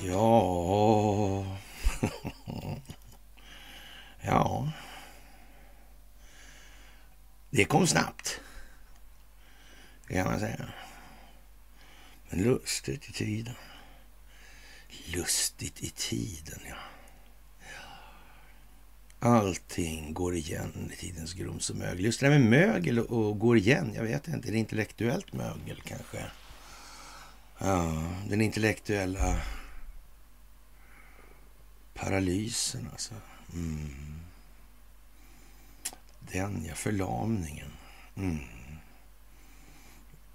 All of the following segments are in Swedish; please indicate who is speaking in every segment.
Speaker 1: Ja... ja... Det kom snabbt, kan man säga. Men lustigt i tiden. Lustigt i tiden, ja. Allting går igen i tidens grums och mögel. Just det där med mögel och går igen, jag vet inte. Är det intellektuellt mögel kanske? Ja, den intellektuella paralysen alltså. Mm. Den ja, förlamningen. Mm.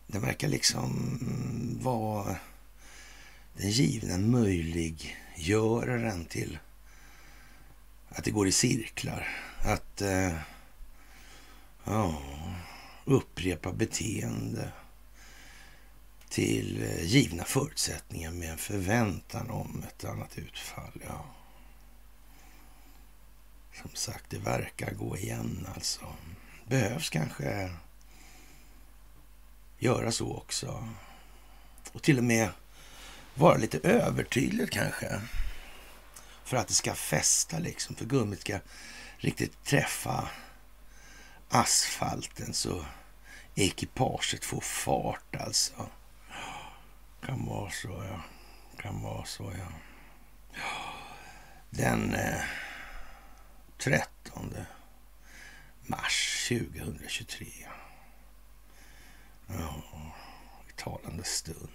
Speaker 1: Den verkar liksom vara den givna möjliggöraren till att det går i cirklar. Att eh, ja, upprepa beteende till eh, givna förutsättningar med en förväntan om ett annat utfall. Ja. Som sagt, det verkar gå igen alltså. Behövs kanske göra så också. Och till och med vara lite övertydligt kanske. För att det ska fästa liksom. För gummit ska riktigt träffa asfalten så ekipaget får fart alltså. Kan vara så ja. Kan vara så ja. Den eh, 13 mars 2023. Ja, i talande stund.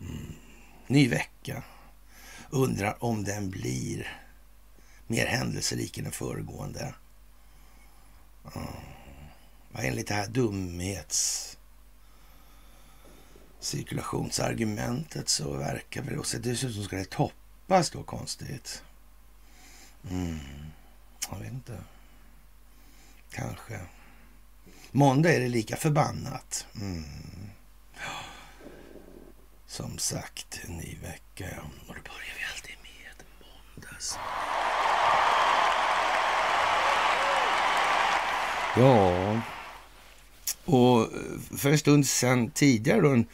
Speaker 1: Mm. Ny vecka. Undrar om den blir mer händelserik än den föregående. Mm. Enligt det här dumhets cirkulationsargumentet så verkar det... Och dessutom ska det toppas då konstigt. Mm. Jag vet inte. Kanske. Måndag är det lika förbannat. Mm. Som sagt, en ny vecka. Och då börjar vi alltid med måndags. Ja, och eh, för en stund sedan tidigare, då, den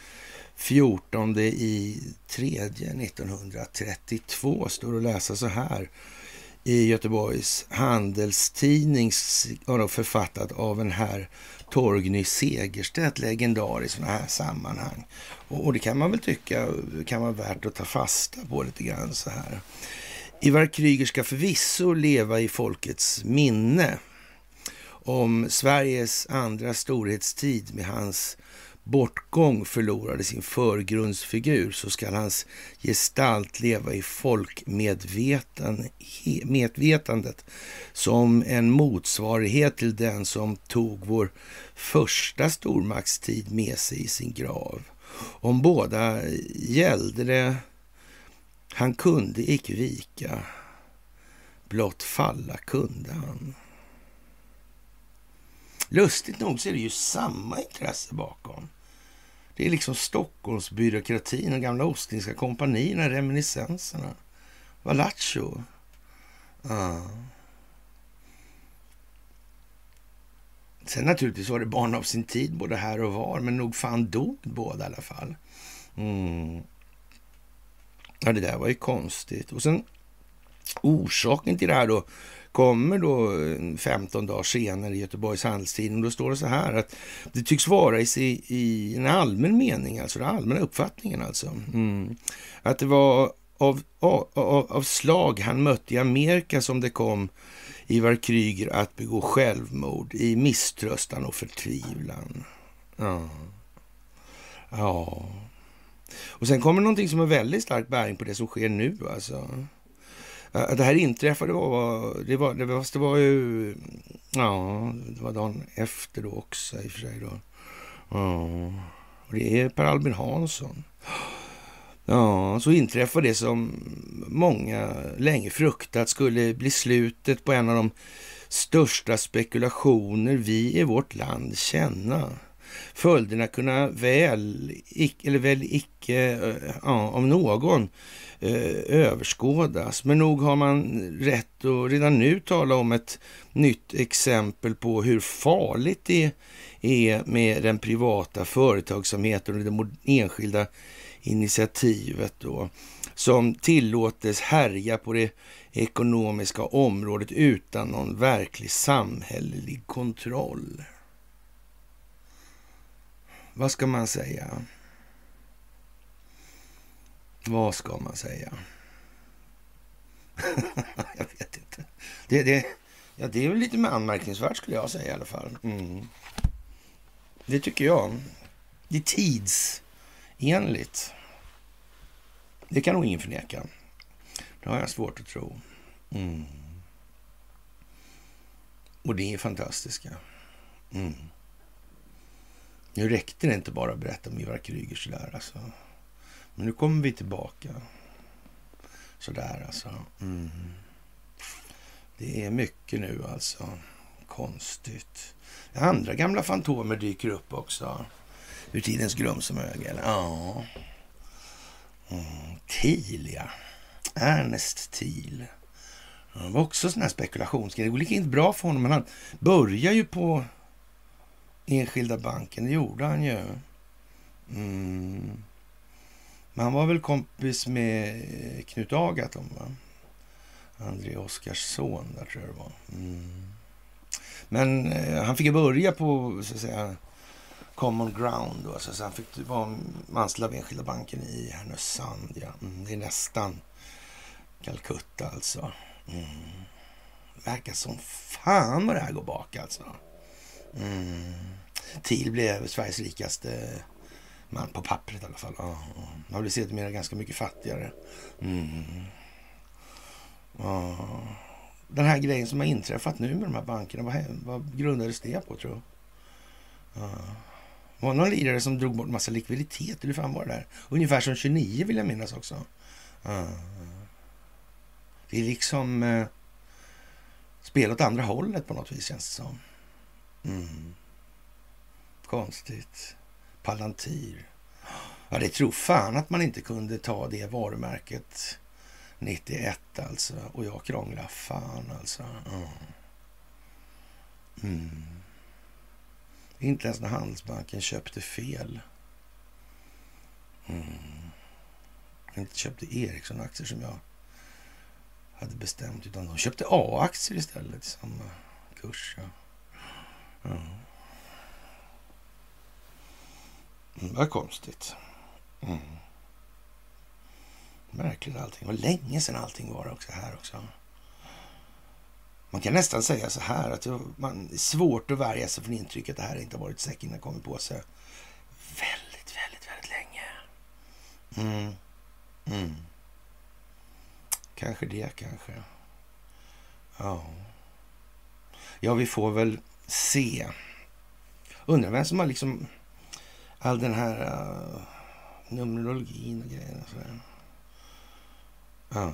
Speaker 1: 14 i tredje 1932, står det att läsa så här i Göteborgs Handelstidning författad av en herr Torgny Segerstedt, legendar i sådana här sammanhang. Och, och, det kan man väl tycka kan vara värt att ta fasta på lite grann så här. Ivar Kryger ska förvisso leva i folkets minne om Sveriges andra storhetstid med hans bortgång förlorade sin förgrundsfigur så skall hans gestalt leva i folkmedvetandet som en motsvarighet till den som tog vår första stormaktstid med sig i sin grav. Om båda gällde det han kunde icke vika, blott falla kunde han. Lustigt nog så är det ju samma intresse bakom. Det är liksom Stockholmsbyråkratin de gamla Ostindiska kompanierna, reminiscenserna. Valacho. Ja. Sen naturligtvis var det barn av sin tid både här och var, men nog fan dog båda i alla fall. Mm. Ja, det där var ju konstigt. Och sen orsaken till det här då kommer då eh, 15 dagar senare i Göteborgs Handelstidning. Då står det så här att det tycks vara i, i en allmän mening, alltså den allmänna uppfattningen alltså. Mm. Att det var av, av, av, slag han mötte i Amerika som det kom Ivar Kryger att begå självmord i misströstan och förtvivlan. Ja. ja. Och sen kommer någonting som har väldigt stark bäring på det som sker nu alltså. Att Det här inträffade var, det var, det var, det var ju, ja, det var dagen efter då också i och för sig då. Ja, och det är Per Albin Hansson. Ja, så inträffade det som många länge fruktat skulle bli slutet på en av de största spekulationer vi i vårt land känna. följderna kunna väl, eller väl icke, ja, om någon, Eh, överskådas. Men nog har man rätt att redan nu tala om ett nytt exempel på hur farligt det är med den privata företagsamheten och det enskilda initiativet då, som tillåtes härja på det ekonomiska området utan någon verklig samhällelig kontroll. Vad ska man säga? Vad ska man säga? jag vet inte. Det, det, ja, det är väl lite anmärkningsvärt skulle jag säga i alla fall. Mm. Det tycker jag. Det är tidsenligt. Det kan nog ingen förneka. Det har jag svårt att tro. Mm. Och det är fantastiska. Mm. Nu räckte det inte bara att berätta om Ivar Kryger sådär alltså. Men nu kommer vi tillbaka. Sådär alltså. Mm. Det är mycket nu alltså. Konstigt. Andra gamla fantomer dyker upp också. Ur tidens grumsmögel. Ja. Mm. Thiel, ja. Ernest Thiel. Det var också sån här spekulationsgrej. Det gick inte bra för honom, men han började ju på Enskilda banken. Det gjorde han ju. Mm. Men han var väl kompis med eh, Knut Agaton, va? André Oskars son där tror jag det var. Mm. Men eh, han fick ju börja på så att säga common ground då. Så, så han fick vara anställd av Enskilda banken i Härnösand. Ja. Mm, det är nästan Calcutta alltså. Mm. Verkar som fan vad det här går bak alltså. Mm. Thiel blev Sveriges rikaste man på pappret i alla fall. Ja, Han blev sedermera ganska mycket fattigare. Mm. Ja. Den här grejen som har inträffat nu med de här bankerna, vad, vad grundades det på tror du? Ja. Var det någon lirare som drog bort massa likviditet? Hur fan var det där? Ungefär som 29 vill jag minnas också. Ja. Det är liksom eh, spel åt andra hållet på något vis känns det som. Mm. Konstigt. Palantir. Ja, det tror fan att man inte kunde ta det varumärket 91 alltså. Och jag krånglar fan alltså. Mm. Mm. Inte ens när Handelsbanken köpte fel. Mm. Inte köpte Ericsson-aktier som jag hade bestämt. Utan de köpte A-aktier istället som samma kurs. Ja. Mm, Mm, vad konstigt. Mm. Märkligt allting. Och länge sedan allting var också här också. Man kan nästan säga så här att det, man, är svårt att värja sig från intrycket att det här inte har varit säkert när kommit på sig väldigt, väldigt, väldigt länge. Mm. Mm. Kanske det, kanske. Ja. Ja, vi får väl se. Undrar vem som har liksom all den här eh, uh, numerologin och grejerna. Sådär. Ja.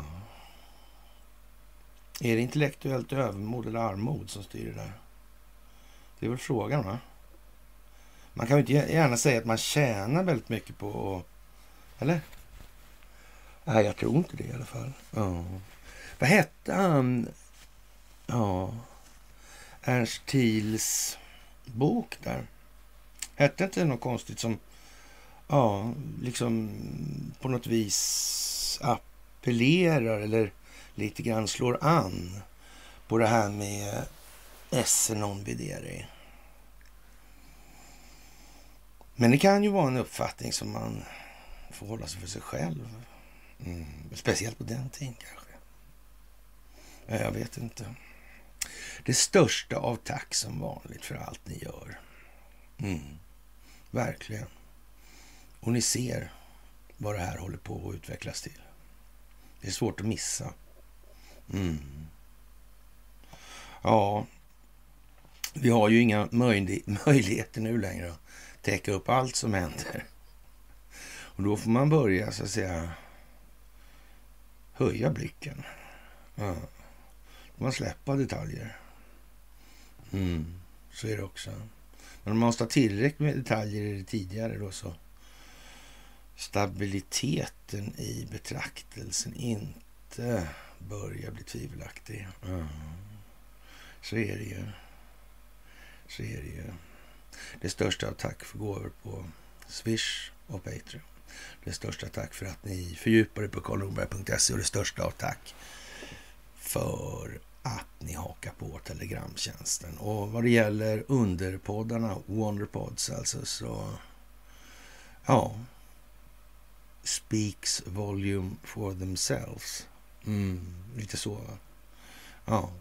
Speaker 1: Är det intellektuellt övermod eller armod som styr det där? Det är väl frågan, va? Man kan ju inte gärna säga att man tjänar väldigt mycket på... Eller? Nej, jag tror inte det i alla fall. Ja. Vad hette han? Ja. Ernst Thiels bok där. Hette inte något konstigt som ja, liksom på något vis appellerar eller lite grann slår an på det här med esse non videre. Men det kan ju vara en uppfattning som man får hålla sig för sig själv. Mm. Speciellt på den tiden kanske. Jag vet inte. Det största av tack som vanligt för allt ni gör. Mm. Verkligen. Och ni ser vad det här håller på att utvecklas till. Det är svårt att missa. Mm. Ja, vi har ju inga möj möjligheter nu längre att täcka upp allt som händer. Och då får man börja så att säga höja blicken. Ja. Man släppa detaljer. Mm. Så är det också. Men man måste ha tillräckligt med detaljer i det tidigare då så stabiliteten i betraktelsen inte börjar bli tvivelaktig. Mm. Så är det ju. Så är det ju. Det största av tack för gåvor på Swish och Patreon. Det största tack för att ni fördjupar er på karlnorberg.se och det största av tack för att ni hakar på Telegramtjänsten. Och vad det gäller underpoddarna, Wonderpods alltså, så ja, speaks volume for themselves. Mm, lite så, va? Ja,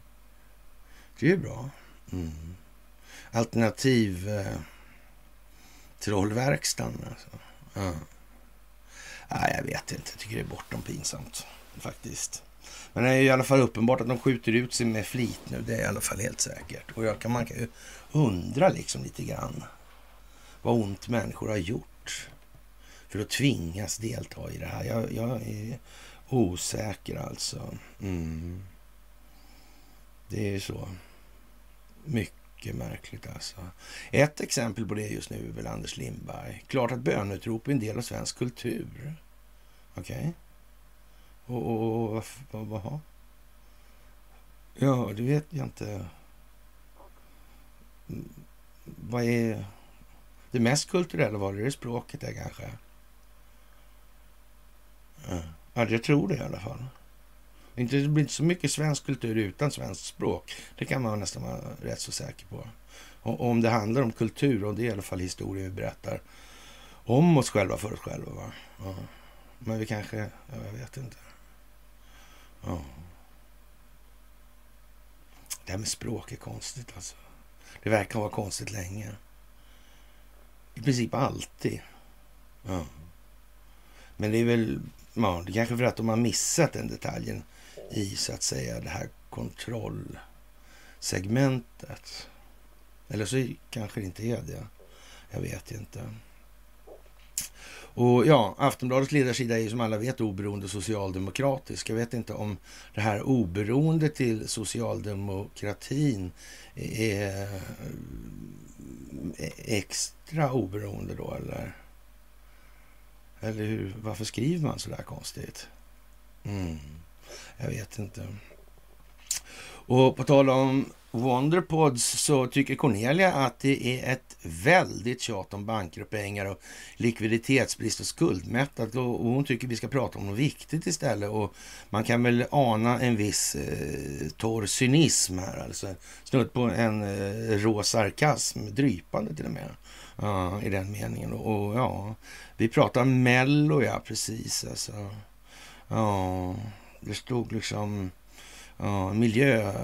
Speaker 1: det är ju bra. Mm. Alternativ eh, trollverkstan alltså. Ja. Nej, jag vet inte. Jag tycker det är bortom pinsamt faktiskt. Men det är i alla fall uppenbart att de skjuter ut sig med flit nu. Det är i alla fall helt säkert. Och jag kan, man kan ju undra liksom lite grann vad ont människor har gjort för att tvingas delta i det här. Jag, jag är osäker alltså. Mm. Det är ju så. Mycket märkligt alltså. Ett exempel på det just nu är väl Anders Lindberg. Klart att bönutrop är en del av svensk kultur. Okej. Okay. Och, och, och vad, vad, Ja, det vet jag inte. Mm, vad är det mest kulturella? Var det, det språket där kanske? Ja, jag tror det i alla fall. Det blir inte så mycket svensk kultur utan svenskt språk. Det kan man nästan vara rätt så säker på. Och om det handlar om kultur, och det är i alla fall historien vi berättar om oss själva för oss själva. Va? Ja. Men vi kanske, ja, jag vet inte. Ja. Det här med språk är konstigt alltså. Det verkar vara konstigt länge. I princip alltid. Ja. Men det är väl, ja, det är kanske för att de har missat den detaljen i så att säga det här kontrollsegmentet. Eller så kanske det inte är det. Jag vet inte. Och ja, Aftonbladets ledarsida är ju som alla vet oberoende socialdemokratisk. Jag vet inte om det här oberoende till socialdemokratin är eh, extra oberoende då eller? Eller hur? Varför skriver man så där konstigt? Mm, jag vet inte. Och på tal om Wonderpods så tycker Cornelia att det är ett väldigt tjat om banker och pengar och likviditetsbrist och skuldmättat. och hon tycker vi ska prata om något viktigt istället och man kan väl ana en viss eh, torr cynism här alltså. Snudd på en eh, rå sarkasm, drypande till och med. Uh, I den meningen. Och, och, ja, vi pratar Mello, ja precis alltså. Ja, det stod liksom Ja, miljö,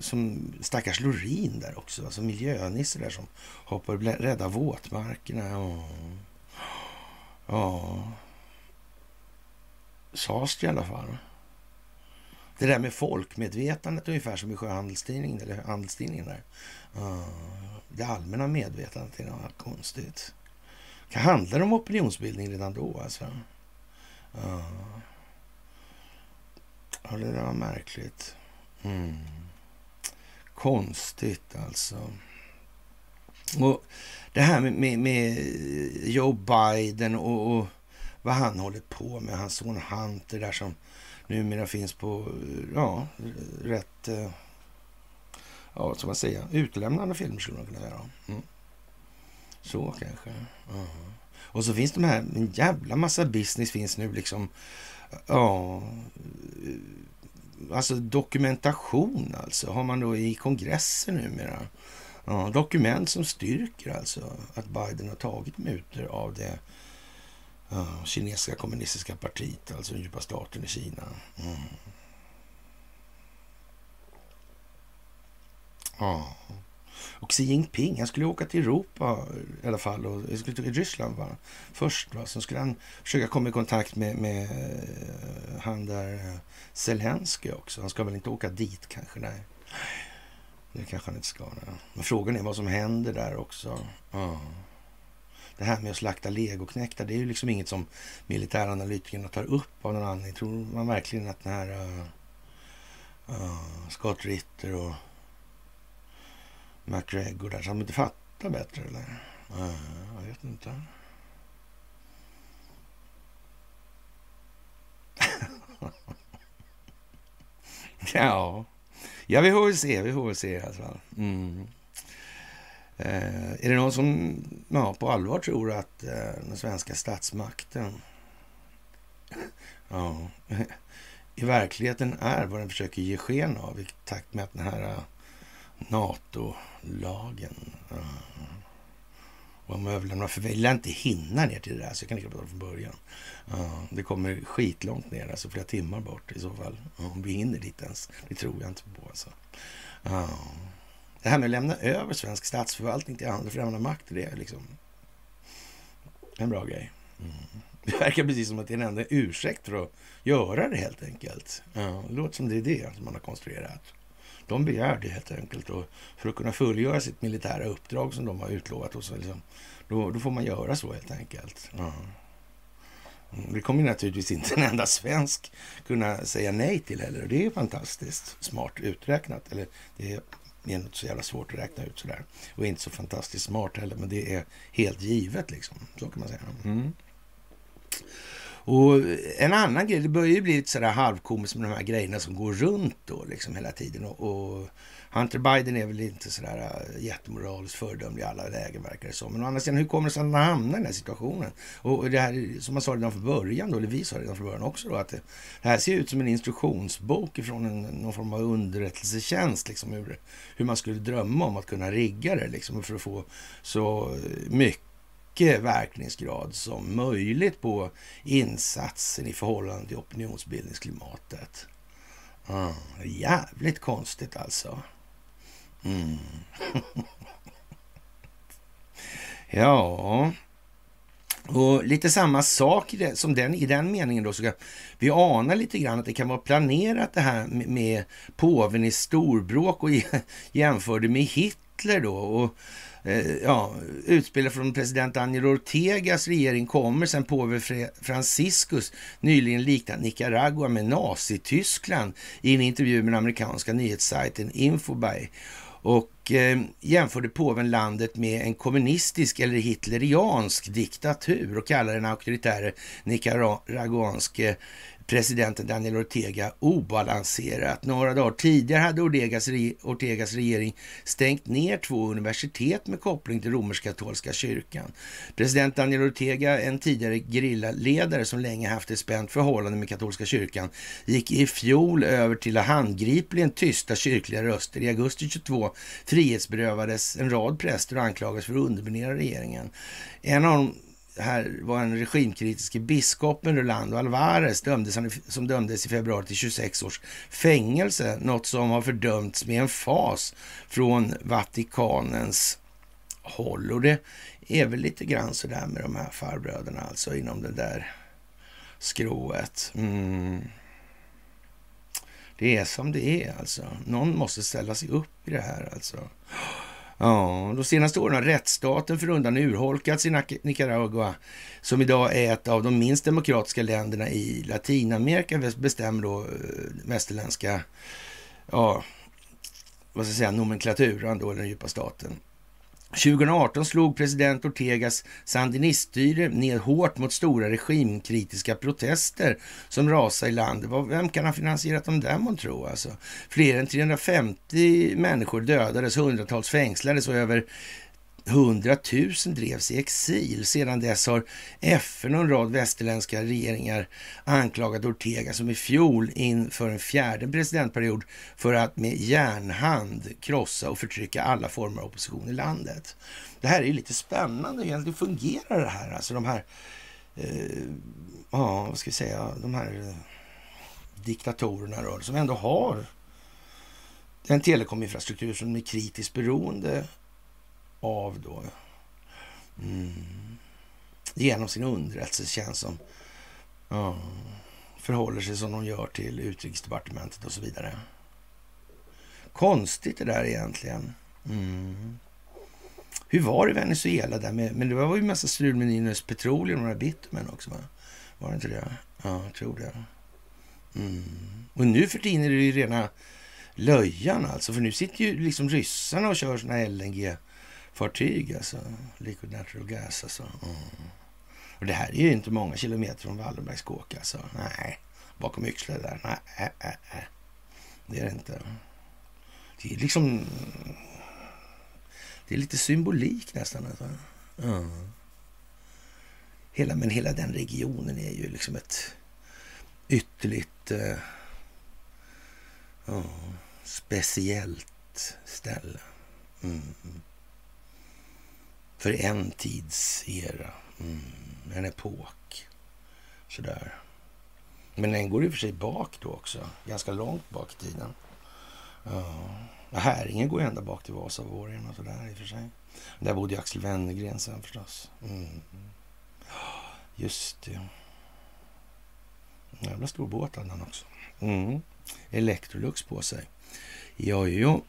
Speaker 1: som stackars Lorin där också. Alltså miljönisse där som hoppar och räddar våtmarkerna. Ja. ja. Det i alla fall. Det där med folkmedvetandet ungefär som i Sjöhandelstidningen, eller Handelstidningen där. Ja. Det allmänna medvetandet är något konstigt. Det handlar om opinionsbildning redan då alltså. Ja. Ja, det där var märkligt. Mm. Konstigt alltså. Och det här med, med, med Joe Biden och, och, vad han håller på med, hans son Hunter där som numera finns på, ja, rätt, eh, ja, vad ska man säga, Utlämnande filmer skulle man kunna säga. Mm. Så kanske. Uh -huh. Och så finns de här, en jävla massa business finns nu liksom, ja, alltså dokumentation alltså, har man då i kongressen numera. Ja, dokument som styrker alltså att Biden har tagit mutor av det ja, kinesiska kommunistiska partiet, alltså den djupa staten i Kina. Mm. Ja. Och Xi Jinping, han skulle åka till Europa i alla fall, och skulle till Ryssland va? först. Va? Sen skulle han försöka komma i kontakt med, med eh, han där eh, Zelensky också. Han ska väl inte åka dit kanske? Nej, det kanske han inte ska. Nej. Men frågan är vad som händer där också. Ja. Det här med att slakta legoknäktar, det är ju liksom inget som militäranalytikerna tar upp av någon anledning. Tror man verkligen att den här uh, uh, Scott Ritter och McGregor där, så de inte fattar bättre eller? jag vet inte. ja. ja, vi får väl se. Vi får väl se i alla fall. Mm. Eh, är det någon som ja, på allvar tror att eh, den svenska statsmakten ja, i verkligheten är vad den försöker ge sken av i takt med att den här uh, Lagen. Mm. och man överlämnar, för vi lär inte hinna ner till det där, så jag kan lika bra från början. Mm. det kommer skitlångt ner, alltså flera timmar bort i så fall. Om mm. vi hinner dit ens, det tror jag inte på alltså. Uh, det här med att lämna över svensk statsförvaltning till andra främmande makter, det är liksom en bra grej. Mm. Det verkar precis som att det är en enda ursäkt för att göra det helt enkelt. Ja, det låter som det är det som man har konstruerat. De begär det helt enkelt och för att kunna fullgöra sitt militära uppdrag som de har utlovat. Och så liksom, då, då får man göra så helt enkelt. Ja. Mm, det kommer naturligtvis inte en enda svensk kunna säga nej till heller. Det är fantastiskt smart uträknat. Eller det är inte så jävla svårt att räkna ut sådär. Och inte så fantastiskt smart heller, men det är helt givet liksom. Så kan man säga. Mm. Och en annan grej, det börjar ju bli lite sådär halvkomiskt med de här grejerna som går runt då liksom hela tiden. Och, och Hunter Biden är väl inte sådär äh, jättemoraliskt föredömlig i alla lägen verkar det som. Men å andra sidan, hur kommer det sig att han hamnar i den här situationen? Och det här, som man sa redan från början då, eller vi sa redan från början också då, att det, det här ser ut som en instruktionsbok ifrån en, någon form av underrättelsetjänst, liksom hur, hur man skulle drömma om att kunna rigga det liksom för att få så mycket mycket verkningsgrad som möjligt på insatsen i förhållande till opinionsbildningsklimatet. Mm, jävligt konstigt alltså. Mm. ja, och lite samma sak som den, i den meningen då. Så kan vi anar lite grann att det kan vara planerat det här med, med påven i storbråk och jämförde med Hitler då. Och Eh, ja, utspelare från president Daniel Ortegas regering kommer sen påve Franciscus nyligen liknat Nicaragua med Nazityskland i en intervju med den amerikanska nyhetssajten Infobay. Och eh, jämförde påven landet med en kommunistisk eller hitleriansk diktatur och kallade den auktoritäre nicaraguanske presidenten Daniel Ortega obalanserat. Några dagar tidigare hade Ortegas, Ortegas regering stängt ner två universitet med koppling till romersk-katolska kyrkan. President Daniel Ortega, en tidigare grillaledare som länge haft ett spänt förhållande med katolska kyrkan, gick i fjol över till att handgripligen tysta kyrkliga röster. I augusti 22 frihetsberövades en rad präster och anklagades för att underminera regeringen. En av de här var en regimkritiske biskopen Rolando Alvarez dömdes som dömdes i februari till 26 års fängelse. Något som har fördömts med en fas från Vatikanens håll. Och det är väl lite grann så där med de här farbröderna alltså inom det där skrået. Mm. Det är som det är alltså. Någon måste ställa sig upp i det här alltså. Ja, de senaste åren har rättsstaten för undan urholkats i Nicaragua, som idag är ett av de minst demokratiska länderna i Latinamerika, bestämmer då eh, västerländska, ja, vad ska jag säga, nomenklaturan då, den djupa staten. 2018 slog president Ortegas sandiniststyre ned hårt mot stora regimkritiska protester som rasade i landet. Vem kan ha finansierat dem där man tror alltså? Fler än 350 människor dödades, hundratals fängslades och över 100 000 drevs i exil. Sedan dess har FN och en rad västerländska regeringar anklagat Ortega som i fjol inför en fjärde presidentperiod för att med järnhand krossa och förtrycka alla former av opposition i landet. Det här är ju lite spännande. Hur fungerar det här? Alltså de här, eh, ja, vad ska vi säga, de här eh, diktatorerna då, som ändå har en telekominfrastruktur som är kritiskt beroende av då. Mm. Genom sin underrättelsetjänst som ja, förhåller sig som de gör till utrikesdepartementet och så vidare. Konstigt det där egentligen. Mm. Hur var det i Venezuela där med, men det var ju en massa strul med Nynäs Petroleum och bitumen också va? Var det inte det? Ja, jag tror det. Mm. Och nu för tiden är det ju rena löjan alltså, för nu sitter ju liksom ryssarna och kör såna LNG fartyg alltså. Liquid natural gas alltså. Mm. Och det här är ju inte många kilometer från Wallenbergskåk alltså. Nej, bakom yxlet där. Nej, äh, äh, äh. det är det inte. Det är liksom... Det är lite symbolik nästan. Alltså. Mm. Hela, men hela den regionen är ju liksom ett ytterligt eh, oh, speciellt ställe. Mm. För en tids era. Mm. En epok. Sådär. Men den går i och för sig bak då också. Ganska långt bak i tiden. Ja. Häringen går ända bak till Vasavågen och sådär i och för sig. Där bodde ju Axel Wennergren sen förstås. Mm. Just det. En Jävla stor båt hade han också. Mm. Electrolux på sig. Ja, jo.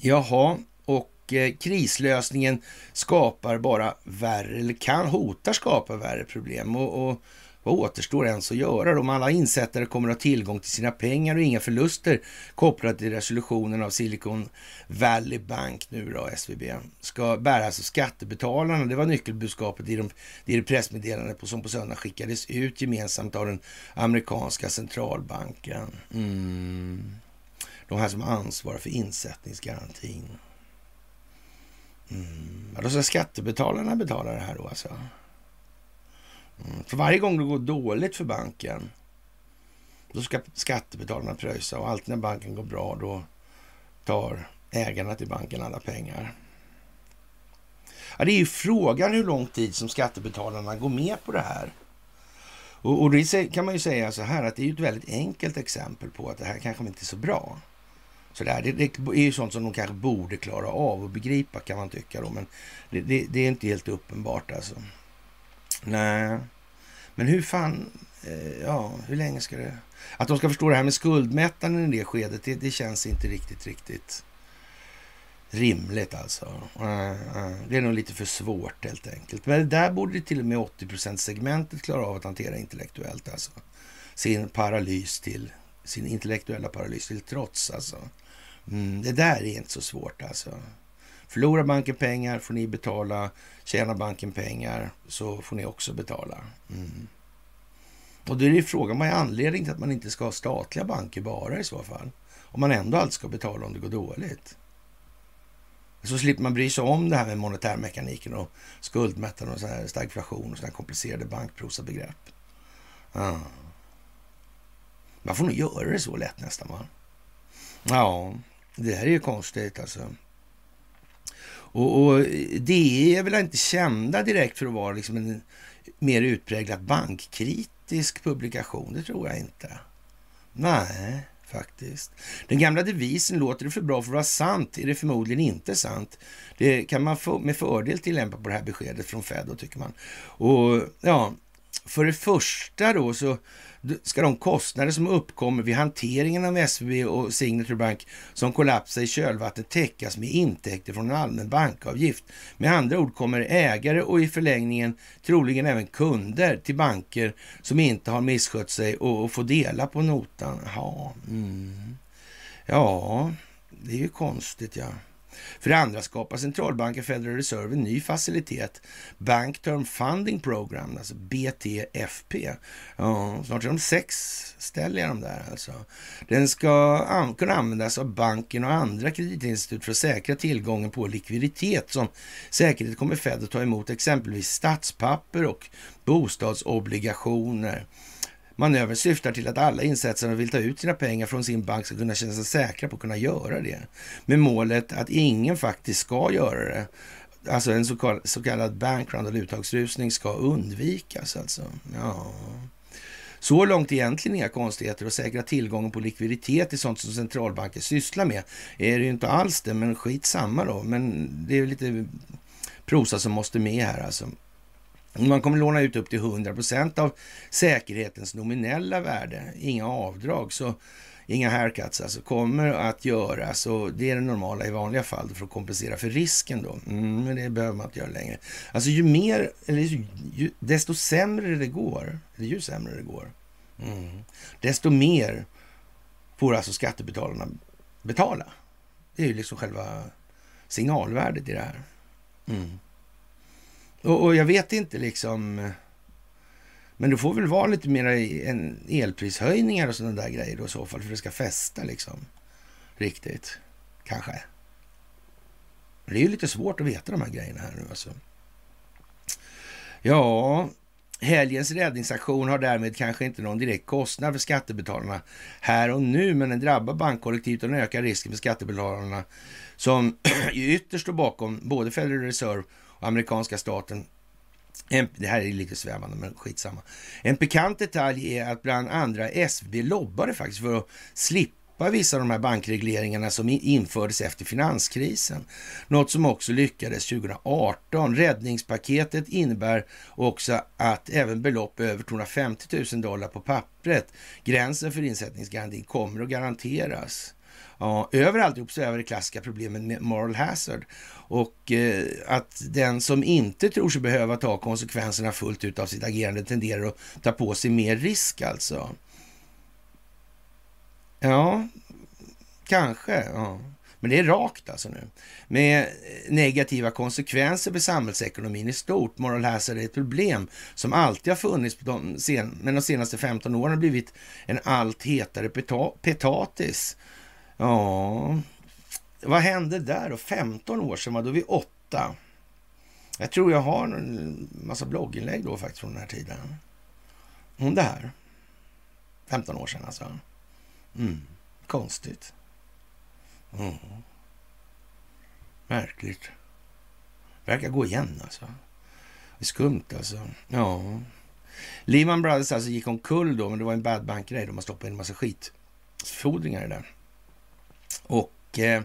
Speaker 1: Jaha, och Eh, krislösningen skapar bara värre, eller kan hota skapa värre problem. Och, och vad återstår ens att göra Om Alla insättare kommer att ha tillgång till sina pengar och inga förluster kopplat till resolutionen av Silicon Valley Bank, nu då SVB, ska bäras av skattebetalarna. Det var nyckelbudskapet i, de, i det pressmeddelande på, som på söndag skickades ut gemensamt av den amerikanska centralbanken. Mm. De här som ansvarar för insättningsgarantin. Mm. Ja, då ska skattebetalarna betala det här då alltså? Mm. För varje gång det går dåligt för banken, då ska skattebetalarna pröjsa och alltid när banken går bra, då tar ägarna till banken alla pengar. Ja, det är ju frågan hur lång tid som skattebetalarna går med på det här. Och, och det kan man ju säga så här att det är ett väldigt enkelt exempel på att det här kanske inte är så bra. Så där, det, det, är ju sånt som de kanske borde klara av och begripa kan man tycka då, men det, det, det är inte helt uppenbart alltså. Nej, men hur fan, eh, ja, hur länge ska det... Att de ska förstå det här med skuldmättnaden i det skedet, det, det känns inte riktigt, riktigt rimligt alltså. Eh, eh, det är nog lite för svårt helt enkelt. Men det där borde till och med 80% segmentet klara av att hantera intellektuellt alltså. Sin paralys till, sin intellektuella paralys till trots alltså. Mm, det där är inte så svårt alltså. Förlorar banken pengar får ni betala. Tjänar banken pengar så får ni också betala. Mm. Och då är det frågan, vad är anledningen till att man inte ska ha statliga banker bara i så fall? Om man ändå alltid ska betala om det går dåligt. Så slipper man bry sig om det här med monetärmekaniken och skuldmättnad och här stagflation och sådana komplicerade bankprosabegrepp. Ah. Man får nog göra det så lätt nästan va? Ja, det här är ju konstigt alltså. Och, och det är väl inte kända direkt för att vara liksom en mer utpräglat bankkritisk publikation. Det tror jag inte. Nej, faktiskt. Den gamla devisen låter det för bra för att vara sant är det förmodligen inte sant. Det kan man med fördel tillämpa på det här beskedet från Fed då, tycker man. Och ja, för det första då så ska de kostnader som uppkommer vid hanteringen av SVB och Signature Bank som kollapsar i kölvattnet täckas med intäkter från en allmän bankavgift. Med andra ord kommer ägare och i förlängningen troligen även kunder till banker som inte har misskött sig och, få dela på notan. Ja, mm. ja det är ju konstigt ja. För det andra skapar centralbanken Federal Reserve en ny facilitet, Bank Term Funding Program, alltså BTFP. Ja, snart är de sex ställer de där alltså. Den ska an kunna användas av banken och andra kreditinstitut för att säkra tillgången på likviditet som säkerhet kommer Fed att ta emot exempelvis statspapper och bostadsobligationer. Manövern syftar till att alla insättare som vill ta ut sina pengar från sin bank ska kunna känna sig säkra på att kunna göra det. Med målet att ingen faktiskt ska göra det. Alltså en så kallad, så kallad bankrun eller uttagsrusning ska undvikas. Alltså. Ja. Så långt egentligen inga konstigheter och säkra tillgången på likviditet i sånt som centralbanker sysslar med är det ju inte alls det, men skit samma då. Men det är lite prosa som måste med här alltså. Man kommer låna ut upp till 100 procent av säkerhetens nominella värde, inga avdrag, så inga haircuts alltså, kommer att göras och det är det normala i vanliga fall för att kompensera för risken då. Mm, men det behöver man inte göra längre. Alltså ju mer, eller ju, ju, desto sämre det går, eller ju sämre det går, mm, desto mer får alltså skattebetalarna betala. Det är ju liksom själva signalvärdet i det här. Mm. Och, och, jag vet inte liksom... Men det får väl vara lite mer en elprishöjningar och sådana där grejer då i så fall, för det ska fästa liksom. Riktigt, kanske. Men det är ju lite svårt att veta de här grejerna här nu alltså. Ja, helgens räddningsaktion har därmed kanske inte någon direkt kostnad för skattebetalarna här och nu, men den drabbar bankkollektivet och den ökar risken för skattebetalarna som ju ytterst står bakom både Federal Reserve amerikanska staten. En, det här är lite svävande, men skitsamma. En pikant detalj är att bland andra SVB lobbade faktiskt för att slippa vissa av de här bankregleringarna som infördes efter finanskrisen. Något som också lyckades 2018. Räddningspaketet innebär också att även belopp över 250 000 dollar på pappret, gränsen för insättningsgarantin, kommer att garanteras. Ja, över alltihop så är det klassiska problemet med moral hazard och eh, att den som inte tror sig behöva ta konsekvenserna fullt ut av sitt agerande tenderar att ta på sig mer risk alltså. Ja, kanske. Ja. Men det är rakt alltså nu. Med eh, negativa konsekvenser för samhällsekonomin i stort. Moral hazard är ett problem som alltid har funnits, de sen, men de senaste 15 åren har blivit en allt hetare peta, petatis. Ja, vad hände där då? 15 år sedan då är vi åtta. Jag tror jag har en massa blogginlägg då faktiskt från den här tiden. Om det här. 15 år sedan alltså. Mm. Konstigt. Mm. Märkligt. Verkar gå igen alltså. Det är skumt alltså. Ja. Lehman Brothers alltså gick omkull då, men det var en bad bank-grej. De har stoppat in en massa skitfordringar i det. Och eh,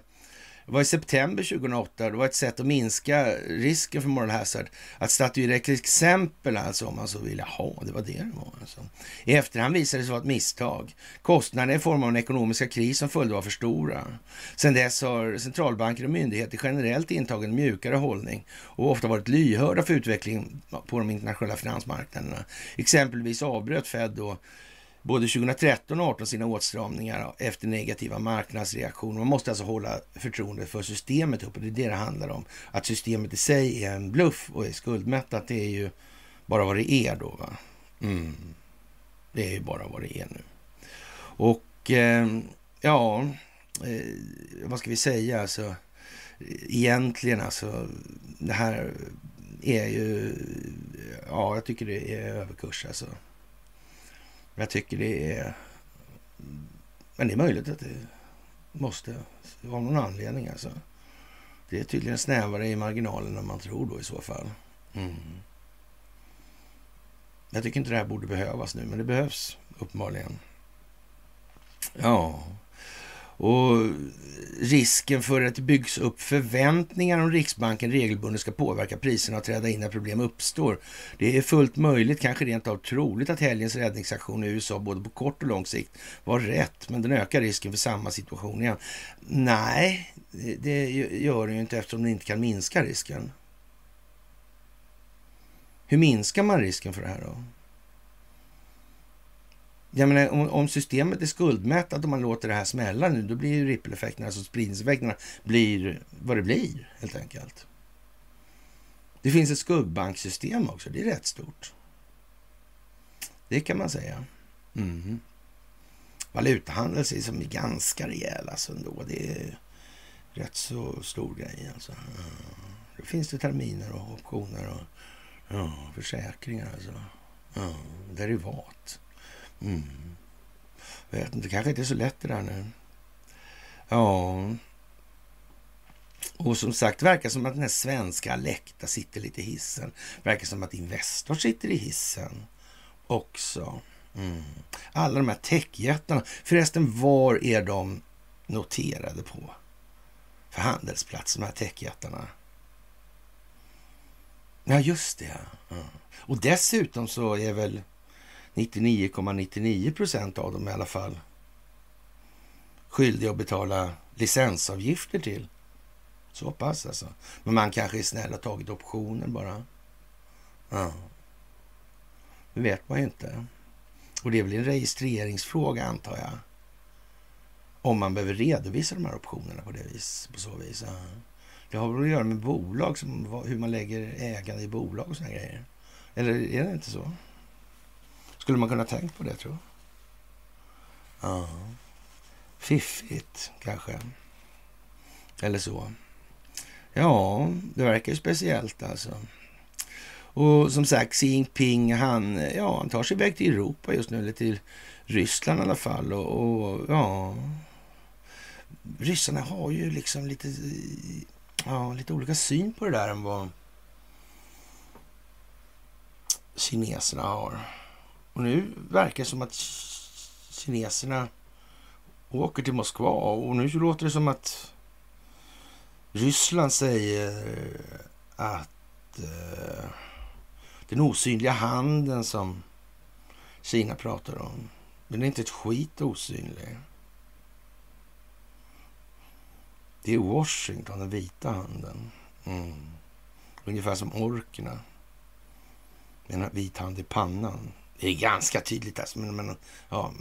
Speaker 1: det var i september 2008. Det var ett sätt att minska risken för moral hazard. Att statuera ett exempel alltså om man så vill. Jaha, det var det det var. Alltså. I efterhand visade det sig vara ett misstag. Kostnaderna i form av den ekonomiska kris som följde var för stora. Sedan dess har centralbanker och myndigheter generellt intagit en mjukare hållning och ofta varit lyhörda för utvecklingen på de internationella finansmarknaderna. Exempelvis avbröt Fed då både 2013 och 2018 sina åtstramningar efter negativa marknadsreaktioner. Man måste alltså hålla förtroendet för systemet uppe. Det är det det handlar om. Att systemet i sig är en bluff och är skuldmättat, det är ju bara vad det är då. Va? Mm. Det är ju bara vad det är nu. Och eh, ja, eh, vad ska vi säga? Alltså, egentligen alltså, det här är ju, ja, jag tycker det är överkurs alltså. Jag tycker det är... Men det är möjligt att det måste vara någon anledning alltså. Det är tydligen snävare i marginalen än man tror då i så fall. Mm. Jag tycker inte det här borde behövas nu, men det behövs uppenbarligen. Ja, och risken för att det byggs upp förväntningar om Riksbanken regelbundet ska påverka priserna och träda in när problem uppstår. Det är fullt möjligt, kanske rent av troligt, att helgens räddningsaktion i USA både på kort och lång sikt var rätt, men den ökar risken för samma situation igen. Nej, det gör den ju inte eftersom den inte kan minska risken. Hur minskar man risken för det här då? Jag menar, om, om systemet är skuldmättat och man låter det här smälla nu, då blir ju rippeleffekterna, alltså spridningseffekterna, blir vad det blir helt enkelt. Det finns ett skuggbanksystem också, det är rätt stort. Det kan man säga. Mm. Valutahandel ser som är ganska rejäl alltså ändå. Det är rätt så stor grej alltså. Ja. Då finns det terminer och optioner och ja, försäkringar alltså. Ja, derivat. Mm. Vet inte, kanske inte är så lätt det där nu. Ja. Och som sagt, verkar som att den här svenska Alecta sitter lite i hissen. Verkar som att Investor sitter i hissen också. Mm. Alla de här techjättarna. Förresten, var är de noterade på? För handelsplatsen, de här techjättarna. Ja, just det. Mm. Och dessutom så är väl 99,99 procent av dem i alla fall skyldiga att betala licensavgifter till. Så pass alltså. Men man kanske är snäll och tagit optioner bara. Ja. Det vet man ju inte. Och det är väl en registreringsfråga antar jag. Om man behöver redovisa de här optionerna på det vis, på så vis. Ja. Det har väl att göra med bolag, som, hur man lägger ägande i bolag och sådana grejer. Eller är det inte så? Skulle man kunna tänkt på det, tror jag. Ja. Fiffigt, kanske. Eller så. Ja, det verkar ju speciellt alltså. Och som sagt, Xi Jinping, han, ja, han tar sig iväg till Europa just nu, eller till Ryssland i alla fall. Och, och ja, ryssarna har ju liksom lite, ja, lite olika syn på det där än vad kineserna har. Och nu verkar det som att kineserna åker till Moskva och nu låter det som att Ryssland säger eh, att eh, den osynliga handen som Kina pratar om, den är inte ett skit osynlig. Det är Washington, den vita handen. Mm. Ungefär som orkerna. Med en vit hand i pannan. Det är ganska tydligt alltså, men, men ja,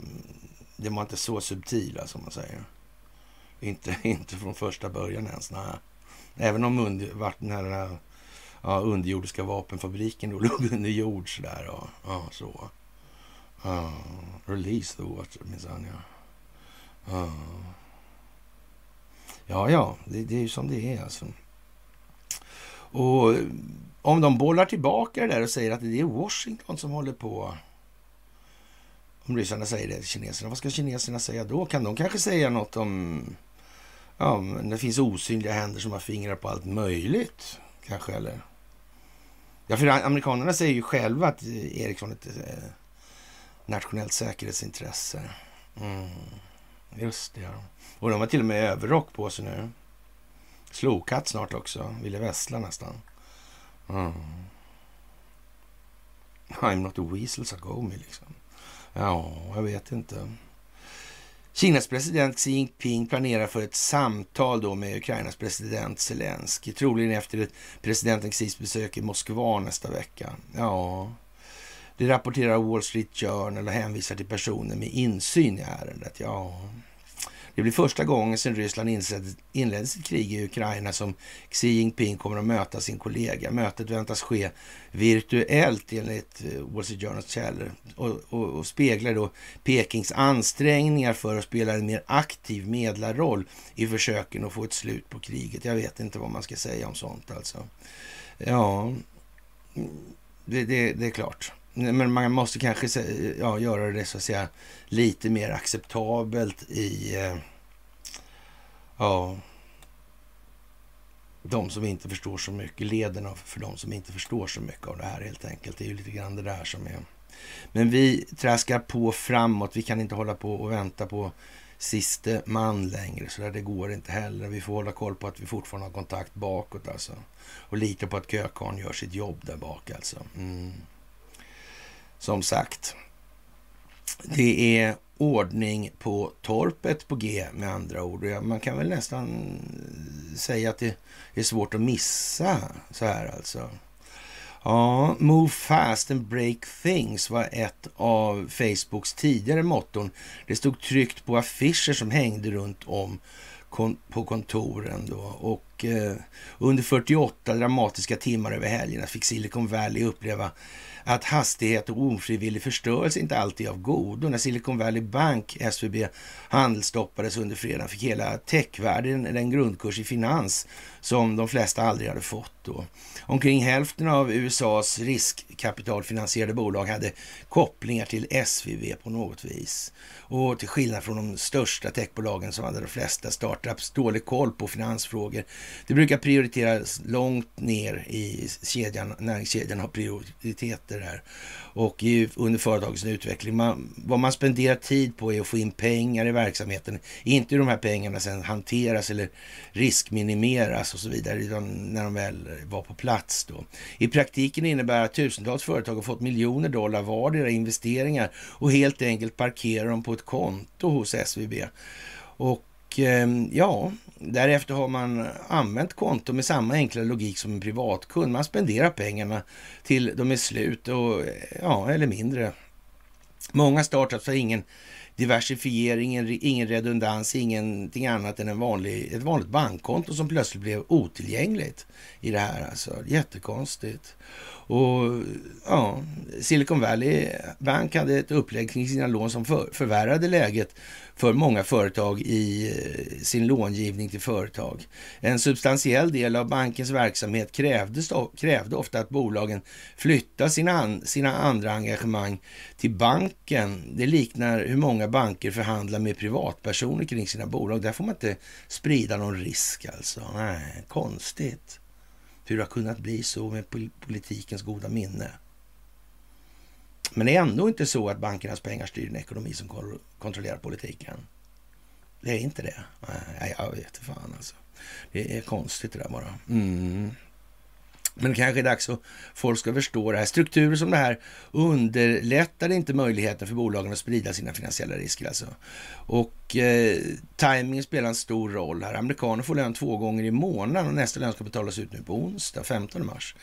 Speaker 1: det var inte så subtila alltså, som man säger. Inte, inte från första början ens. Nej. Även om under, vart den här ja, underjordiska vapenfabriken då låg under jord sådär. Och, ja, så. Ja, release the water minsann ja. Uh. Ja, ja, det, det, är ju som det är alltså. Och om de bollar tillbaka det där och säger att det är Washington som håller på. Om ryssarna säger det till kineserna, vad ska kineserna säga då? Kan de kanske säga något om ja, men det finns osynliga händer som har fingrar på allt möjligt kanske eller? Ja, för amerikanerna säger ju själva att Ericsson är ett eh, nationellt säkerhetsintresse. Mm. Just det, ja. Och de har till och med överrock på sig nu. Slokatt snart också. Ville Vessla nästan. Mm. I'm not a weasel, sa Gomi liksom. Ja, jag vet inte. Kinas president Xi Jinping planerar för ett samtal då med Ukrainas president Zelensky, troligen efter presidenten Xis besök i Moskva nästa vecka. Ja, det rapporterar Wall Street Journal och hänvisar till personer med insyn i ärendet. Ja, det blir första gången sedan Ryssland inledde sitt krig i Ukraina som Xi Jinping kommer att möta sin kollega. Mötet väntas ske virtuellt enligt eh, Wall Street Journals källor och, och, och, speglar då Pekings ansträngningar för att spela en mer aktiv medlarroll i försöken att få ett slut på kriget. Jag vet inte vad man ska säga om sånt alltså. Ja, mm, det, det, det är klart. Men man måste kanske ja, göra det så att säga lite mer acceptabelt i eh, ja, de som inte förstår så mycket, lederna för de som inte förstår så mycket av det här helt enkelt. Det är ju lite grann det där som är. Men vi traskar på framåt. Vi kan inte hålla på och vänta på siste man längre. Så där det går inte heller. Vi får hålla koll på att vi fortfarande har kontakt bakåt alltså. Och lita på att kökarn gör sitt jobb där bak alltså. Mm. Som sagt, det är ordning på torpet på G med andra ord. Man kan väl nästan säga att det är svårt att missa så här alltså. Ja, Move fast and break things var ett av Facebooks tidigare motton. Det stod tryckt på affischer som hängde runt om kon på kontoren då. Och eh, under 48 dramatiska timmar över helgerna fick Silicon Valley uppleva att hastighet och ofrivillig förstörelse inte alltid är av godo. När Silicon Valley Bank, SVB, handelsstoppades under fredagen fick hela techvärlden en grundkurs i finans som de flesta aldrig hade fått. Då. Omkring hälften av USAs riskkapitalfinansierade bolag hade kopplingar till SVV på något vis. Och till skillnad från de största techbolagen som hade de flesta startups dålig koll på finansfrågor. Det brukar prioriteras långt ner i kedjan, näringskedjan har prioriteter här. Och i, under företagets utveckling. Man, vad man spenderar tid på är att få in pengar i verksamheten. Inte hur de här pengarna sen hanteras eller riskminimeras och så vidare. Utan när de väl Eh, var på plats då. I praktiken innebär att tusentals företag har fått miljoner dollar vardera investeringar och helt enkelt parkerar dem på ett konto hos SVB. Och eh, ja, därefter har man använt konto med samma enkla logik som en privatkund. Man spenderar pengarna till de är slut och eh, ja, eller mindre. Många startups har ingen diversifiering, ingen redundans, ingenting annat än en vanlig, ett vanligt bankkonto som plötsligt blev otillgängligt i det här. Alltså. Jättekonstigt. Och ja, Silicon Valley Bank hade ett upplägg kring sina lån som för, förvärrade läget för många företag i eh, sin långivning till företag. En substantiell del av bankens verksamhet krävde, krävde ofta att bolagen flyttar sina, sina andra engagemang till banken. Det liknar hur många banker förhandlar med privatpersoner kring sina bolag. Där får man inte sprida någon risk alltså. Nej, konstigt hur det har kunnat bli så med politikens goda minne. Men det är ändå inte så att bankernas pengar styr en ekonomi som kontrollerar politiken. Det är inte det. Nej, jag vet fan alltså. Det är konstigt det där bara. Mm. Men det kanske är dags att folk ska förstå det här. Strukturer som det här underlättar inte möjligheten för bolagen att sprida sina finansiella risker. Alltså. Och eh, timingen spelar en stor roll här. Amerikaner får lön två gånger i månaden och nästa lön ska betalas ut nu på onsdag, 15 mars.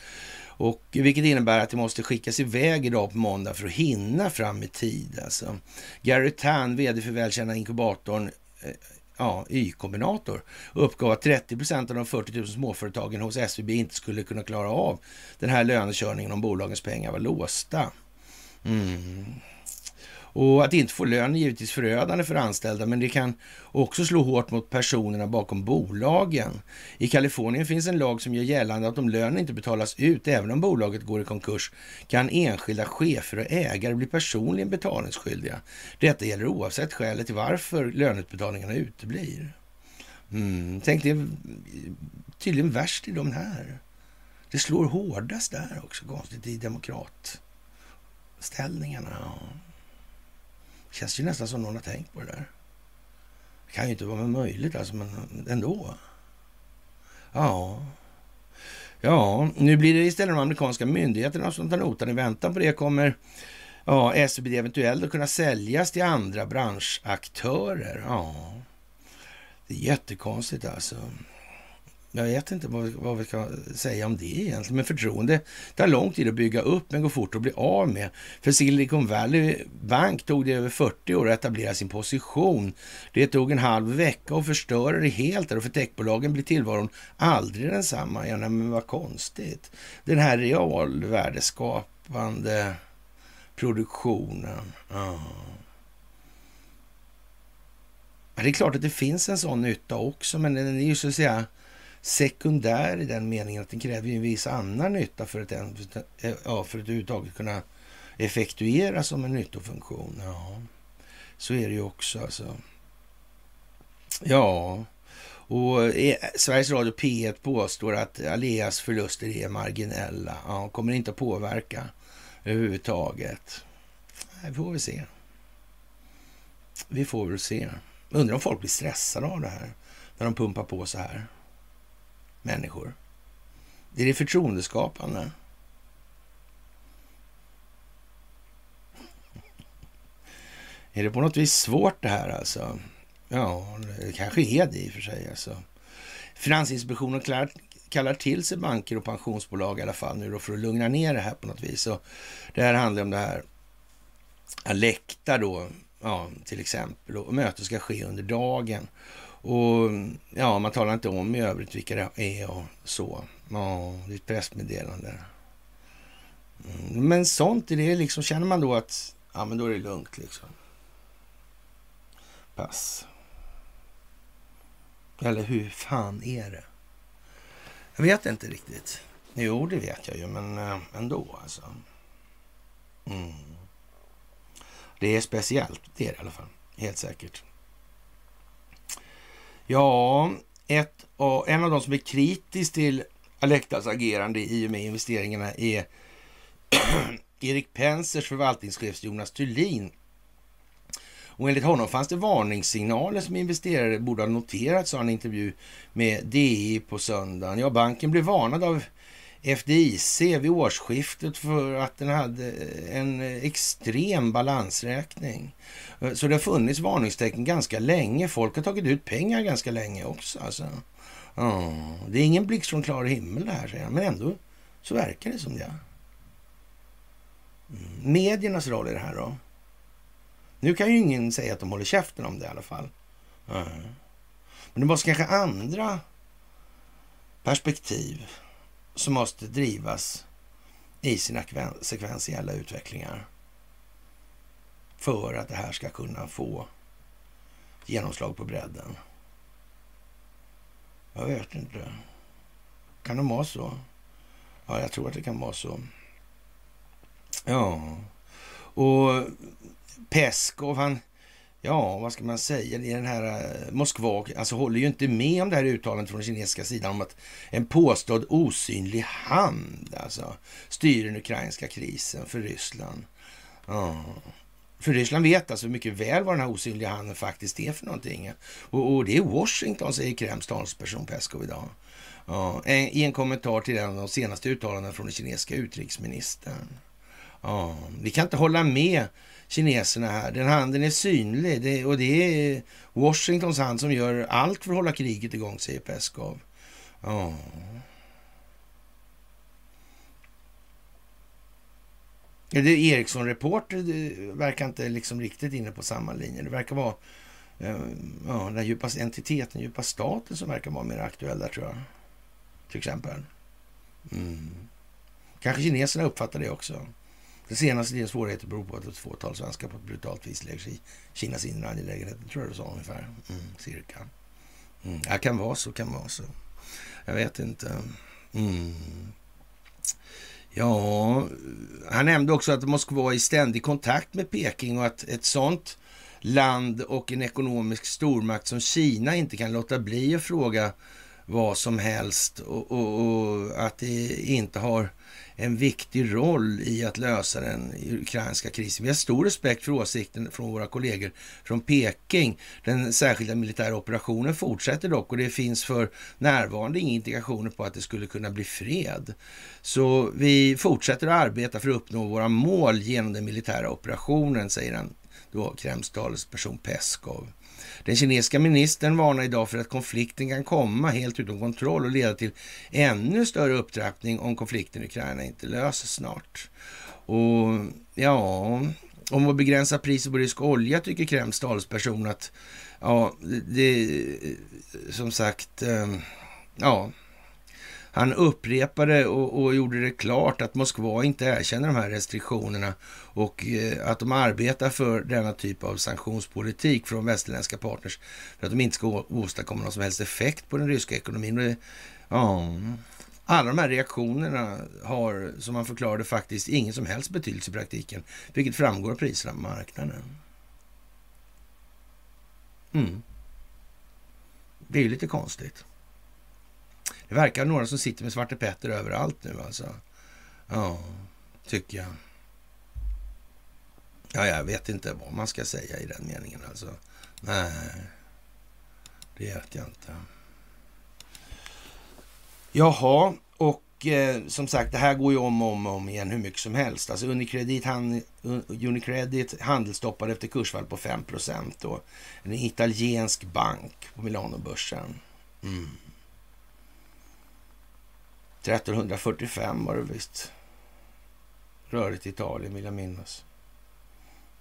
Speaker 1: Och, vilket innebär att det måste skickas iväg idag på måndag för att hinna fram i tid. Alltså. Gary Tan, vd för välkända inkubatorn eh, ja, Y-kombinator uppgav att 30 procent av de 40 000 småföretagen hos SVB inte skulle kunna klara av den här lönekörningen om bolagens pengar var låsta. Mm. Och att inte få lön är givetvis förödande för anställda, men det kan också slå hårt mot personerna bakom bolagen. I Kalifornien finns en lag som gör gällande att om lönen inte betalas ut, även om bolaget går i konkurs, kan enskilda chefer och ägare bli personligen betalningsskyldiga. Detta gäller oavsett skälet till varför löneutbetalningarna uteblir. Mm, tänk, det är tydligen värst i de här. Det slår hårdast där också, konstigt, i demokratställningarna. Ja. Känns ju nästan som någon har tänkt på det där. Det kan ju inte vara möjligt alltså, men ändå. Ja. Ja, nu blir det istället de amerikanska myndigheterna som tar notan. I väntan på det kommer ja, SBD eventuellt att kunna säljas till andra branschaktörer. Ja, det är jättekonstigt alltså. Jag vet inte vad, vad, vi ska säga om det egentligen. Men förtroende tar lång tid att bygga upp men går fort att bli av med. För Silicon Valley Bank tog det över 40 år att etablera sin position. Det tog en halv vecka att förstöra det helt och för techbolagen blir tillvaron aldrig densamma. Ja, men vad konstigt. Den här realvärdeskapande produktionen. Ja. Det är klart att det finns en sån nytta också, men den är ju så att säga sekundär i den meningen att den kräver en viss annan nytta för att, en, eh, ja, för att överhuvudtaget kunna effektueras som en nyttofunktion. Ja, så är det ju också alltså. Ja, och eh, Sveriges Radio P1 påstår att Aleas förluster är marginella. Ja, kommer inte att påverka överhuvudtaget. Vi får väl se. Vi får väl se. Undrar om folk blir stressade av det här när de pumpar på så här människor. Det är det förtroendeskapande. Är det på något vis svårt det här alltså? Ja, det kanske är det i och för sig. Alltså. Finansinspektionen kallar till sig banker och pensionsbolag i alla fall nu då för att lugna ner det här på något vis. Och det här handlar om det här Alekta då, ja, till exempel. Och mötet ska ske under dagen. Och ja, man talar inte om i övrigt vilka det är och så. Ja, det är ett pressmeddelande. Mm, men sånt, är det liksom, känner man då att ja, men då är det lugnt liksom. Pass. Eller hur fan är det? Jag vet inte riktigt. Jo, det vet jag ju, men eh, ändå alltså. Mm. Det är speciellt, det är det i alla fall. Helt säkert. Ja, ett, av, en av de som är kritisk till Alectas agerande i och med investeringarna är Erik Pensers förvaltningschef Jonas Thulin. Och enligt honom fanns det varningssignaler som investerare borde ha noterat, sa han i en intervju med DI på söndagen. Ja, banken blev varnad av FDIC vid årsskiftet för att den hade eh, en eh, extrem balansräkning. Eh, så det har funnits varningstecken ganska länge. Folk har tagit ut pengar ganska länge också. Alltså. Mm. det är ingen blixt från klar himmel det här, säger han. Men ändå så verkar det som det. Mm. Mediernas roll i det här då? Nu kan ju ingen säga att de håller käften om det i alla fall. Mm. Men det måste kanske andra perspektiv som måste drivas i sina sekventiella utvecklingar för att det här ska kunna få genomslag på bredden. Jag vet inte. Kan det vara så? Ja, jag tror att det kan vara så. Ja, och Peskov, han, ja, vad ska man säga, i den här eh, Moskva, alltså håller ju inte med om det här uttalandet från den kinesiska sidan om att en påstådd osynlig hand alltså styr den ukrainska krisen för Ryssland. Ja. För Ryssland vet alltså mycket väl vad den här osynliga handen faktiskt är för någonting. Och, och det är Washington, säger Kremls talesperson Peskov idag. Ja, eh, I en kommentar till en av de senaste uttalandena från den kinesiska utrikesministern. Ja, vi kan inte hålla med kineserna här. Den handen är synlig det, och det är Washingtons hand som gör allt för att hålla kriget igång, säger Peskov. Oh. Det Ericsson-reporter verkar inte liksom riktigt inne på samma linje. Det verkar vara eh, ja, den djupa entiteten, den djupa staten som verkar vara mer aktuell där tror jag. Till exempel. Mm. Kanske kineserna uppfattar det också. Den senaste tidens svårigheter beror på att ett fåtal svenskar på ett brutalt vis lägger sig i Kinas inre angelägenheter, tror jag du sa ungefär. Mm, cirka. Mm. Ja, kan vara så, kan vara så. Jag vet inte. Mm. Ja, han nämnde också att Moskva är i ständig kontakt med Peking och att ett sånt land och en ekonomisk stormakt som Kina inte kan låta bli att fråga vad som helst och, och, och att det inte har en viktig roll i att lösa den ukrainska krisen. Vi har stor respekt för åsikten från våra kollegor från Peking. Den särskilda militära operationen fortsätter dock och det finns för närvarande inga indikationer på att det skulle kunna bli fred. Så vi fortsätter att arbeta för att uppnå våra mål genom den militära operationen, säger han då Kremls talesperson Peskov. Den kinesiska ministern varnar idag för att konflikten kan komma helt utom kontroll och leda till ännu större upptrappning om konflikten i Ukraina inte löses snart. Och ja, om att begränsa priset på rysk olja tycker Kremls talesperson att ja, det som sagt, eh, ja, han upprepade och, och, gjorde det klart att Moskva inte erkänner de här restriktionerna och eh, att de arbetar för denna typ av sanktionspolitik från västerländska partners för att de inte ska åstadkomma någon som helst effekt på den ryska ekonomin. Det, ja, alla de här reaktionerna har, som man förklarade, faktiskt ingen som helst betydelse i praktiken, vilket framgår av priserna på marknaden. Mm. Det är ju lite konstigt. Det verkar några som sitter med Svarte Petter överallt nu alltså. Ja, tycker jag. Ja, jag vet inte vad man ska säga i den meningen alltså. Nej, det vet jag inte. Jaha, och eh, som sagt, det här går ju om och om, om igen hur mycket som helst. Alltså Unicredit, hand, Unicredit handelsstoppade efter kursfall på 5 procent. en italiensk bank på Milanobörsen. Mm. 1345 var det visst. Rörigt i Italien vill jag minnas.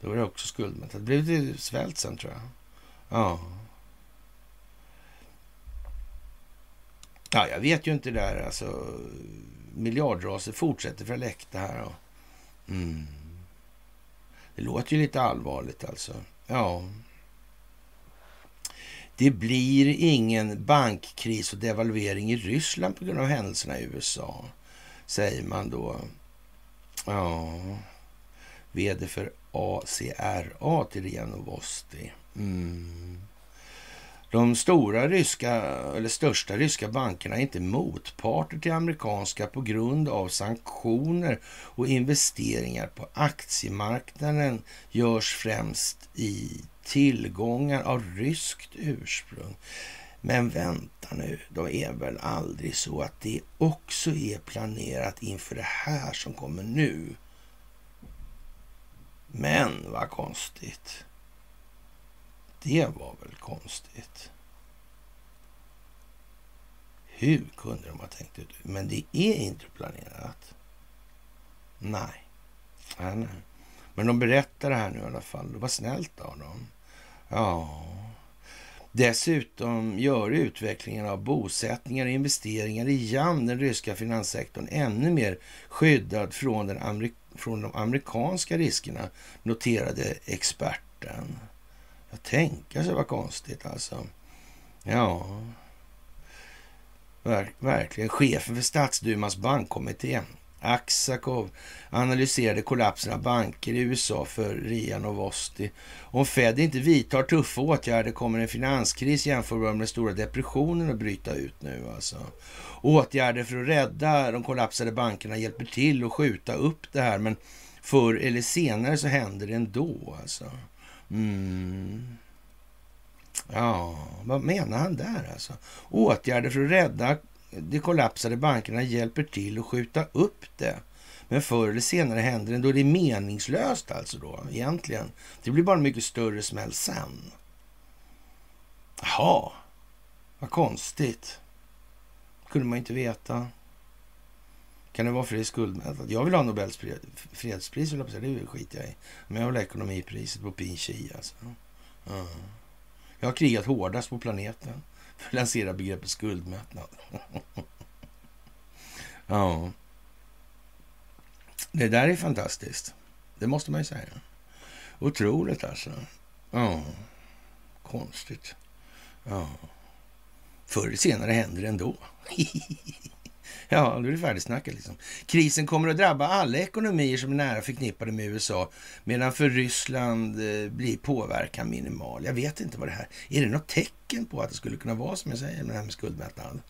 Speaker 1: Då var det också skuldmättat. Det blev lite svält sen tror jag. Ja. Ja, jag vet ju inte det där alltså. Miljardraser fortsätter för att läkta här. Och, mm. Det låter ju lite allvarligt alltså. Ja. Det blir ingen bankkris och devalvering i Ryssland på grund av händelserna i USA, säger man då. Ja, vd för ACRA till Ria Novosti. Mm. De stora ryska, eller största ryska bankerna är inte motparter till amerikanska på grund av sanktioner och investeringar på aktiemarknaden görs främst i tillgångar av ryskt ursprung. Men vänta nu, det är väl aldrig så att det också är planerat inför det här som kommer nu? Men vad konstigt. Det var väl konstigt. Hur kunde de ha tänkt ut Men det är inte planerat. Nej. nej, nej. Men de berättar det här nu i alla fall. Det var snällt av dem. Ja. Dessutom gör utvecklingen av bosättningar och investeringar igen den ryska finanssektorn ännu mer skyddad från, den amerik från de amerikanska riskerna, noterade experten. Jag tänker sig vad konstigt alltså. Ja, Ver verkligen. Chefen för Stadsdumans bankkommitté, Aksakov, analyserade kollapsen av banker i USA för Ria Novosti. Om Fed inte vidtar tuffa åtgärder kommer en finanskris jämförbar med den stora depressionen att bryta ut nu. Alltså. Åtgärder för att rädda de kollapsade bankerna hjälper till att skjuta upp det här, men förr eller senare så händer det ändå. Alltså. Mm. Ja, vad menar han där alltså? Åtgärder för att rädda de kollapsade bankerna hjälper till att skjuta upp det. Men förr eller senare händer det då det är meningslöst alltså då, egentligen. Det blir bara en mycket större smäll sen. Jaha, vad konstigt. kunde man inte veta. Kan det vara för det skuldmättat? Jag vill ha Nobels fredspris, det skiter jag i. Men jag vill ha ekonomipriset på Pin Chi alltså. Mm. Jag har krigat hårdast på planeten för att lansera begreppet skuldmättnad. ja. Det där är fantastiskt. Det måste man ju säga. Otroligt alltså. Ja. Konstigt. Ja. Förr eller senare händer det ändå. Ja, då är det färdigsnackat liksom. Krisen kommer att drabba alla ekonomier som är nära förknippade med USA, medan för Ryssland eh, blir påverkan minimal. Jag vet inte vad det här är. det något tecken på att det skulle kunna vara som jag säger med det här med skuldmättnad?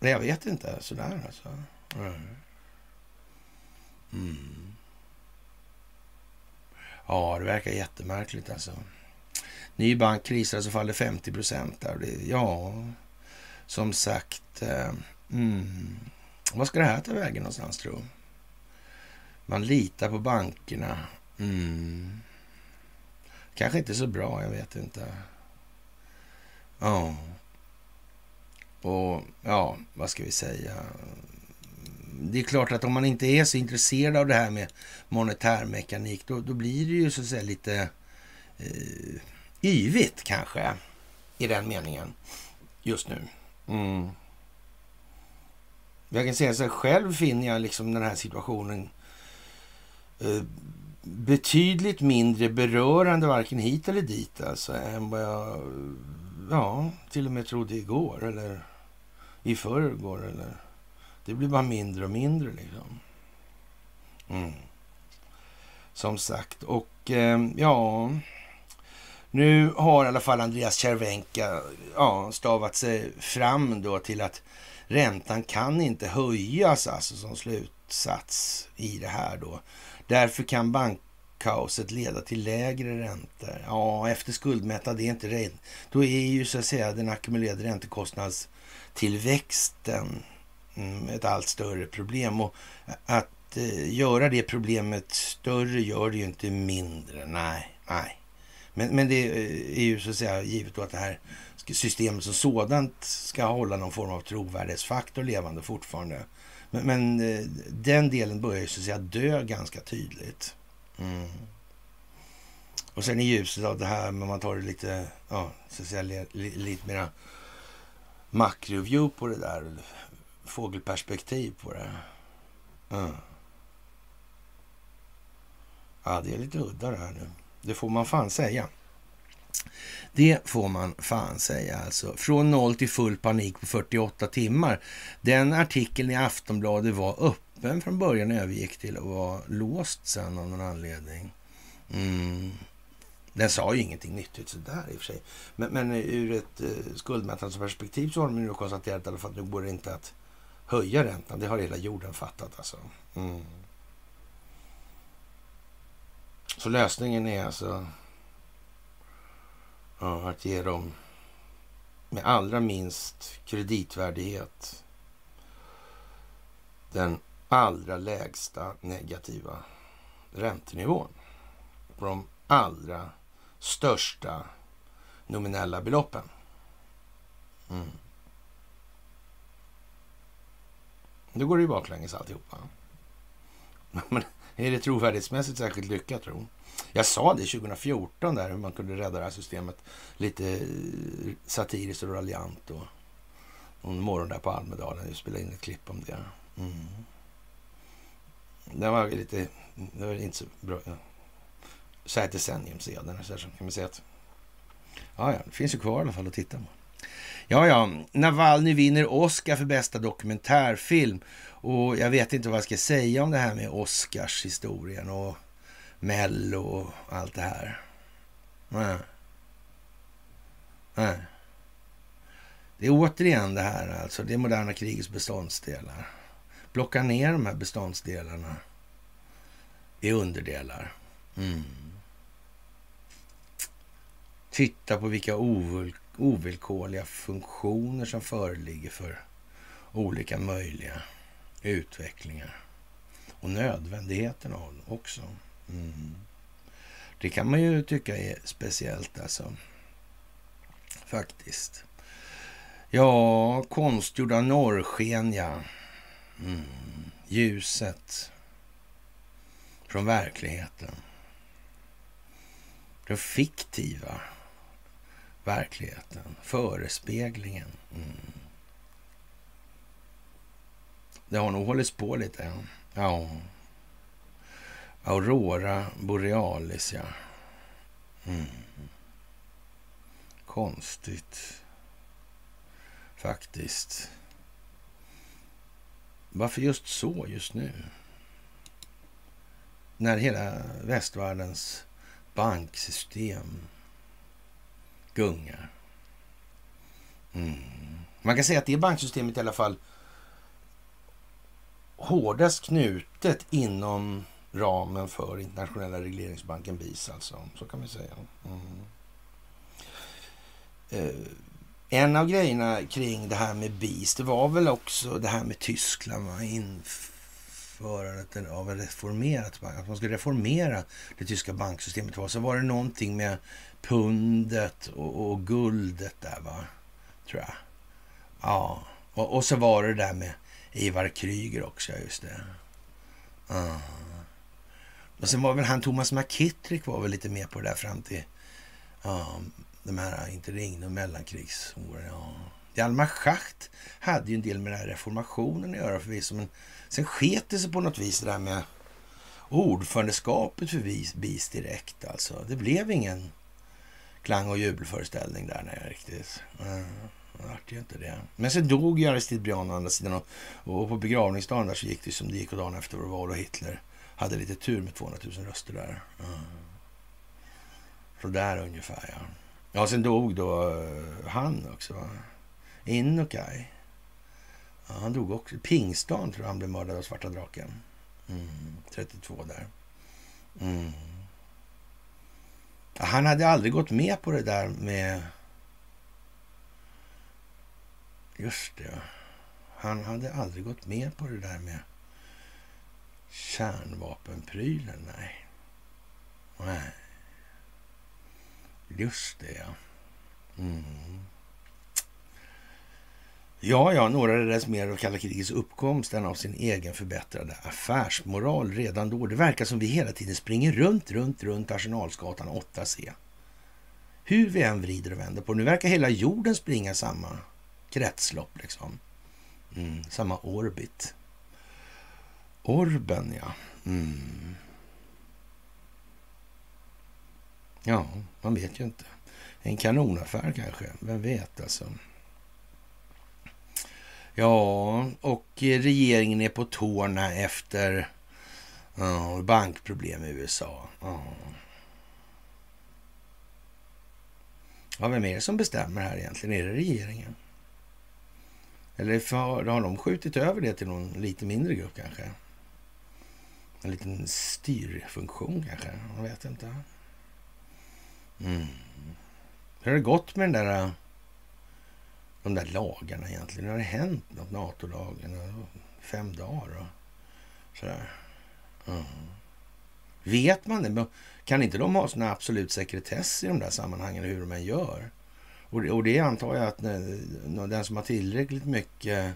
Speaker 1: Nej, jag vet inte. Sådär alltså. Mm. Ja, det verkar jättemärkligt alltså. Ny bank krisar så alltså, faller 50 procent där. Ja, som sagt. Eh, mm. Vad ska det här ta vägen någonstans tro? Man litar på bankerna. Mm. Kanske inte så bra, jag vet inte. Ja. Och ja, vad ska vi säga? Det är klart att om man inte är så intresserad av det här med monetärmekanik, då, då blir det ju så att säga lite eh, yvigt kanske i den meningen just nu. Mm. Jag kan säga så här, själv finner jag liksom den här situationen eh, betydligt mindre berörande varken hit eller dit alltså, än vad jag ja, till och med trodde igår eller i förrgår. Eller. Det blir bara mindre och mindre liksom. Mm. Som sagt, och eh, ja... Nu har i alla fall Andreas Cervenka ja, stavat sig fram då till att räntan kan inte höjas alltså som slutsats i det här då. Därför kan bankkaoset leda till lägre räntor. Ja, efter skuldmättnad är inte rent. Då är ju så att säga den ackumulerade räntekostnadstillväxten mm, ett allt större problem. Och att eh, göra det problemet större gör det ju inte mindre. Nej, nej. Men, men det är ju så att säga givet då att det här systemet som sådant ska hålla någon form av trovärdighetsfaktor levande fortfarande. Men, men eh, den delen börjar ju så att säga dö ganska tydligt. Mm. Och sen i ljuset av det här, men man tar det lite, ja, så att säga, li, lite mera makroview på det där, fågelperspektiv på det. Mm. Ja, det är lite udda det här nu. Det får man fan säga. Det får man fan säga alltså. Från noll till full panik på 48 timmar. Den artikeln i Aftonbladet var öppen från början och övergick till att vara låst sen av någon anledning. Mm. Den sa ju ingenting nyttigt sådär i och för sig. Men, men eh, ur ett eh, skuldmättnadsperspektiv så har de ju konstaterat i alla fall att nu går det inte att höja räntan. Det har hela jorden fattat alltså. Mm. Så lösningen är alltså Ja, att ge dem med allra minst kreditvärdighet den allra lägsta negativa räntenivån på de allra största nominella beloppen. Mm. Nu går det ju baklänges alltihopa. Men är det trovärdighetsmässigt särskilt lyckat tro? Jag sa det 2014 där hur man kunde rädda det här systemet lite eh, satiriskt och raljant. Och en morgon där på Almedalen, jag spelade in ett klipp om det. Mm. Det var lite, det var inte så bra. Ja. Så här ett decennium sedan så kan man säga att ja, ja, det finns ju kvar i alla fall att titta på. Ja, ja, Navalny vinner Oscar för bästa dokumentärfilm. Och jag vet inte vad jag ska säga om det här med Oscars historien och Mello och allt det här. Nej. Nej. Det är återigen det här alltså, det moderna krigets beståndsdelar. Plocka ner de här beståndsdelarna i underdelar. Mm. Titta på vilka ovillkorliga funktioner som föreligger för olika möjliga utvecklingar. Och nödvändigheten av dem också. Mm. Det kan man ju tycka är speciellt alltså. Faktiskt. Ja, konstgjorda norrsken ja. Mm. Ljuset från verkligheten. Den fiktiva verkligheten, förespeglingen. Mm. Det har nog hållits på lite. Ja. Aurora borealis, ja. Mm. Konstigt. Faktiskt. Varför just så just nu? När hela västvärldens banksystem gungar. Mm. Man kan säga att det banksystemet i alla fall hårdast knutet inom ramen för internationella regleringsbanken BIS. Alltså. Så kan vi säga. Mm. Eh, en av grejerna kring det här med BIS, det var väl också det här med Tyskland, va? införandet av en reformerat bank, att man skulle reformera det tyska banksystemet. Va? Så var det någonting med pundet och, och guldet där, va? tror jag. Ja, och, och, så var det där med Ivar Kryger också, just det. Uh. Och sen var väl han Thomas McKittrick var väl lite mer på det där fram till ja, de här interregnum mellankrigsåren. Ja. Hjalmar Schacht hade ju en del med den här reformationen att göra förvisso, men sen sket det sig på något vis det där med ordförandeskapet för BIS direkt alltså. Det blev ingen klang och jubelföreställning där nej, riktigt. Mm. Det vart ju inte det. Men sen dog ju Aristide Briand å andra sidan och, och på begravningsdagen där så gick det som det gick och dagen efter var val och Hitler hade lite tur med 200 000 röster där. Mm. Så där ungefär ja. Ja, sen dog då uh, han också. Va? Inukai. Ja, han dog också. Pingstan tror jag han blev mördad av Svarta Draken. Mm. 32 där. Mm. Han hade aldrig gått med på det där med... Just det. Han hade aldrig gått med på det där med kärnvapenprylen. Nej. Nej. Just det, ja. Mm. Ja, ja, några räddades mer av kalla krigets uppkomst än av sin egen förbättrade affärsmoral redan då. Det verkar som vi hela tiden springer runt, runt, runt Arsenalsgatan 8C. Hur vi än vrider och vänder på Nu verkar hela jorden springa samma kretslopp, liksom. Mm, samma orbit. Orben, ja. Mm. Ja, man vet ju inte. En kanonaffär kanske, vem vet alltså. Ja, och regeringen är på tårna efter uh, bankproblem i USA. Uh. Ja, vem är det som bestämmer här egentligen? Är det regeringen? Eller har de skjutit över det till någon lite mindre grupp kanske? En liten styrfunktion kanske? Jag vet inte. Mm. Hur har det gått med den där, de där lagarna egentligen? Har det hänt något? NATO-lagen? Fem dagar och sådär. Mm. Vet man det? Kan inte de ha sån absolut sekretess i de där sammanhangen, hur de än gör? Och det, och det antar jag att eh, den som har tillräckligt mycket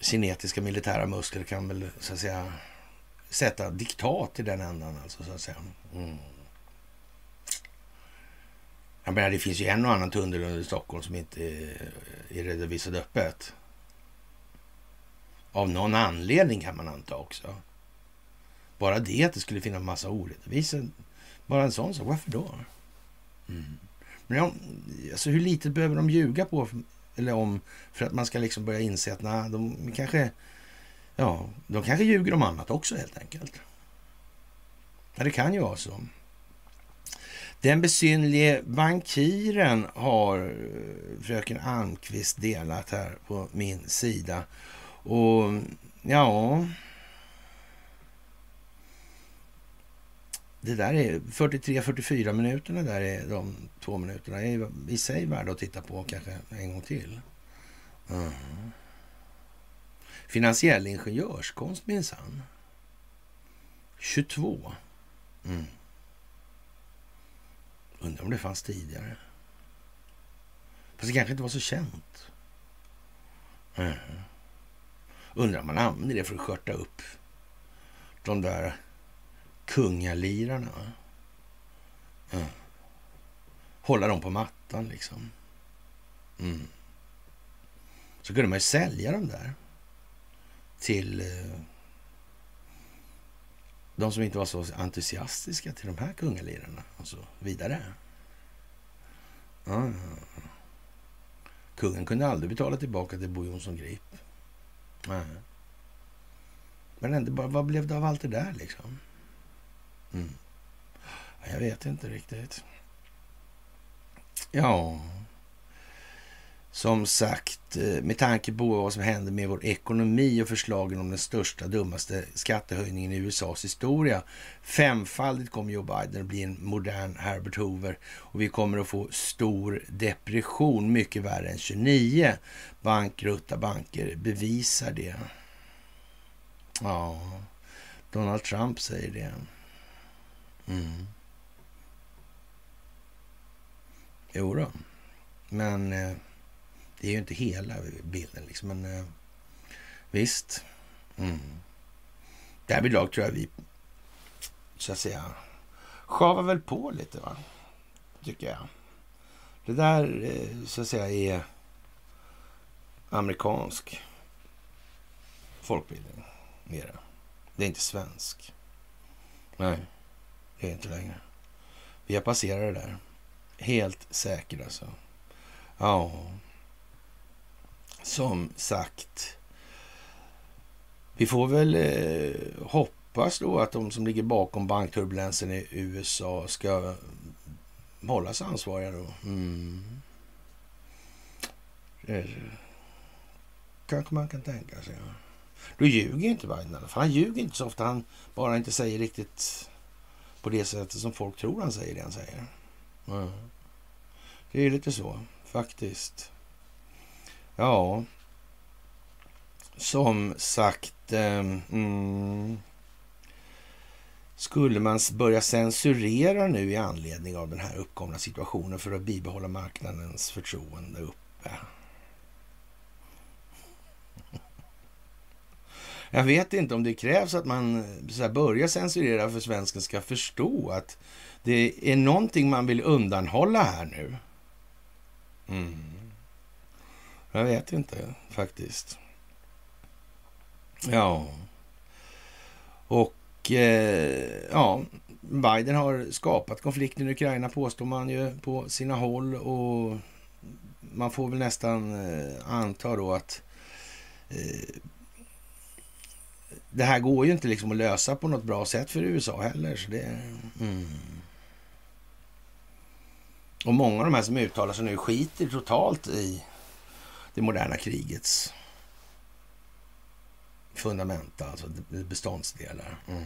Speaker 1: kinetiska militära muskler kan väl så att säga sätta diktat i den ändan alltså, så att säga. Mm. Jag menar, det finns ju en och annan tunnel under Stockholm som inte är redovisad öppet. Av någon anledning kan man anta också. Bara det att det skulle finnas massa oredovisade. Bara en sån sak. Varför då? Mm. Men ja, alltså hur lite behöver de ljuga på eller om för att man ska liksom börja inse att nej, de kanske, ja, de kanske ljuger om annat också helt enkelt. Ja, det kan ju vara så. Den besynlige bankiren har eh, fröken Almqvist delat här på min sida. Och ja... Det där är 43-44 minuterna där är de två minuterna är i sig värda att titta på kanske en gång till. Mm. Finansiell ingenjörskonst minsann. 22. Mm. Undrar om det fanns tidigare. Fast det kanske inte var så känt. Mm. Undrar om man använder det för att skörta upp de där kungalirarna. Mm. Hålla dem på mattan liksom. Mm. Så kunde man ju sälja dem där till eh, de som inte var så entusiastiska till de här kungalirarna och så vidare. Ja, Kungen kunde aldrig betala tillbaka till Bo Jonsson Grip. Nej. Men ändå, vad blev det av allt det där liksom? Mm. Jag vet inte riktigt. Ja, som sagt, eh, med tanke på vad som händer med vår ekonomi och förslagen om den största, dummaste skattehöjningen i USAs historia. Femfaldigt kommer Joe Biden att bli en modern Herbert Hoover och vi kommer att få stor depression, mycket värre än 29. Bankrutta banker bevisar det. Ja, Donald Trump säger det. Mm. Jo då. men eh, det är ju inte hela bilden. Liksom. Men eh, visst. Mm. Därvidlag tror jag vi, så att säga, sjavar väl på lite, va? tycker jag. Det där, eh, så att säga, är amerikansk folkbildning. Mera. Det är inte svensk. Nej, är inte längre. Vi har passerat det där. Helt säkert alltså. Ja, som sagt. Vi får väl eh, hoppas då att de som ligger bakom bankturbulensen i USA ska hållas ansvariga då. Mm. Det kanske man kan tänka sig. Då ljuger inte Biden i alla fall. Han ljuger inte så ofta. Han bara inte säger riktigt på det sättet som folk tror han säger det han säger. Mm. Det är lite så faktiskt. Ja, som sagt. Eh, mm, skulle man börja censurera nu i anledning av den här uppkomna situationen för att bibehålla marknadens förtroende uppe? Jag vet inte om det krävs att man så börjar censurera för svensken ska förstå att det är någonting man vill undanhålla här nu. Mm. Jag vet inte faktiskt. Ja. Och eh, ja, Biden har skapat konflikten i Ukraina påstår man ju på sina håll och man får väl nästan eh, anta då att eh, det här går ju inte liksom att lösa på något bra sätt för USA heller. Så det, mm. Och många av de här som uttalar sig nu skiter totalt i det moderna krigets fundamenta, alltså beståndsdelar. Mm.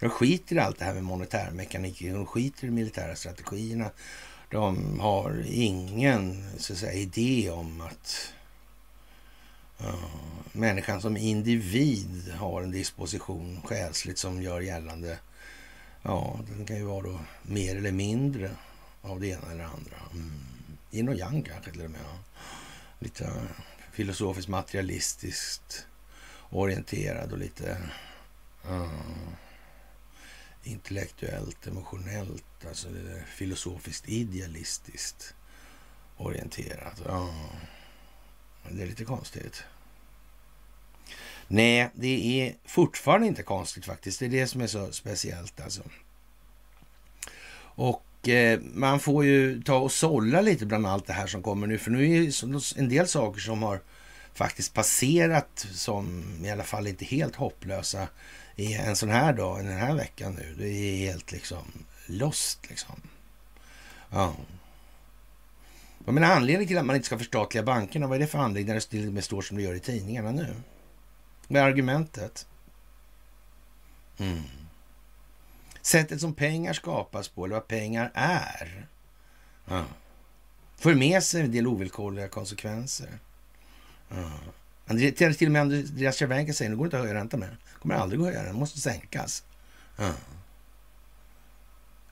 Speaker 1: De skiter i allt det här med monetärmekanik, de skiter i de militära strategierna. De har ingen så att säga, idé om att Eh, människan som individ har en disposition själsligt som gör gällande. Ja, den kan ju vara då mer eller mindre av det ena eller andra. Mm. Yin och yang kanske till och med. Ja lite eh, filosofiskt materialistiskt orienterad och lite uh, Intellektuellt, emotionellt, alltså eh, filosofiskt, idealistiskt orienterat. Ja. Det är lite konstigt. Nej, det är fortfarande inte konstigt faktiskt. Det är det som är så speciellt alltså. Och eh, man får ju ta och sålla lite bland allt det här som kommer nu. För nu är det en del saker som har faktiskt passerat som i alla fall inte helt hopplösa i en sån här dag, den här veckan nu. Det är helt liksom lost liksom. Ja. Vad menar anledningen till att man inte ska förstatliga bankerna? Vad är det för anledning när det till och med står som det gör i tidningarna nu? Är argumentet? Mm. Sättet som pengar skapas på, eller vad pengar är, ja. för med sig en del ovillkorliga konsekvenser. Ja. Till och med Andreas Cervenka säger det går inte att höja räntan med. Det kommer aldrig att höja den, måste sänkas. Ja.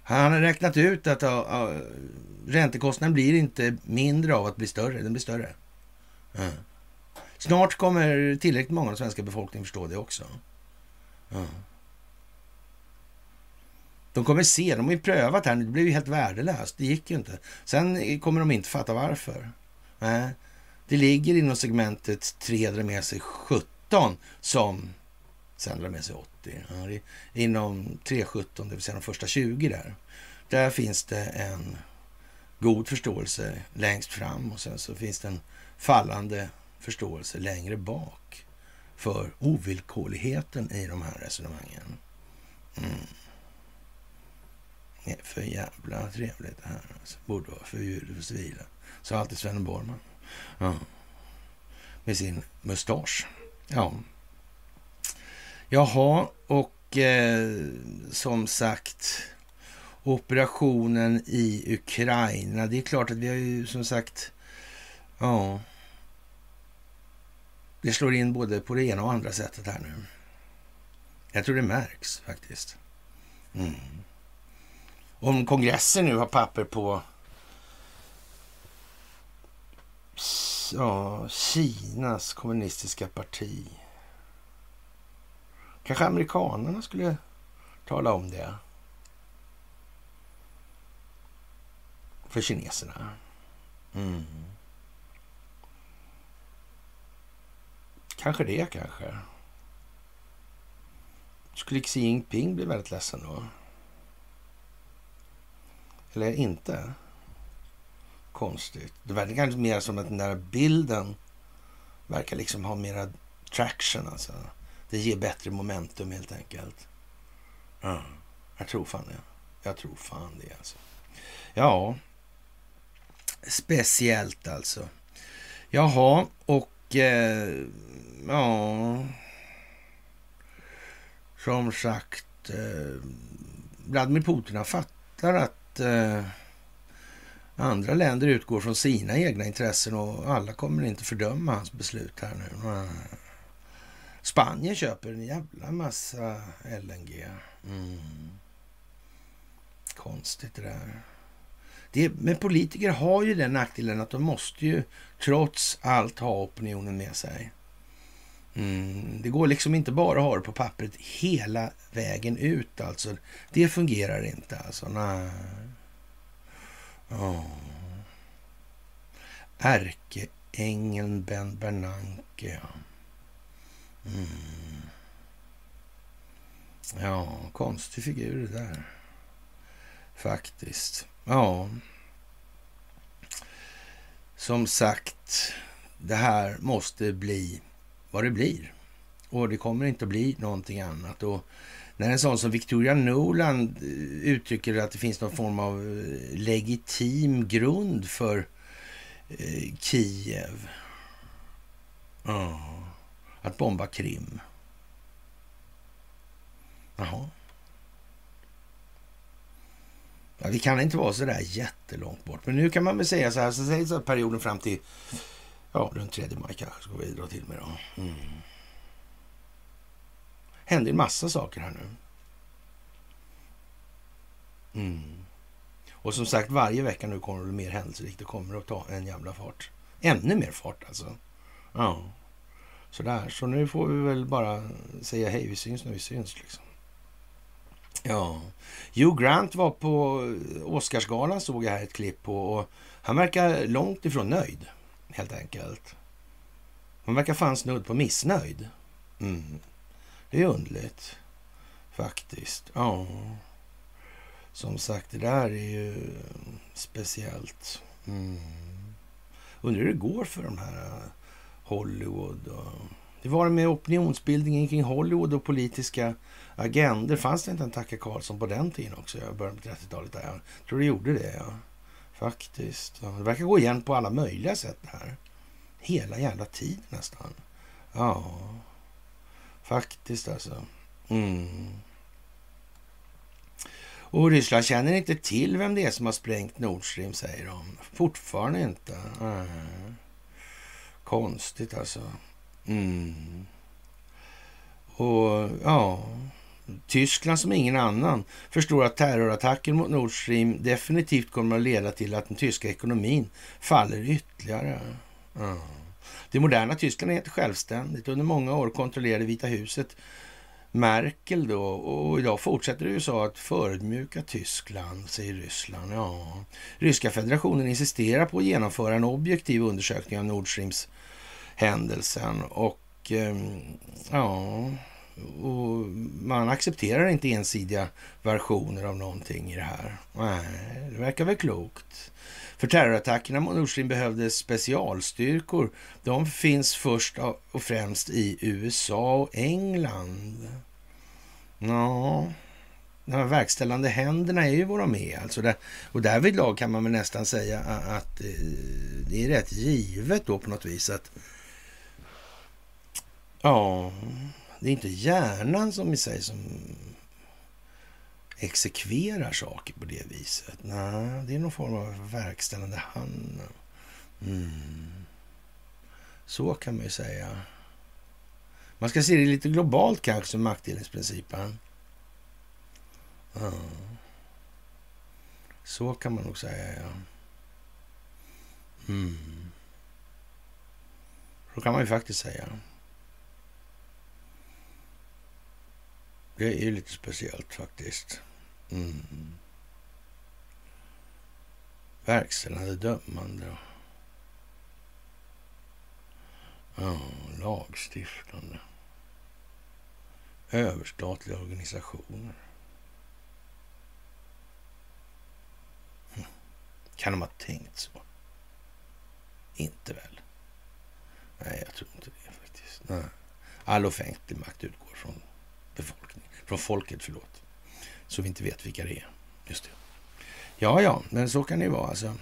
Speaker 1: Han har räknat ut att uh, uh, räntekostnaden blir inte mindre av att bli större, den blir större. Uh. Snart kommer tillräckligt många av den svenska befolkningen förstå det också. De kommer se, de har ju prövat här, det blev ju helt värdelöst, det gick ju inte. Sen kommer de inte fatta varför. Nej. Det ligger inom segmentet 3 drar med sig 17 som sen drar med sig 80. Ja, inom 317, det vill säga de första 20 där. Där finns det en god förståelse längst fram och sen så finns det en fallande förståelse längre bak för ovillkorligheten i de här resonemangen. Mm. Det är för jävla trevligt det här. Alltså. Borde vara förbjudet för civila. Så alltid Sven Borman. Ja. Med sin mustasch. Ja. Jaha, och eh, som sagt operationen i Ukraina. Det är klart att vi har ju som sagt, ja, det slår in både på det ena och andra sättet här nu. Jag tror det märks faktiskt. Mm. Om kongressen nu har papper på ja, Kinas kommunistiska parti. Kanske amerikanerna skulle tala om det. För kineserna. Mm. Kanske det kanske. Skulle Xi Jinping bli väldigt ledsen då? Eller inte? konstigt. Det verkar kanske mer som att den där bilden verkar liksom ha mera traction alltså. Det ger bättre momentum helt enkelt. Mm. jag tror fan det. Jag tror fan det alltså. Ja, speciellt alltså. Jaha, och eh, ja, som sagt, eh, Vladimir Putin har fattat att eh, Andra länder utgår från sina egna intressen och alla kommer inte fördöma hans beslut här nu. Eh, Spanien köper en jävla massa LNG. Mm. Konstigt det där. Det, men politiker har ju den nackdelen att de måste ju trots allt ha opinionen med sig. Mm, det går liksom inte bara att ha det på pappret hela vägen ut alltså. Det fungerar inte alltså. Nej. Ja. Ärkeängeln Ben Bernanke, ja. Mm. Ja, konstig figur det där. Faktiskt. Ja. Som sagt, det här måste bli vad det blir. Och det kommer inte att bli någonting annat. Och när en sån som Victoria Noland eh, uttrycker att det finns någon form av eh, legitim grund för eh, Kiev oh. att bomba Krim. Jaha. Ja, vi kan inte vara så där jättelångt bort. Men nu kan man väl säga så här, så säg så här perioden fram till ja, runt 3 maj kanske ska vi dra till med då. Mm händer en massa saker här nu. Mm. Och som sagt, varje vecka nu kommer det bli mer händelserikt. Det kommer att ta en jävla fart. Ännu mer fart alltså. Ja. Sådär, så nu får vi väl bara säga hej, vi syns när vi syns liksom. Ja, Hugh Grant var på eh, Oscarsgalan såg jag här ett klipp på och han verkar långt ifrån nöjd helt enkelt. Han verkar fan snudd på missnöjd. Mm. Det är underligt faktiskt. Ja, som sagt, det där är ju speciellt. Mm. Undrar hur det går för de här eh, Hollywood och det var det med opinionsbildningen kring Hollywood och politiska agender. Fanns det inte en Tacka Karlsson på den tiden också? Jag började på 30-talet. Jag tror det gjorde det, ja. Faktiskt. Ja, det verkar gå igen på alla möjliga sätt det här. Hela jävla tiden nästan. Ja, faktiskt alltså. Mm. Och Ryssland känner inte till vem det är som har sprängt Nord Stream, säger de. Fortfarande inte. Mm. Konstigt alltså. Mm. Och ja, Tyskland som ingen annan förstår att terrorattacken mot Nord Stream definitivt kommer att leda till att den tyska ekonomin faller ytterligare. Det moderna Tyskland är inte självständigt. Under många år kontrollerade Vita huset Merkel då och idag fortsätter USA att förödmjuka Tyskland, säger Ryssland. Ja. Ryska federationen insisterar på att genomföra en objektiv undersökning av Nord Streams händelsen och ehm, ja, och man accepterar inte ensidiga versioner av någonting i det här. Nej, det verkar väl klokt. För terrorattackerna mot Nord Stream behövdes specialstyrkor. De finns först och främst i USA och England. Ja, de här verkställande händerna är ju vad de är. Alltså där, och därvidlag kan man väl nästan säga att eh, det är rätt givet då på något vis att ja, det är inte hjärnan som i sig som exekverar saker på det viset. Nej, det är någon form av verkställande hand. Mm. Så kan man ju säga. Man ska se det lite globalt kanske som maktdelningsprincipen. Ja. Så kan man nog säga, ja. Mm. Så kan man ju faktiskt säga. Det är lite speciellt faktiskt. Mm. Verkställande dömande. Ja, lagstiftande. Överstatliga organisationer. Hm. Kan de ha tänkt så? Inte väl? Nej, jag tror inte det faktiskt. Nej. All offentlig makt utgår från befolkningen. Från folket, förlåt. Så vi inte vet vilka det är. Just det. Ja, ja, men så kan det ju vara alltså.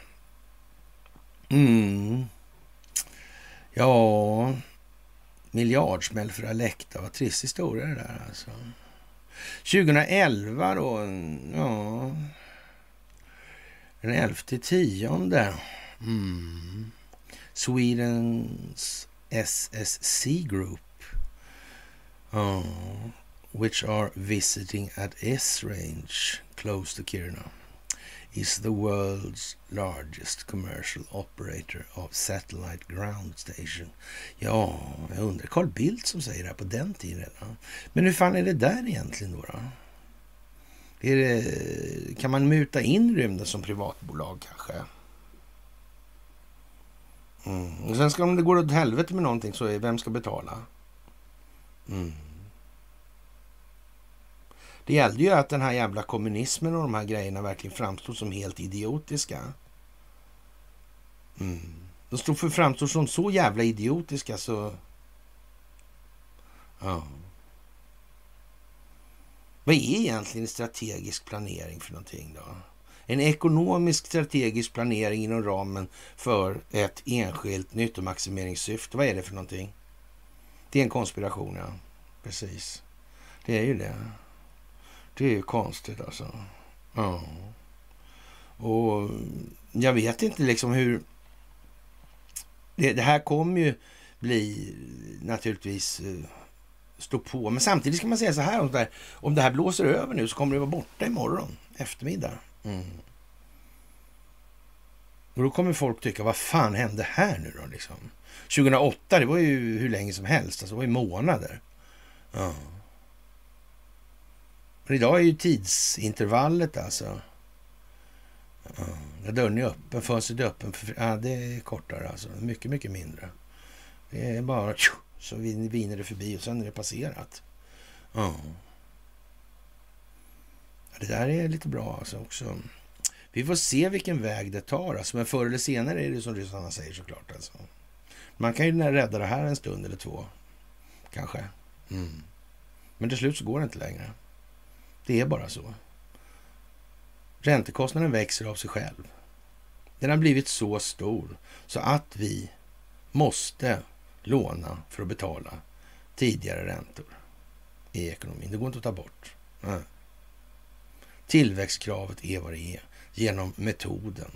Speaker 1: Mm. Ja, miljardsmäll för Alecta. Vad trist historia det där alltså. 2011 då, ja. Den 11 tionde. Mm. Swedens SSC Group. Ja which are visiting at S-Range close to Kiruna, is the world's largest commercial operator of satellite ground station. Ja, jag undrar, Carl Bildt som säger det här på den tiden Ja. Men hur fan är det där egentligen då? då? Det, kan man muta in rymden som privatbolag kanske? Mm. Och sen ska om det går åt helvete med någonting så är vem ska betala? Mm. Det gällde ju att den här jävla kommunismen och de här grejerna verkligen framstod som helt idiotiska. Mm. De stod för framstod som så jävla idiotiska så... Ja. Vad är egentligen strategisk planering för någonting då? En ekonomisk strategisk planering inom ramen för ett enskilt nyttomaximeringssyfte. Vad är det för någonting? Det är en konspiration, ja. Precis. Det är ju det. Det är ju konstigt alltså. Ja. Och jag vet inte liksom hur... Det, det här kommer ju bli naturligtvis eh, stå på. Men samtidigt ska man säga så här, om det här, om det här blåser över nu så kommer det vara borta imorgon eftermiddag. Mm. Och då kommer folk tycka, vad fan hände här nu då? Liksom? 2008, det var ju hur länge som helst, alltså det var ju månader. Ja. För idag är ju tidsintervallet alltså. Ja, dörren är öppen, fönstret är öppen, för, ja, det är kortare alltså. Mycket, mycket mindre. Det är bara så viner det förbi och sen är det passerat. Ja. Det där är lite bra alltså också. Vi får se vilken väg det tar alltså. Men förr eller senare är det som ryssarna säger såklart alltså. Man kan ju rädda det här en stund eller två. Kanske. Mm. Men till slut så går det inte längre. Det är bara så. Räntekostnaden växer av sig själv. Den har blivit så stor så att vi måste låna för att betala tidigare räntor i ekonomin. Det går inte att ta bort. Nej. Tillväxtkravet är vad det är genom metoden.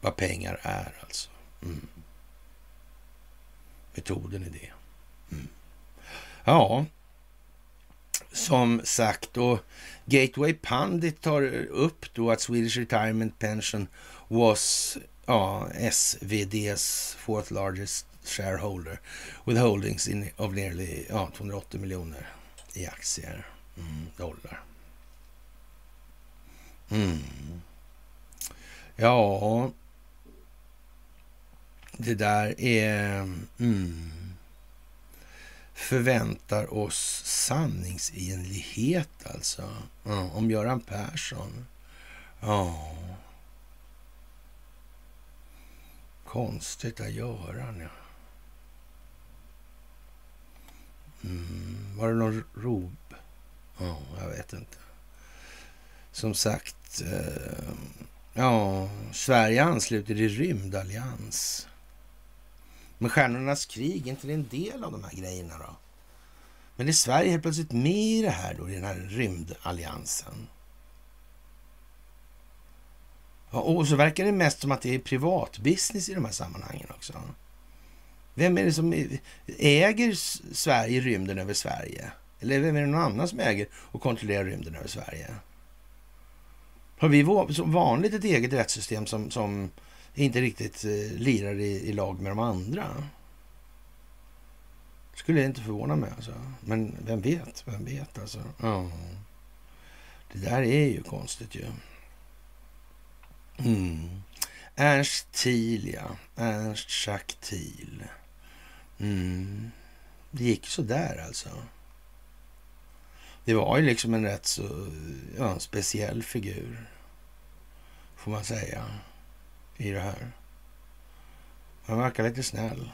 Speaker 1: Vad pengar är alltså. Mm. Metoden är det. Mm. Ja, som sagt, och Gateway Pundit tar upp då att Swedish Retirement Pension was ja, SVDs fourth largest shareholder with holdings in, of nearly ja, 280 miljoner i aktier. Mm, dollar. Mm. Ja, det där är... Mm, förväntar oss sanningsenlighet alltså. Ja, om Göran Persson. Ja. Konstigt att Göran, ja. Mm, var det någon rob? Ja, jag vet inte. Som sagt, eh, ja, Sverige ansluter till rymdallians. Men Stjärnornas krig, är inte det en del av de här grejerna då? Men är Sverige helt plötsligt med i det här då, i den här rymdalliansen? Ja, och så verkar det mest som att det är privatbusiness i de här sammanhangen också. Vem är det som äger Sverige rymden över Sverige? Eller vem är det någon annan som äger och kontrollerar rymden över Sverige? Har vi som vanligt ett eget rättssystem som, som inte riktigt eh, lirar i, i, lag med de andra? Skulle inte förvåna mig alltså. Men vem vet, vem vet alltså. Ja. Det där är ju konstigt ju. Mm. Ernst Thiel, ja. Ernst Jacques Thiel. Mm. Det gick så där alltså. Det var ju liksom en rätt så ja, speciell figur, får man säga, i det här. Han verkar lite snäll.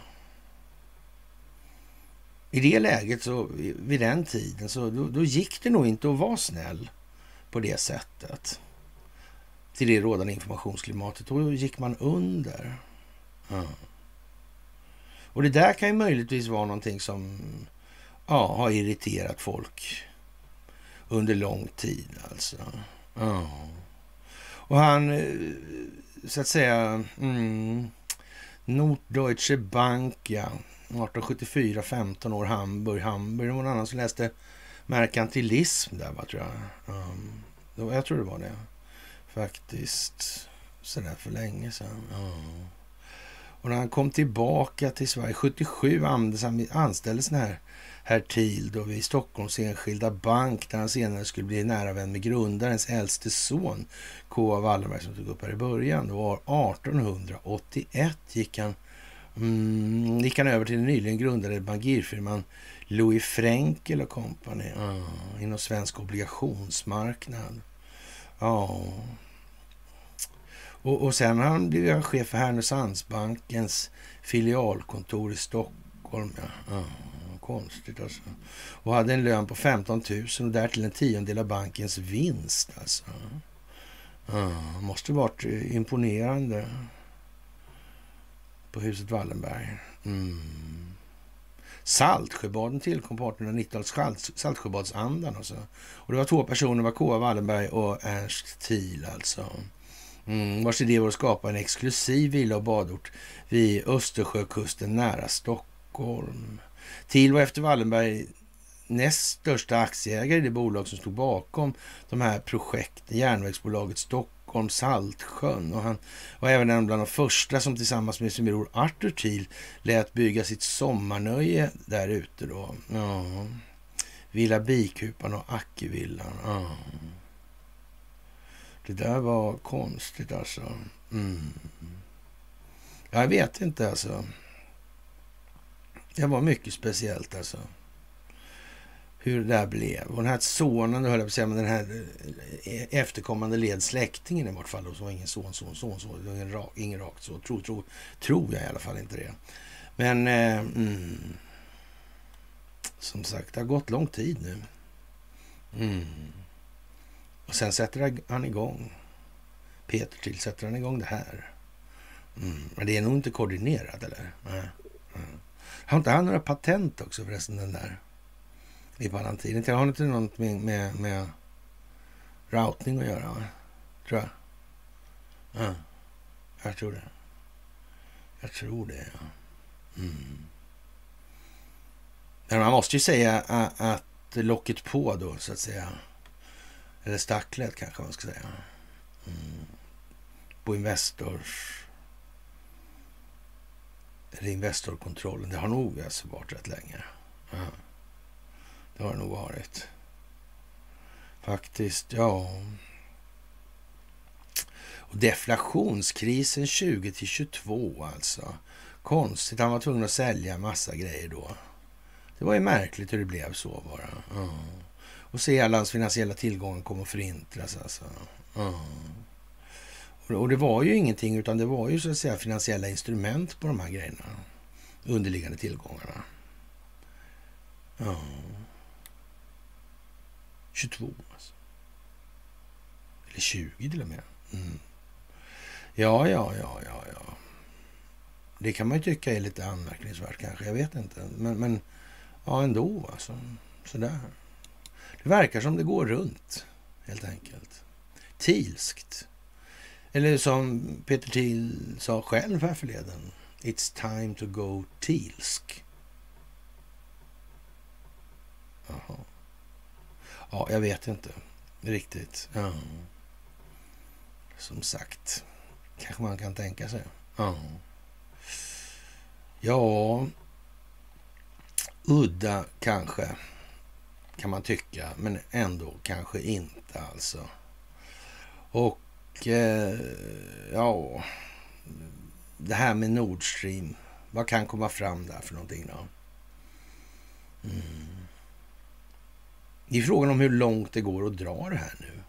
Speaker 1: I det läget, så, vid den tiden, så då, då, gick det nog inte att vara snäll på det sättet. Till det rådande informationsklimatet. Då gick man under. Ja. Och det där kan ju möjligtvis vara någonting som ja, har irriterat folk under lång tid alltså. Ja. Och han, eh, så att säga, mm, Norddeutsche Bank, ja. 1874, 15 år, Hamburg. Hamburg. Det var någon annan som läste merkantilism där, va, tror jag. Um, jag tror det var det. Faktiskt. Sådär för länge sedan. Mm. Och när han kom tillbaka till Sverige 77 anställdes den här Thiel då vid Stockholms enskilda bank där han senare skulle bli nära vän med grundarens äldste son K.A. Wallenberg som tog upp här i början. Då 1881 gick han, mm, gick han över till den nyligen grundade bankirfirman Louis Frenkel och Company ah, inom svensk obligationsmarknad. Ja, och, och sen har han blivit chef för Härnösandsbankens filialkontor i Stockholm. Ja. ja konstigt alltså. Och hade en lön på 15 000 och därtill en tiondel av bankens vinst. Alltså. Ja, måste varit eh, imponerande på huset Wallenberg. Mm. Saltsjöbaden tillkom på 1890-talet, Saltsjöbadsandan alltså. Och det var två personer, det var K.A. Wallenberg och Ernst Thiel alltså. Mm, vars idé var att skapa en exklusiv villa och badort vid Östersjökusten nära Stockholm. Thiel var efter Wallenberg näst största aktieägare i det bolag som stod bakom de här projekten, järnvägsbolaget Stockholm Stockholm, Saltsjön. Och han var även en bland de första som tillsammans med sin bror Arthur Thiel lät bygga sitt sommarnöje där ute då. Ja. Villa Bikupan och Ackevillan. Ja. Det där var konstigt alltså. Mm. Jag vet inte alltså. Det var mycket speciellt alltså. Hur det där blev. Och den här sonen, höll jag på att säga, men den här eh, efterkommande led släktingen i vart fall. Och så var ingen son, son, son, son. Det var ingen, rak, ingen rakt så. Tror, tror, tror jag i alla fall inte det. Men eh, mm, som sagt, det har gått lång tid nu. Mm. Och sen sätter han igång. Peter till sätter han igång det här. Mm. Men det är nog inte koordinerat, eller? Nej. Har inte han några patent också förresten, den där? I Palantir? Har inte något med, med, med routing att göra? Va? Tror jag. Ja, jag tror det. Jag tror det, ja. Mm. Men man måste ju säga att locket på då, så att säga. Eller stacklet kanske man ska säga. Mm. På Investors eller Investorkontrollen. Det har nog alltså varit rätt länge. Ja. Det har det nog varit. Faktiskt, ja. Och deflationskrisen 20 till 22 alltså. Konstigt, han var tvungen att sälja massa grejer då. Det var ju märkligt hur det blev så bara. Ja. Och se alla hans finansiella tillgångar komma att förintas alltså. Ja. Och det var ju ingenting, utan det var ju så att säga finansiella instrument på de här grejerna. Underliggande tillgångarna. Ja. 22 alltså. Eller 20 till och med. Mm. Ja, ja, ja, ja, ja. Det kan man ju tycka är lite anmärkningsvärt kanske. Jag vet inte. Men, men ja, ändå alltså. Sådär. Det verkar som det går runt, helt enkelt. Tilskt. Eller som Peter Thiel sa själv här förleden. It's time to go Thielsk. Jaha. Ja, jag vet inte riktigt. Ja. Som sagt, kanske man kan tänka sig. Ja. Ja, udda kanske kan man tycka, men ändå kanske inte alltså. Och Eh, ja, det här med Nord Stream. Vad kan komma fram där för någonting då? Mm. Det är frågan om hur långt det går att dra det här nu.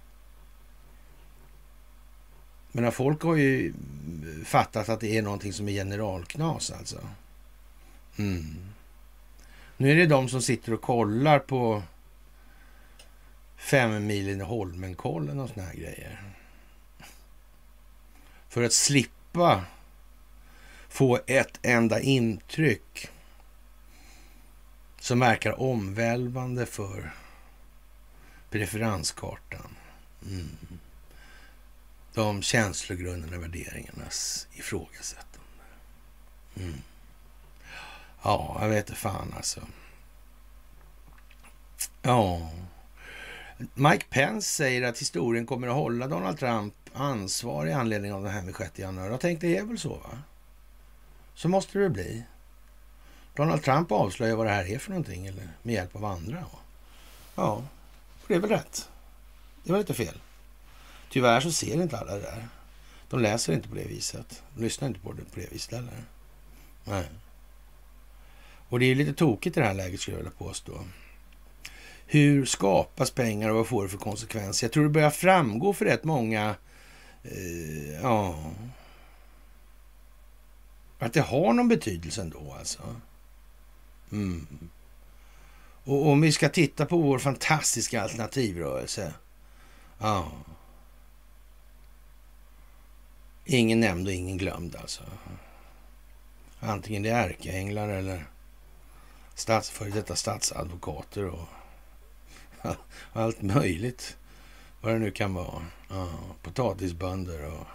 Speaker 1: Men folk har ju fattat att det är någonting som är generalknas alltså. Mm. Nu är det de som sitter och kollar på fem milen i Holmenkollen och såna här grejer för att slippa få ett enda intryck som verkar omvälvande för preferenskartan. Mm. De känslogrundande värderingarnas ifrågasättande. Mm. Ja, jag vet inte fan alltså. Ja. Mike Pence säger att historien kommer att hålla Donald Trump ansvar i anledning av det här med 6 januari. Jag tänkte det är väl så va? Så måste det bli. Donald Trump avslöjar vad det här är för någonting eller med hjälp av andra. Ja, det är väl rätt. Det var inte fel. Tyvärr så ser inte alla det där. De läser inte på det viset. De lyssnar inte på det på det viset heller. Nej. Och det är lite tokigt i det här läget skulle jag vilja påstå. Hur skapas pengar och vad får det för konsekvenser? Jag tror det börjar framgå för rätt många Eh, ja, att det har någon betydelse ändå alltså. Mm. Och om vi ska titta på vår fantastiska alternativrörelse. Ja. Ingen nämnd och ingen glömd alltså. Antingen det är ärkeänglar eller stats, före detta statsadvokater och allt möjligt. Vad det nu kan vara. Ja, potatisbönder och...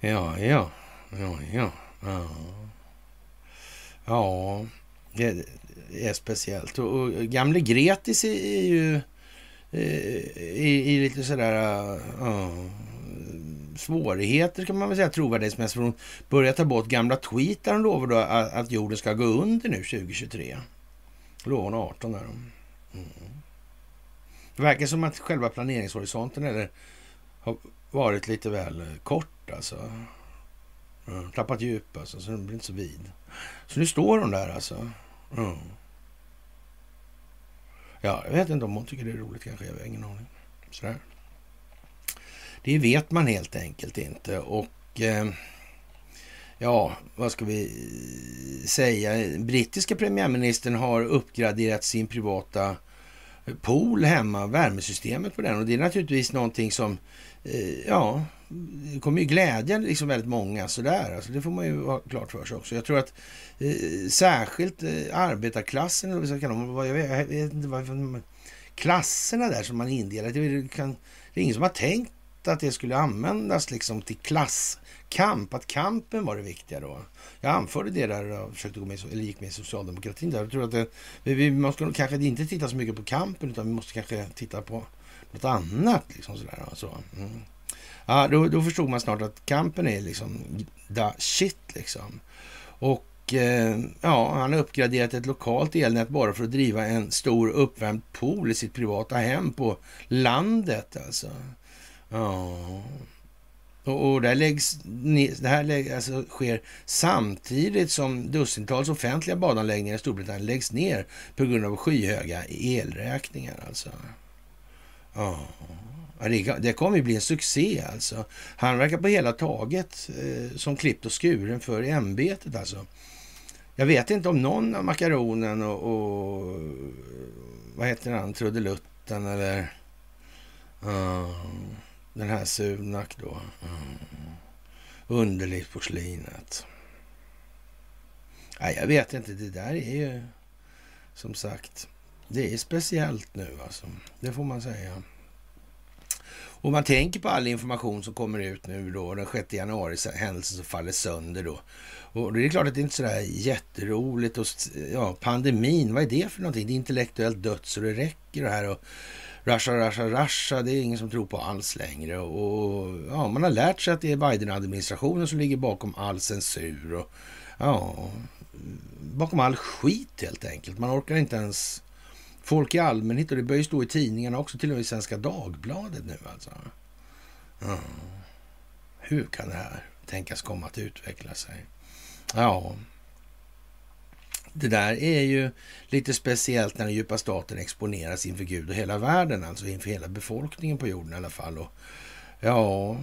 Speaker 1: ja, ja, ja, ja. Ja, ja det är speciellt. Och, och gamle Gretis är ju eh, i, lite sådär uh, svårigheter kan man väl säga trovärdighetsmässigt. För hon börjar ta bort gamla tweet där hon lovar då att, att jorden ska gå under nu 2023. Lovar hon 18 där. Mm. Det verkar som att själva planeringshorisonten eller, har varit lite väl kort alltså. Mm. Tappat djup alltså, så den blir inte så vid. Så nu står hon där alltså. Mm. Ja, jag vet inte om hon tycker det är roligt kanske. Jag har ingen aning. Sådär. Det vet man helt enkelt inte. Och eh, ja, vad ska vi säga? Brittiska premiärministern har uppgraderat sin privata pool hemma, värmesystemet på den. Och det är naturligtvis någonting som, eh, ja, det kommer ju glädja liksom väldigt många sådär. Alltså det får man ju ha klart för sig också. Jag tror att eh, särskilt eh, arbetarklassen, eller vad ska kalla dem, jag vet, jag vet inte varför, klasserna där som man indelar, det, kan, det är ingen som har tänkt att det skulle användas liksom till klass kamp, att kampen var det viktiga då. Jag anförde det där och försökte gå med, eller gick med i socialdemokratin. Där. Jag tror att det, vi måste kanske inte titta så mycket på kampen utan vi måste kanske titta på något annat. Liksom sådär, så. Mm. Ja, då, då, förstod man snart att kampen är liksom the shit liksom. Och eh, ja, han har uppgraderat ett lokalt elnät bara för att driva en stor uppvärmd pool i sitt privata hem på landet alltså. Ja. Och, och där läggs, det här läggs, alltså, sker samtidigt som dussintals offentliga badanläggningar i Storbritannien läggs ner på grund av skyhöga elräkningar. Alltså. Oh. Det, det kommer ju bli en succé alltså. Han verkar på hela taget eh, som klippt och skuren för ämbetet alltså. Jag vet inte om någon av makaronen och, och vad heter han, trudelutten eller uh, den här Sunak då. Mm. Uh, underlivsporslinet. Nej, jag vet inte. Det där är ju som sagt, det är speciellt nu alltså. Det får man säga. Och man tänker på all information som kommer ut nu då, den 6 januari, händelsen som faller sönder då. Och det är klart att det är inte sådär jätteroligt. Och, ja, pandemin, vad är det för någonting? Det är intellektuellt dött så det räcker det här. Och rasha, rasha, rasha, det är ingen som tror på alls längre. Och ja, man har lärt sig att det är Biden-administrationen som ligger bakom all censur. Och, ja, bakom all skit helt enkelt. Man orkar inte ens folk i allmänhet och det börjar ju stå i tidningarna också, till och med i Svenska Dagbladet nu alltså. Ja. Hur kan det här tänkas komma att utveckla sig? Ja, det där är ju lite speciellt när den djupa staten exponeras inför Gud och hela världen, alltså inför hela befolkningen på jorden i alla fall. Och, ja,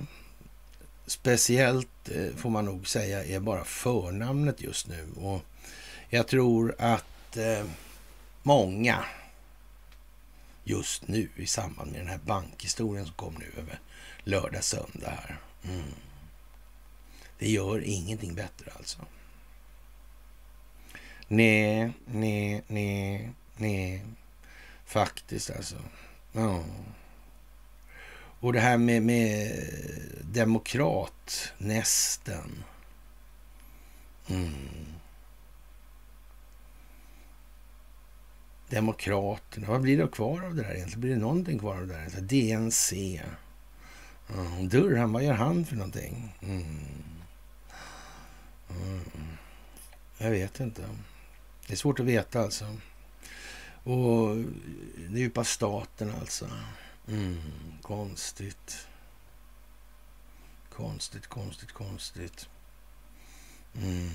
Speaker 1: speciellt eh, får man nog säga är bara förnamnet just nu. Och jag tror att eh, många just nu i samband med den här bankhistorien som kom nu över lördag, söndag här. Mm. Det gör ingenting bättre alltså. Nej, nej, nej, nej. Faktiskt alltså. Ja. Och det här med, med demokratnästen. Mm. Demokraterna. Vad blir det kvar av det där egentligen? Blir det någonting kvar av det där? DNC. Mm. Durham, vad gör han för någonting? Mm. Mm. Jag vet inte. Det är svårt att veta alltså. Och den djupa staten alltså. Mm. Konstigt. Konstigt, konstigt, konstigt. Mm.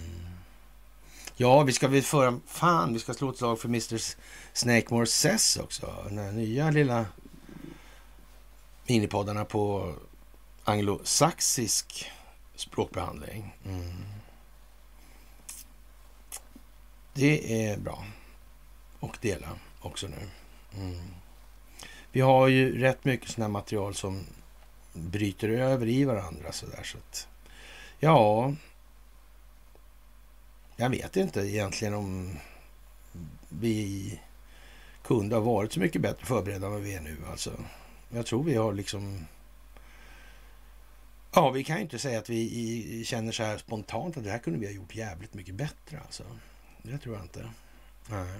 Speaker 1: Ja, vi ska väl föra... Fan, vi ska slå ett slag för Mr Snakemore Sess också. Den här nya lilla minipoddarna på anglosaxisk språkbehandling. Mm. Det är bra. Och dela också nu. Mm. Vi har ju rätt mycket sådana material som bryter över i varandra sådär. Så att, ja, jag vet inte egentligen om vi kunde ha varit så mycket bättre förberedda än vad vi är nu. Alltså. Jag tror vi har liksom... Ja, vi kan ju inte säga att vi känner så här spontant att det här kunde vi ha gjort jävligt mycket bättre. Alltså. Det tror jag inte. Nej.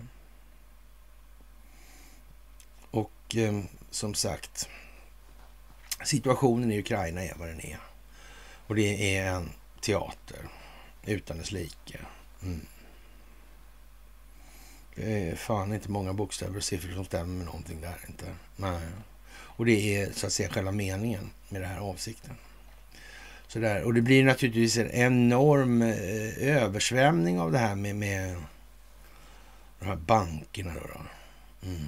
Speaker 1: Och eh, som sagt, situationen i Ukraina är vad den är. Och det är en teater utan dess like. Mm. Det är fan inte många bokstäver och siffror som stämmer med någonting där inte. Nej. Och det är så att säga själva meningen med det här avsikten. Sådär. Och det blir naturligtvis en enorm eh, översvämning av det här med, med de här bankerna. Då, då. Mm.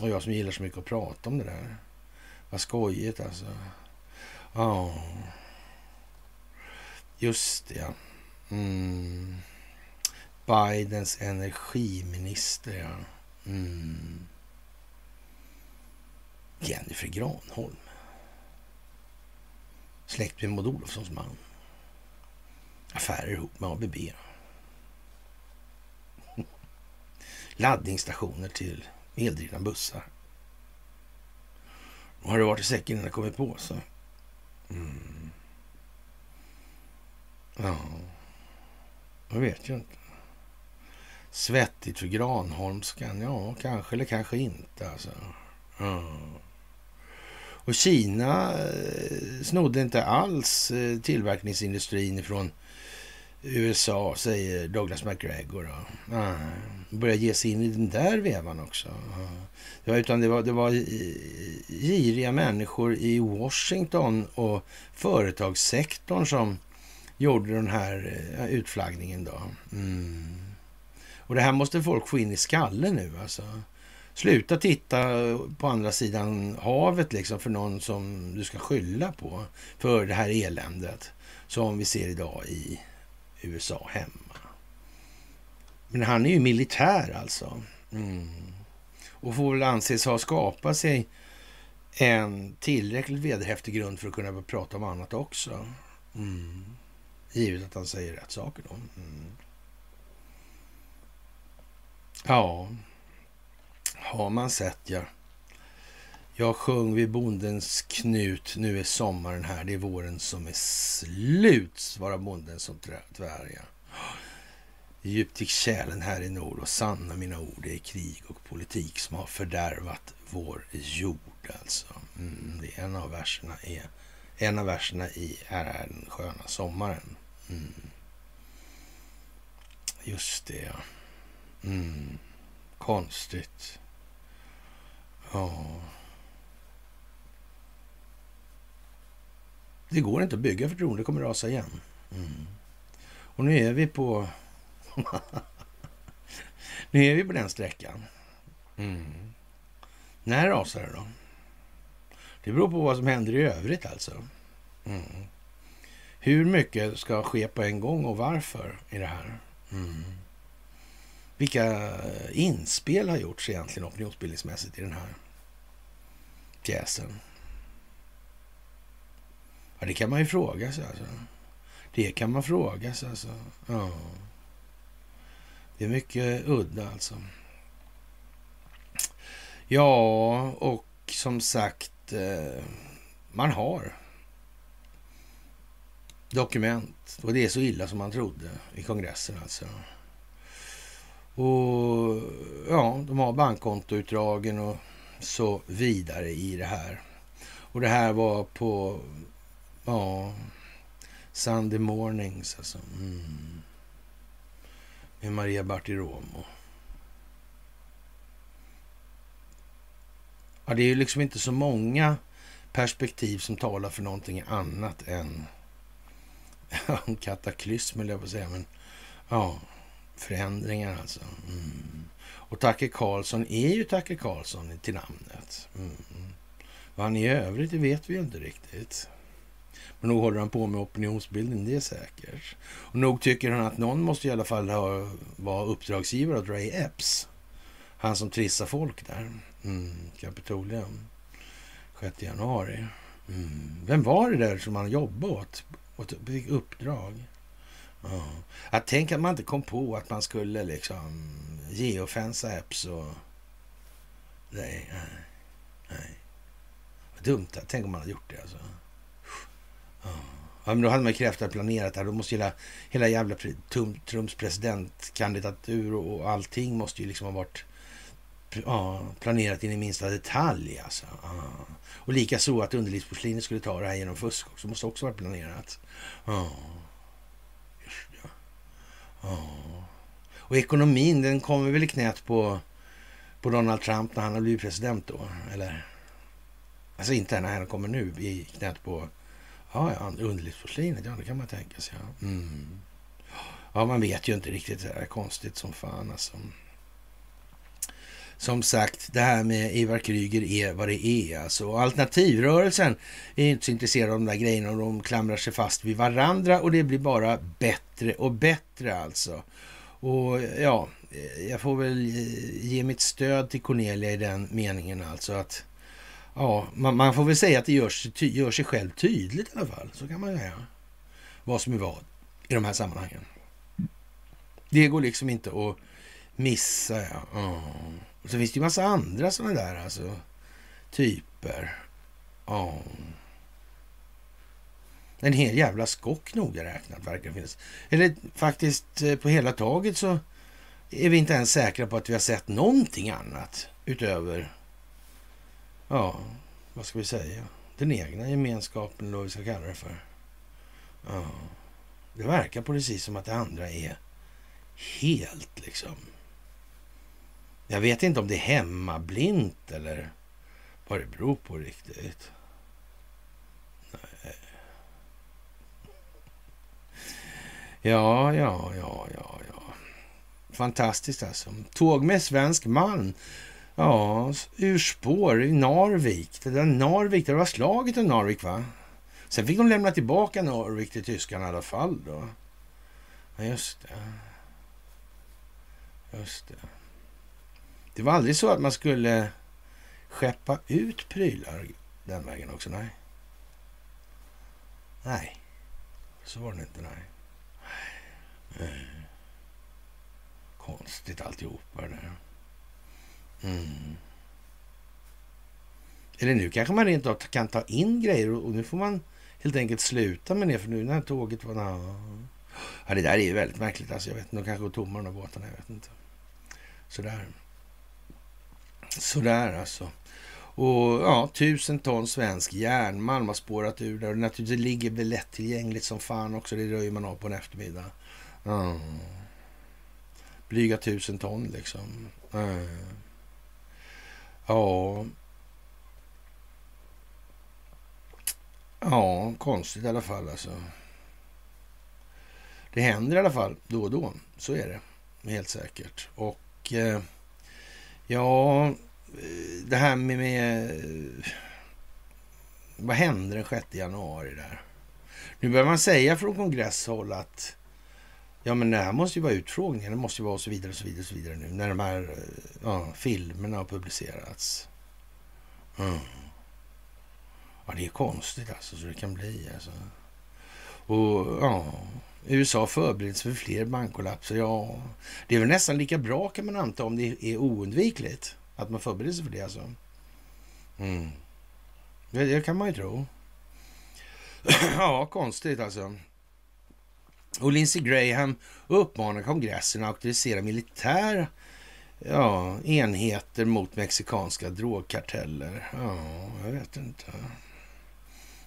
Speaker 1: Och jag som gillar så mycket att prata om det där. Vad skojigt alltså. Ja. Oh. Just det, ja. Mm. Bidens energiminister, ja. Mm. Jennifer Granholm. Släkt med Maud Olofssons man. Affärer ihop med ABB. Laddningsstationer till eldrivna bussar. Har du varit i säcken innan det kommit på så. Mm. Ja, jag vet ju inte. Svettigt för Granholmskan? Ja, kanske eller kanske inte. Alltså. Ja. Och Kina eh, snodde inte alls eh, tillverkningsindustrin från USA, säger Douglas McGregor. Ja, ah, börjar ge sig in i den där vevan också. Det var, utan det var, det var giriga människor i Washington och företagssektorn som gjorde den här eh, utflaggningen. Då. Mm. Och det här måste folk få in i skallen nu. Alltså. Sluta titta på andra sidan havet liksom för någon som du ska skylla på för det här eländet som vi ser idag i USA hemma. Men han är ju militär alltså. Mm. Och får väl anses ha skapat sig en tillräckligt vederhäftig grund för att kunna prata om annat också. Mm. Givet att han säger rätt saker då. Mm. Ja, har man sett ja. Jag sjöng vid bondens knut, nu är sommaren här, det är våren som är slut, svarar bonden som tvär. Ja. Djupt gick kärlen här i norr och sanna mina ord, det är krig och politik som har fördärvat vår jord alltså. Mm, det är en av verserna är en av verserna i Här är den sköna sommaren. Mm. Just det, ja. Mm. Konstigt. Ja. Det går inte att bygga förtroende, det kommer rasa igen. Mm. Och nu är vi på... nu är vi på den sträckan. Mm. När rasar det då? Det beror på vad som händer i övrigt alltså. Mm. Hur mycket ska ske på en gång och varför i det här? Mm. Vilka inspel har gjorts egentligen opinionsbildningsmässigt i den här pjäsen? Ja, det kan man ju fråga sig. Alltså. Det kan man fråga sig. Alltså. Ja. Det är mycket udda alltså. Ja, och som sagt, eh, man har dokument. Och det är så illa som man trodde i kongressen alltså. Och ja, de har bankkontoutdragen och så vidare i det här. Och det här var på, ja, Sunday mornings alltså. Mm. Med Maria Bartiromo. Ja, det är ju liksom inte så många perspektiv som talar för någonting annat än en kataklysm, eller jag på säga. Men ja, förändringar alltså. Mm. Och Tacke Karlsson är ju Tacke Karlsson till namnet. Mm. Vad han är i övrigt, det vet vi ju inte riktigt. Men nog håller han på med opinionsbildning, det är säkert. Och nog tycker han att någon måste i alla fall ha, vara uppdragsgivare åt Ray Epps. Han som trissar folk där. Mm, Kapitolium. 6 januari. Mm. Vem var det där som han jobbade åt? Och fick uppdrag? Ja. Att tänker att man inte kom på att man skulle liksom geofensa apps och... Nej, nej, nej. Vad dumt. Tänk om man hade gjort det alltså. Ja. men då hade man krävt att planerat det här. Då måste hela, hela jävla Trumps presidentkandidatur och, och allting måste ju liksom ha varit ja, planerat in i minsta detalj. Alltså. Ja. Och likaså att underlivsporslinet skulle ta det här genom fusk också. måste också varit planerat. Ja, just det. ja. Och ekonomin, den kommer väl i knät på, på Donald Trump när han har blivit president då? Eller? Alltså inte när han kommer nu i knät på ja, ja, underlivsporslinet. Ja, det kan man tänka sig. Ja. Mm. ja, man vet ju inte riktigt. Det är konstigt som fan alltså. Som sagt, det här med Ivar Kryger är vad det är. Alltså, alternativrörelsen är inte så intresserad av de där grejerna och de klamrar sig fast vid varandra och det blir bara bättre och bättre alltså. Och ja, jag får väl ge mitt stöd till Cornelia i den meningen alltså att ja, man, man får väl säga att det görs, ty, gör sig själv tydligt i alla fall. Så kan man säga. Vad som är vad i de här sammanhangen. Det går liksom inte att missa. Ja. Oh. Och så finns det ju massa andra sådana där alltså, typer. Ja. En hel jävla skock noga räknat verkar det finnas. Eller faktiskt eh, på hela taget så är vi inte ens säkra på att vi har sett någonting annat utöver, ja, vad ska vi säga, den egna gemenskapen eller vad vi ska kalla det för. Ja. Det verkar precis som att det andra är helt liksom jag vet inte om det är hemmablint eller vad det beror på riktigt. Ja, ja, ja, ja, ja. Fantastiskt alltså. Tåg med svensk man. Ja, ur spår i Narvik. Det där Narvik, det var slaget om Narvik va? Sen fick de lämna tillbaka Narvik till tyskarna i alla fall då. Ja, just det. Just det. Det var aldrig så att man skulle skeppa ut prylar den vägen också? Nej. Nej, så var det inte. Nej. Eh, konstigt alltihopa det där. Mm. Eller nu kanske man rent av kan ta in grejer och nu får man helt enkelt sluta med det för nu när tåget var... Ja, det där är ju väldigt märkligt. Alltså, jag vet inte, de kanske går tomma de där båtarna. Jag vet inte. Sådär. Sådär alltså. Och ja, tusen ton svensk järnmalm har spårat ur där. Och naturligtvis ligger väl lättillgängligt som fan också. Det röjer man av på en eftermiddag. Mm. Blyga tusen ton liksom. Mm. Ja. Ja, konstigt i alla fall alltså. Det händer i alla fall då och då. Så är det. Helt säkert. Och eh, Ja, eh, det här med, med... Eh, vad hände den 6 januari där? Nu börjar man säga från kongresshåll att ja, men det här måste ju vara utfrågningar, det måste ju vara och så vidare och så vidare, och så vidare nu när de här eh, ja, filmerna har publicerats. Mm. Ja, det är konstigt alltså så det kan bli alltså. Och ja, USA förbereder sig för fler bankkollapser. Ja, det är väl nästan lika bra kan man anta om det är oundvikligt att man förbereder sig för det. Alltså. Mm. Det, det kan man ju tro. ja, konstigt alltså. Och Lindsey Graham uppmanar kongressen att auktorisera militära ja, enheter mot mexikanska drogkarteller. Ja, jag vet inte.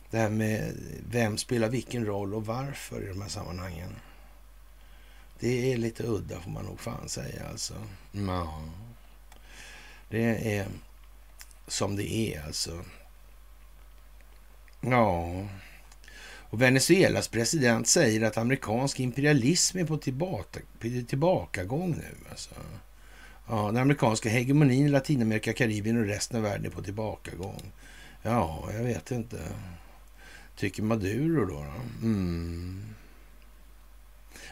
Speaker 1: Det här med vem spelar vilken roll och varför i de här sammanhangen. Det är lite udda får man nog fan säga alltså. Ja. Det är som det är alltså. Ja. Och Venezuelas president säger att amerikansk imperialism är på tillbaka, tillbakagång nu. Alltså. Ja, den amerikanska hegemonin i Latinamerika, Karibien och resten av världen är på tillbakagång. Ja, jag vet inte tycker Maduro då. då. Mm.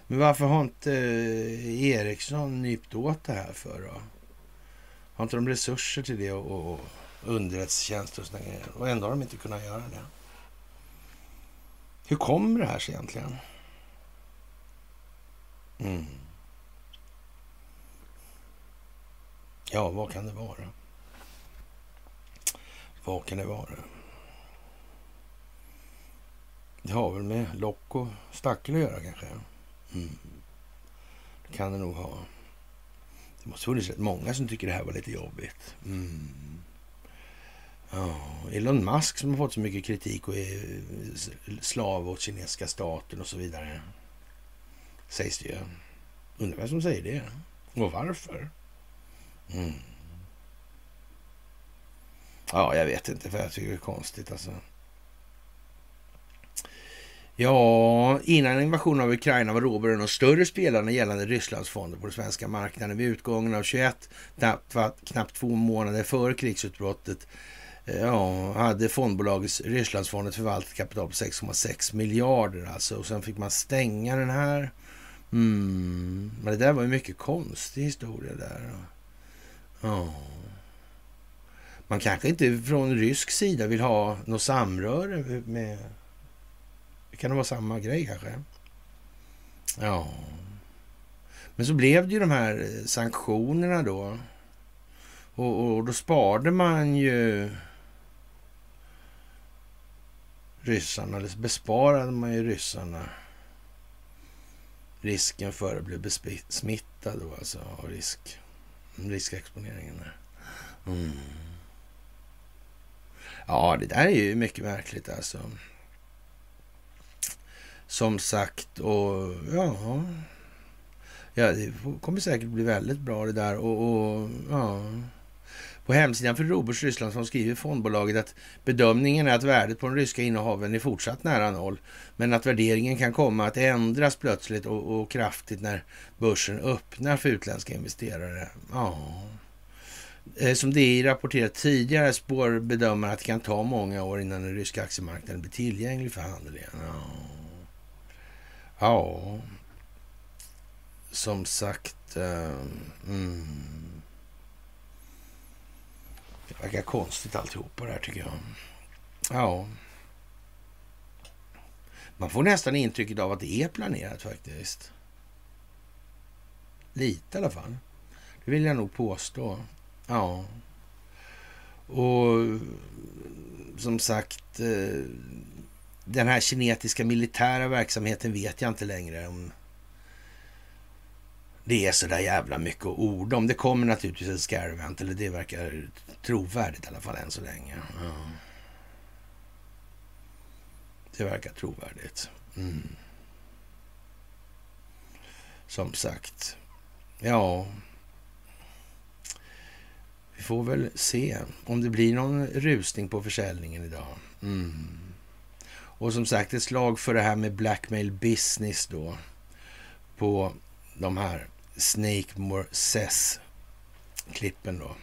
Speaker 1: Men varför har inte eh, Ericsson nypt åt det här för då? Har inte de resurser till det och, och underrättelsetjänster och sådana grejer? Och ändå har de inte kunnat göra det. Hur kommer det här sig egentligen? Mm. Ja, vad kan det vara? Vad kan det vara? Det har väl med lock och stackel att göra kanske. Mm. Det kan det nog ha. Det måste funnits rätt många som tycker det här var lite jobbigt. Mm. Ja, Elon Musk som har fått så mycket kritik och är slav åt kinesiska staten och så vidare. Sägs det ju. Undrar vem som säger det och varför. Mm. Ja, jag vet inte för jag tycker det är konstigt alltså. Ja, innan invasionen av Ukraina var Robert de större spelarna gällande Rysslandsfonder på den svenska marknaden. Vid utgången av 21, knappt, knappt två månader före krigsutbrottet, ja, hade fondbolagets Rysslandsfonden förvaltat kapital på 6,6 miljarder alltså. Och sen fick man stänga den här. Mm. Men det där var ju mycket konstig historia där. Ja. Man kanske inte från rysk sida vill ha något samröre med kan det vara samma grej kanske? Ja. Men så blev det ju de här eh, sanktionerna då. Och, och då sparade man ju ryssarna, eller besparade man ju ryssarna risken för att bli smittad då, alltså av risk, riskexponeringen. Mm. Ja, det där är ju mycket märkligt alltså som sagt. Och ja, ja det kommer säkert bli väldigt bra det där. Och, och ja. På hemsidan för Roburs Ryssland som skriver fondbolaget att bedömningen är att värdet på de ryska innehaven är fortsatt nära noll, men att värderingen kan komma att ändras plötsligt och, och kraftigt när börsen öppnar för utländska investerare. Ja. Eh, som DI rapporterat tidigare spår bedömare att det kan ta många år innan den ryska aktiemarknaden blir tillgänglig för handel igen. Ja. Ja, som sagt. Um, mm. Det verkar konstigt alltihopa det här tycker jag. Ja. Man får nästan intrycket av att det är planerat faktiskt. Lite i alla fall. Det vill jag nog påstå. Ja. Och som sagt, eh, den här kinetiska militära verksamheten vet jag inte längre om det är så där jävla mycket att orda om. Det kommer naturligtvis en scare eller det verkar trovärdigt i alla fall än så länge. Ja. Det verkar trovärdigt. Mm. Som sagt, ja. Vi får väl se om det blir någon rusning på försäljningen idag. Mm. Och som sagt, ett slag för det här med blackmail business då på de här Snake Cess klippen då.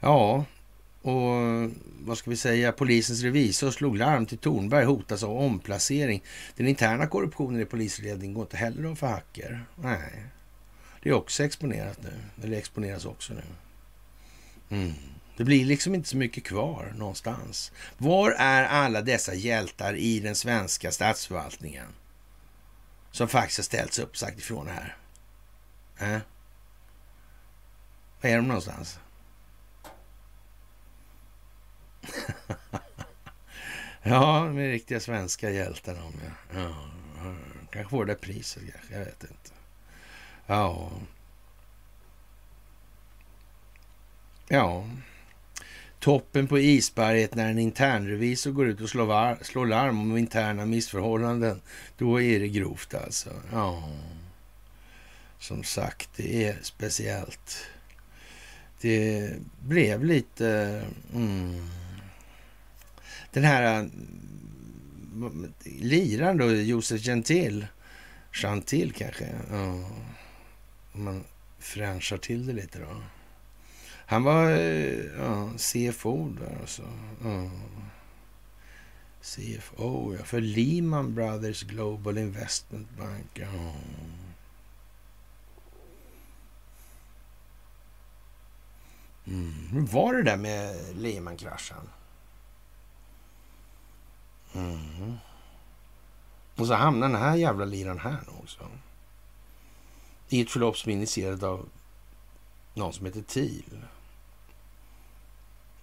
Speaker 1: Ja, och vad ska vi säga? Polisens revisor slog larm till Tornberg, hotas av omplacering. Den interna korruptionen i polisledningen går inte heller att för hacker. Nej, det är också exponerat nu. Eller exponeras också nu. Mm. Det blir liksom inte så mycket kvar någonstans. Var är alla dessa hjältar i den svenska statsförvaltningen som faktiskt har ställts upp och sagt ifrån det här? Äh? Var är de någonstans? ja, de är riktiga svenska hjältar de, ja. ja. Kanske får det där priset, kanske. Jag vet inte. Ja. Ja. Toppen på isberget när en internrevisor går ut och slår, var, slår larm om interna missförhållanden. Då är det grovt alltså. Ja, som sagt, det är speciellt. Det blev lite... Mm, den här äh, liraren då, Josef Gentil. Gentil kanske. Ja, om man fräschar till det lite då. Han var äh, ja, CFO där alltså. Ja. CFO, ja. För Lehman Brothers Global Investment Bank. Ja. Mm. Hur var det där med Lehman-kraschen? Mm. Och så hamnar den här jävla liran här också. I ett förlopp som är initierat av någon som heter TIL.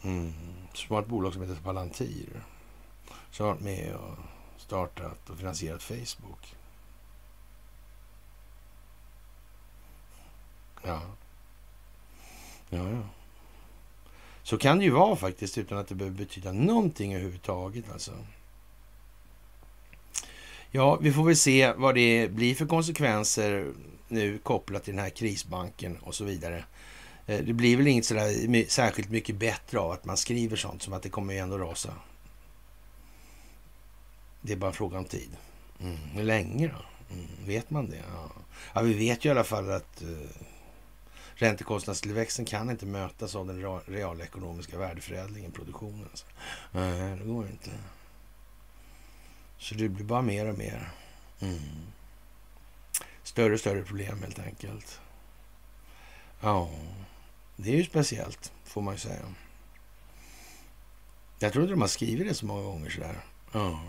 Speaker 1: Mm. Som har ett bolag som heter Palantir. Som har varit med och startat och finansierat Facebook. Ja. Ja, ja. Så kan det ju vara faktiskt utan att det behöver betyda någonting överhuvudtaget alltså. Ja, vi får väl se vad det blir för konsekvenser nu kopplat till den här krisbanken och så vidare. Eh, det blir väl inget sådär särskilt mycket bättre av att man skriver sånt som att det kommer ju ändå rasa. Det är bara en fråga om tid. Mm. Hur länge då? Mm. Vet man det? Ja. ja. vi vet ju i alla fall att uh, räntekostnadstillväxten kan inte mötas av den realekonomiska värdeförädlingen i produktionen. Alltså. Nej, det går inte. Så det blir bara mer och mer. Mm. Större och större problem helt enkelt. Ja, det är ju speciellt får man ju säga. Jag tror inte de har skrivit det så många gånger sådär. Ja.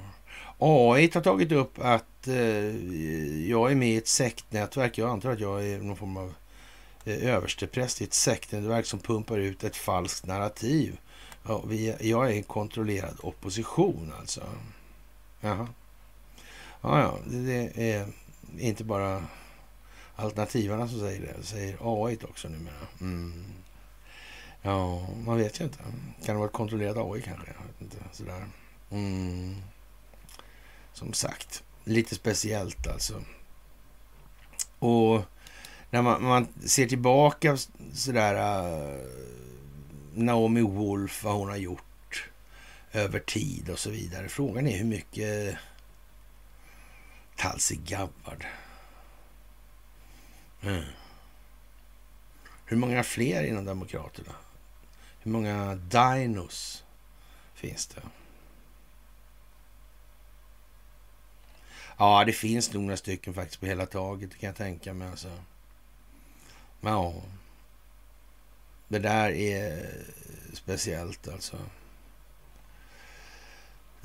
Speaker 1: AI har tagit upp att eh, jag är med i ett sektnätverk. Jag antar att jag är någon form av eh, överstepräst i ett sektnätverk som pumpar ut ett falskt narrativ. Ja, vi, jag är en kontrollerad opposition alltså. Jaha. Ja, ja, det, det är inte bara alternativarna som säger det. Det säger AI också numera. Mm. Ja, man vet ju inte. Kan det vara ett kontrollerat AI kanske? Jag vet inte. Sådär. Mm. Som sagt, lite speciellt alltså. Och när man, man ser tillbaka sådär uh, Naomi Wolf, vad hon har gjort över tid och så vidare. Frågan är hur mycket Tulsi Gabbard. Mm. Hur många fler inom Demokraterna? Hur många dinos finns det? Ja, det finns nog några stycken faktiskt på hela taget, kan jag tänka mig. Alltså. Men ja, det där är speciellt alltså.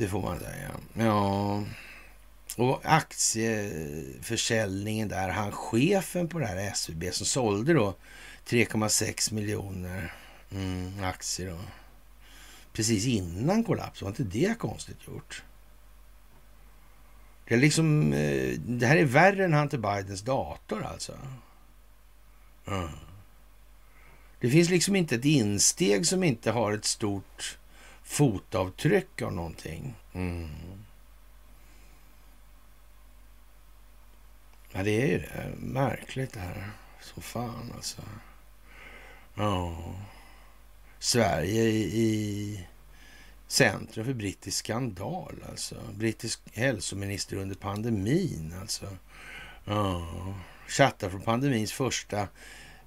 Speaker 1: Det får man säga. Ja, och aktieförsäljningen där, han chefen på det här SVB som sålde då 3,6 miljoner mm, aktier då. Precis innan kollaps, var inte det konstigt gjort? Det, är liksom, eh, det här är värre än Hunter Bidens dator alltså. Mm. Det finns liksom inte ett insteg som inte har ett stort fotavtryck av någonting. Mm. Ja, det är ju det. Märkligt det här. Så fan alltså. Ja. Sverige i, i centrum för brittisk skandal alltså. Brittisk hälsominister under pandemin alltså. Ja. Chattar från pandemins första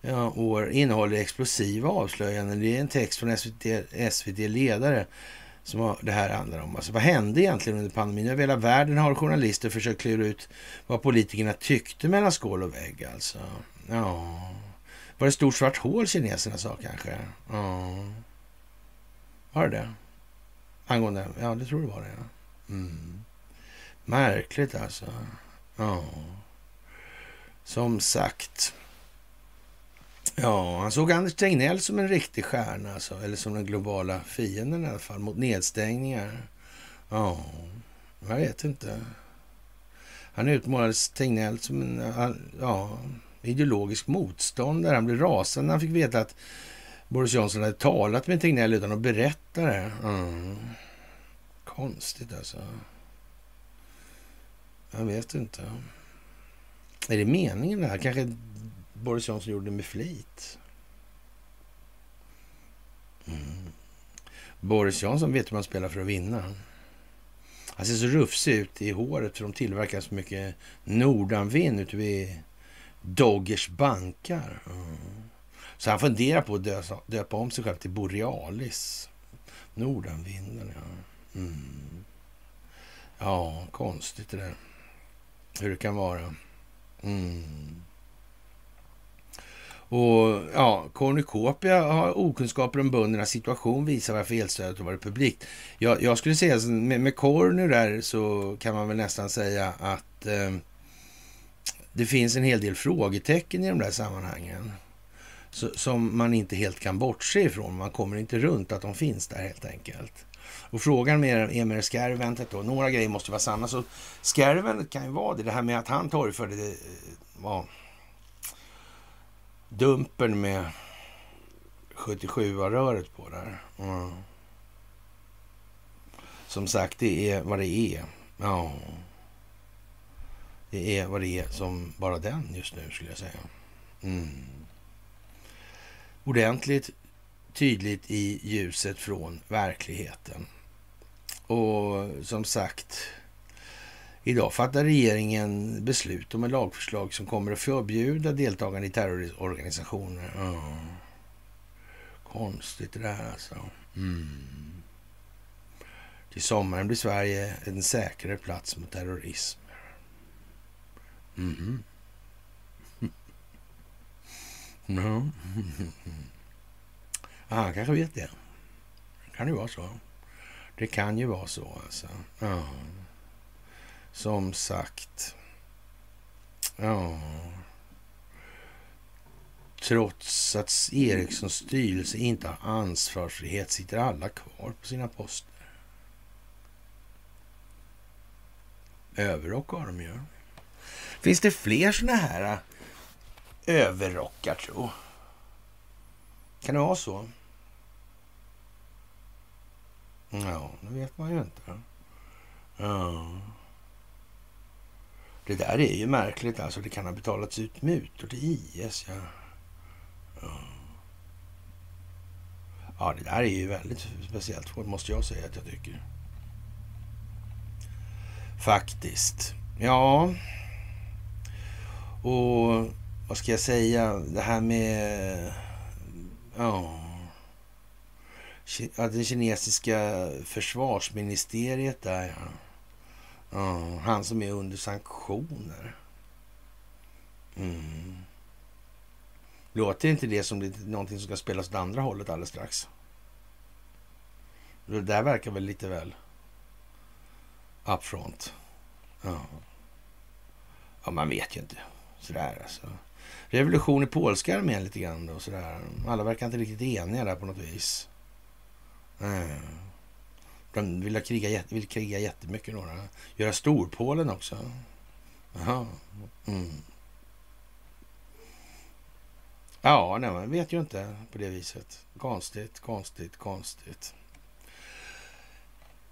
Speaker 1: ja, år innehåller explosiva avslöjanden. Det är en text från SVT, SVT Ledare som det här handlar om. Alltså, vad hände egentligen under pandemin? Över hela världen har journalister försökt klura ut vad politikerna tyckte mellan skål och vägg. Alltså. Ja. Var det ett stort svart hål kineserna sa kanske? Ja. Var det det? Angående, ja det tror det var det. Ja. Mm. Märkligt alltså. Ja. Som sagt. Ja, han såg Anders Tegnell som en riktig stjärna, alltså, eller som den globala fienden i alla fall, mot nedstängningar. Ja, jag vet inte. Han utmålades Tegnell som en ja, ideologisk motståndare. Han blev rasande när han fick veta att Boris Johnson hade talat med Tegnell utan att berätta det. Mm. Konstigt alltså. Jag vet inte. Är det meningen det här? Kanske Boris Johnson gjorde det med flit. Mm. Boris Johnson vet hur man spelar för att vinna. Han ser så rufsig ut i håret för de tillverkar så mycket Nordanvin ute vid Doggers bankar. Mm. Så han funderar på att döpa, döpa om sig själv till Borealis. Nordanvinden, ja. Mm. Ja, konstigt det där. Hur det kan vara. Mm. Och ja, Cornucopia har okunskaper om böndernas situation, visar varför elstödet har varit publikt. Jag, jag skulle säga med, med Cornu där så kan man väl nästan säga att eh, det finns en hel del frågetecken i de där sammanhangen. Så, som man inte helt kan bortse ifrån. Man kommer inte runt att de finns där helt enkelt. Och frågan med, är med då, några grejer måste vara sanna. Så skärventet kan ju vara det, det här med att han torgförde, eh, ja, dumpen med 77-röret på där. Mm. Som sagt, det är vad det är. Ja. Det är vad det är som bara den just nu skulle jag säga. Mm. Ordentligt tydligt i ljuset från verkligheten. Och som sagt, idag fattar regeringen beslut om en lagförslag som kommer att förbjuda deltagande i terrororganisationer. Ja. Konstigt det där alltså. Mm. Till sommaren blir Sverige en säkrare plats mot terrorism. Mm. Mm. ah, han kanske vet det. kan ju vara så. Det kan ju vara så alltså. Ja. Som sagt. Ja. Trots att Ericssons styrelse inte har ansvarsfrihet sitter alla kvar på sina poster. Överrock har de ju. Finns det fler såna här äh, överrockar, tro? Kan det vara så? Ja, det vet man ju inte. Ja. Det där är ju märkligt alltså. Det kan ha betalats ut mutor till IS. Ja. Ja. ja, det där är ju väldigt speciellt, måste jag säga att jag tycker. Faktiskt. Ja. Och vad ska jag säga? Det här med... Ja. Det kinesiska försvarsministeriet där, ja ja. Han som är under sanktioner. Mm. Låter inte det som någonting som ska spelas åt andra hållet alldeles strax? Det där verkar väl lite väl upfront. Ja. ja, man vet ju inte. Sådär alltså. Revolution i polska armén lite grann då, sådär. Alla verkar inte riktigt eniga där på något vis. Mm. De vill kriga, vill kriga jättemycket några. Göra Storpolen också. Jaha. Mm. Ja, nej, man vet ju inte på det viset. Konstigt, konstigt, konstigt.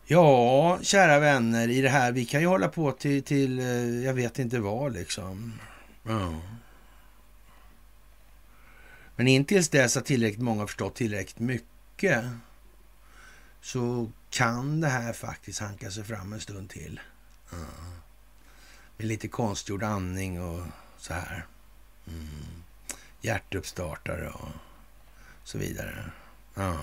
Speaker 1: Ja, kära vänner, i det här, vi kan ju hålla på till, till eh, jag vet inte vad liksom. Ja. Men intills dess har tillräckligt många förstått tillräckligt mycket så kan det här faktiskt hanka sig fram en stund till. Ja. Med lite konstgjord andning och så här. Mm. Hjärtuppstartare och så vidare. Ja.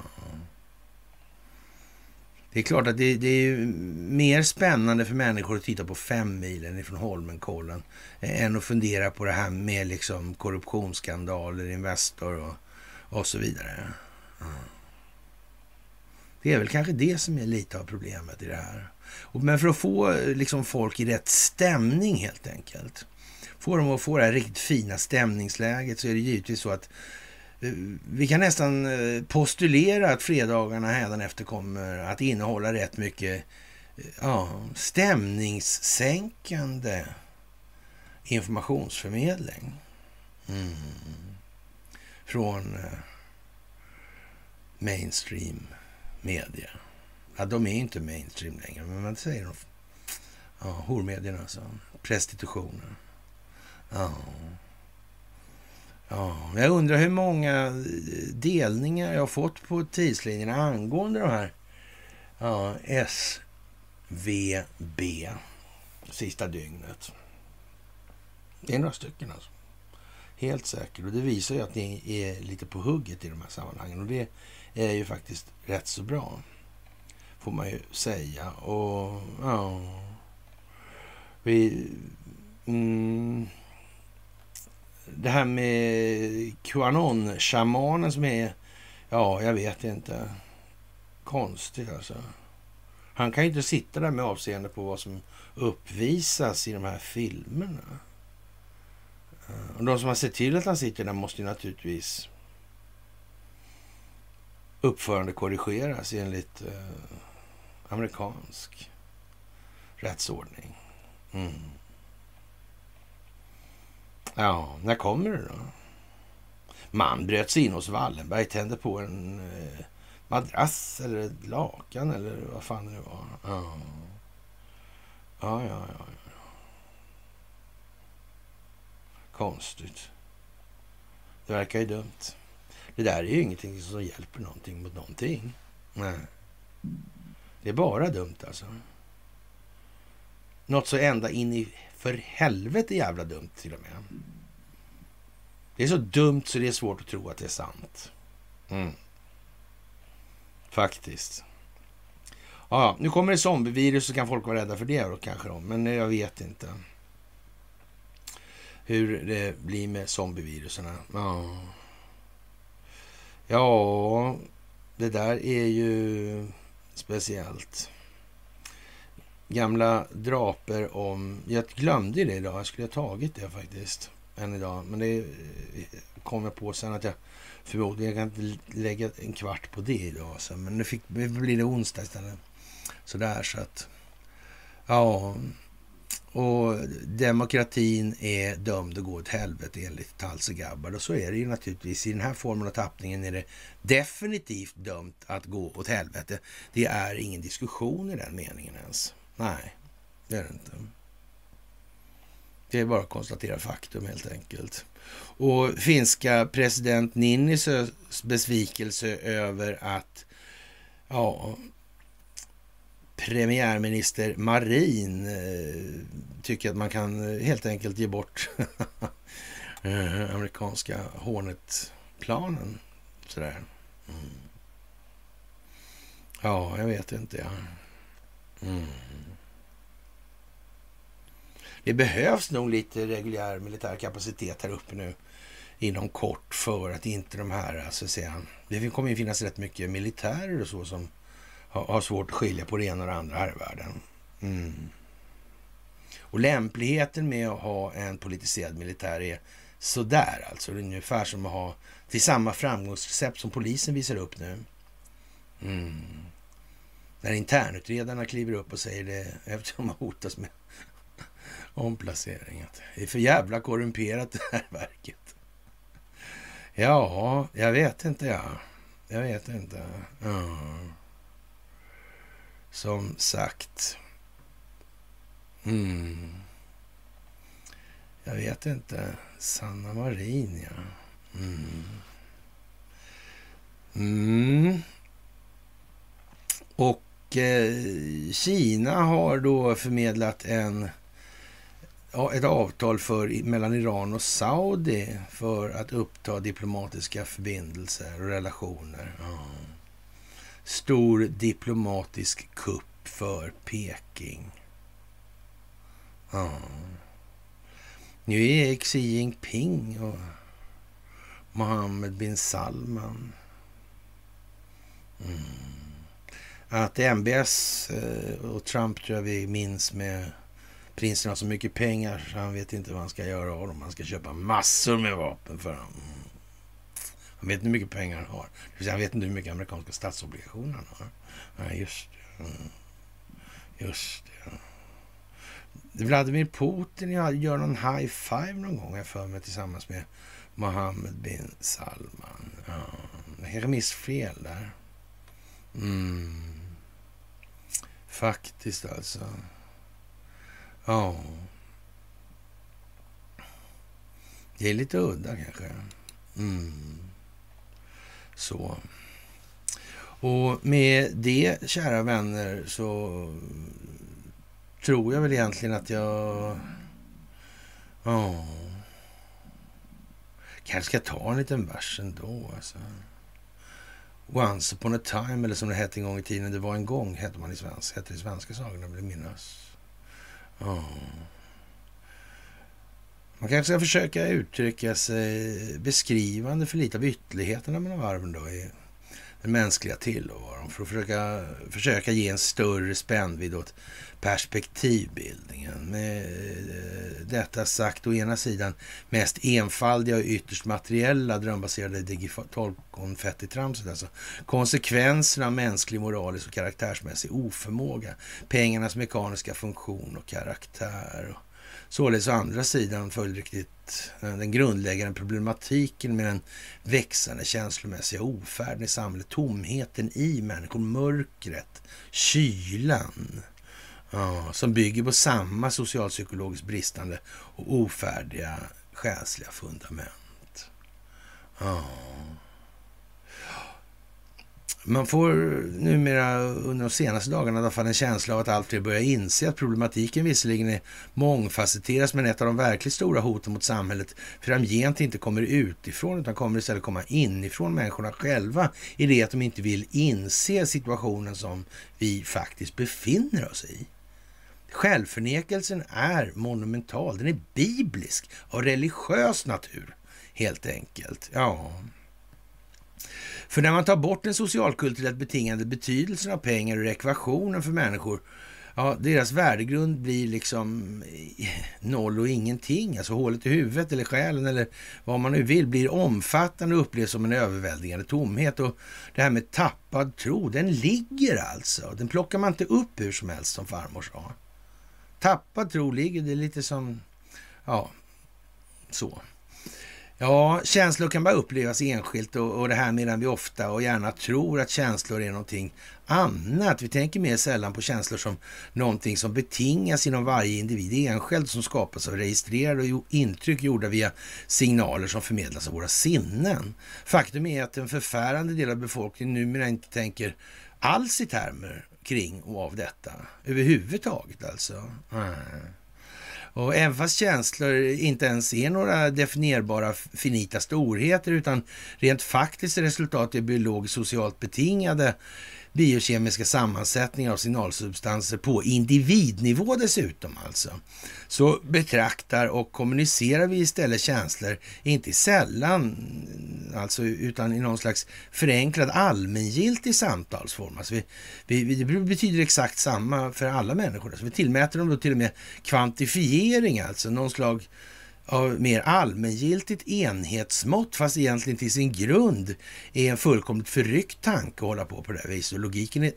Speaker 1: Det är klart att det, det, är mer spännande för människor att titta på fem milen ifrån Holmenkollen än att fundera på det här med liksom korruptionsskandaler, Investor och, och så vidare. Mm. Det är väl kanske det som är lite av problemet i det här. Men för att få eh, liksom folk i rätt stämning helt enkelt, få dem att få det här riktigt fina stämningsläget så är det givetvis så att eh, vi kan nästan eh, postulera att fredagarna efter kommer att innehålla rätt mycket ja, stämningssänkande informationsförmedling. Mm. Från mainstream media. Ja, de är inte mainstream längre, men man säger de. Ja, hormedierna alltså. Prostitutionen. Ja. Ja, jag undrar hur många eh, delningar jag har fått på tidslinjerna angående de här ja, SVB sista dygnet. Det är några stycken alltså. Helt säkert. Och det visar ju att ni är lite på hugget i de här sammanhangen. Och det är ju faktiskt rätt så bra. Får man ju säga. Och ja... Vi... Mm, det här med Qanon-shamanen som är, ja, jag vet inte. Konstigt alltså. Han kan ju inte sitta där med avseende på vad som uppvisas i de här filmerna. Och de som har sett till att han sitter där måste ju naturligtvis uppförande korrigeras enligt eh, amerikansk rättsordning. Mm. Ja, när kommer det då? Man bröt sig in hos Wallenberg, tände på en eh, madrass eller ett lakan eller vad fan det nu var. Ja, ja, ja. ja. Konstigt. Det verkar ju dumt. Det där är ju ingenting som hjälper någonting mot någonting. Nej. Det är bara dumt alltså. Något så ända in i för helvete jävla dumt till och med. Det är så dumt så det är svårt att tro att det är sant. Mm. Faktiskt. Ja, nu kommer det zombievirus så kan folk vara rädda för det då kanske då, men eh, jag vet inte. Hur det blir med zombievirusen. Ja ja, det där är ju speciellt. Gamla draper om... Jag glömde det idag. Jag skulle ha tagit det faktiskt. Än idag. Men det kom jag på sen att jag förmodligen kan inte lägga en kvart på det idag. Så, men nu fick, blir det onsdag istället. Sådär så att... Ja. Och demokratin är dömd att gå åt helvete enligt Talse Gabbard. Och så är det ju naturligtvis. I den här formen av tappningen är det definitivt dömt att gå åt helvete. Det är ingen diskussion i den meningen ens. Nej, det är det inte. Det är bara att konstatera faktum helt enkelt. Och finska president Niinisös besvikelse över att ja, premiärminister Marin eh, tycker att man kan eh, helt enkelt ge bort eh, amerikanska Hornet-planen. Sådär. Mm. Ja, jag vet inte. Ja. Mm. Det behövs nog lite reguljär militär kapacitet här uppe nu inom kort för att inte de här, alltså säga, det kommer ju finnas rätt mycket militärer och så som har, svårt att skilja på det ena och det andra här i världen. Mm. Och lämpligheten med att ha en politiserad militär är sådär alltså. Det är ungefär som att ha till samma framgångsrecept som polisen visar upp nu. Mm. När internutredarna kliver upp och säger det eftersom de hotas med omplacering. Det är för jävla korrumperat det här verket. Ja, jag vet inte ja. Jag vet inte. Mm. Som sagt. Mm. Jag vet inte. Sanna Marin, ja. Mm. Mm. Och eh, Kina har då förmedlat en ja, ett avtal för, mellan Iran och Saudi för att uppta diplomatiska förbindelser och relationer. Mm. Stor diplomatisk kupp för Peking. Ja. Nu är Xi Jinping och Mohammed bin Salman. Mm. Att MBS eh, och Trump tror jag vi minns med Prinsen har så mycket pengar så han vet inte vad han ska göra av dem. Han ska köpa massor med vapen för dem. Han vet inte hur mycket pengar han har. Han vet inte hur mycket amerikanska statsobligationer han har. Nej, just det. Mm. Just det. Vladimir Putin gör någon high five någon gång, jag för mig, tillsammans med Mohammed bin Salman. Ja, det remissfel där. Mm. Faktiskt alltså. Ja. Det är lite udda kanske. Mm. Så. Och med det, kära vänner, så tror jag väl egentligen att jag... Ja. Kanske ska ta en liten vers ändå. Alltså. Once upon a time, eller som det hette en gång i tiden. Det var en gång, hette man i svenska, hette det i svenska sagorna, vill minnas. Ja. Man kanske ska försöka uttrycka sig beskrivande för lite av ytterligheterna mellan varven då i den mänskliga tillvaron för att försöka, försöka ge en större spännvidd åt perspektivbildningen. Med eh, detta sagt, å ena sidan mest enfaldiga och ytterst materiella drömbaserade digitalkonfettitramset, Alltså konsekvenserna av mänsklig, moralisk och karaktärsmässig oförmåga. Pengarnas mekaniska funktion och karaktär. Således å andra sidan följdriktigt eh, den grundläggande problematiken med den växande känslomässiga ofärden i samhället, tomheten i människor, mörkret, kylan, ja, som bygger på samma socialpsykologiskt bristande och ofärdiga själsliga fundament. Ja. Man får numera under de senaste dagarna i alla fall en känsla av att allt fler börjar inse att problematiken visserligen är mångfacetterad men ett av de verkligt stora hoten mot samhället framgent inte kommer utifrån utan kommer istället komma inifrån människorna själva i det att de inte vill inse situationen som vi faktiskt befinner oss i. Självförnekelsen är monumental, den är biblisk av religiös natur helt enkelt. Ja, för när man tar bort den socialkulturellt betingade betydelsen av pengar ur ekvationen för människor, ja, deras värdegrund blir liksom eh, noll och ingenting. Alltså hålet i huvudet eller själen eller vad man nu vill blir omfattande och upplevs som en överväldigande tomhet. Och det här med tappad tro, den ligger alltså. Den plockar man inte upp hur som helst som farmor sa. Tappad tro ligger, det är lite som, ja, så. Ja, känslor kan bara upplevas enskilt och, och det här medan vi ofta och gärna tror att känslor är någonting annat. Vi tänker mer sällan på känslor som någonting som betingas inom varje individ enskild som skapas av registrerade intryck gjorda via signaler som förmedlas av våra sinnen. Faktum är att en förfärande del av befolkningen numera inte tänker alls i termer kring och av detta överhuvudtaget alltså. Mm. Och även fast känslor inte ens är några definierbara finita storheter utan rent faktiskt resultat är biologiskt socialt betingade biokemiska sammansättningar av signalsubstanser på individnivå dessutom alltså, så betraktar och kommunicerar vi istället känslor, inte sällan alltså, utan i någon slags förenklad allmängiltig samtalsform. Alltså vi, vi, det betyder exakt samma för alla människor. Alltså vi tillmäter dem då till och med kvantifiering, alltså någon slags av mer allmängiltigt enhetsmått, fast egentligen till sin grund är en fullkomligt förryckt tanke att hålla på på det här viset. Och logiken är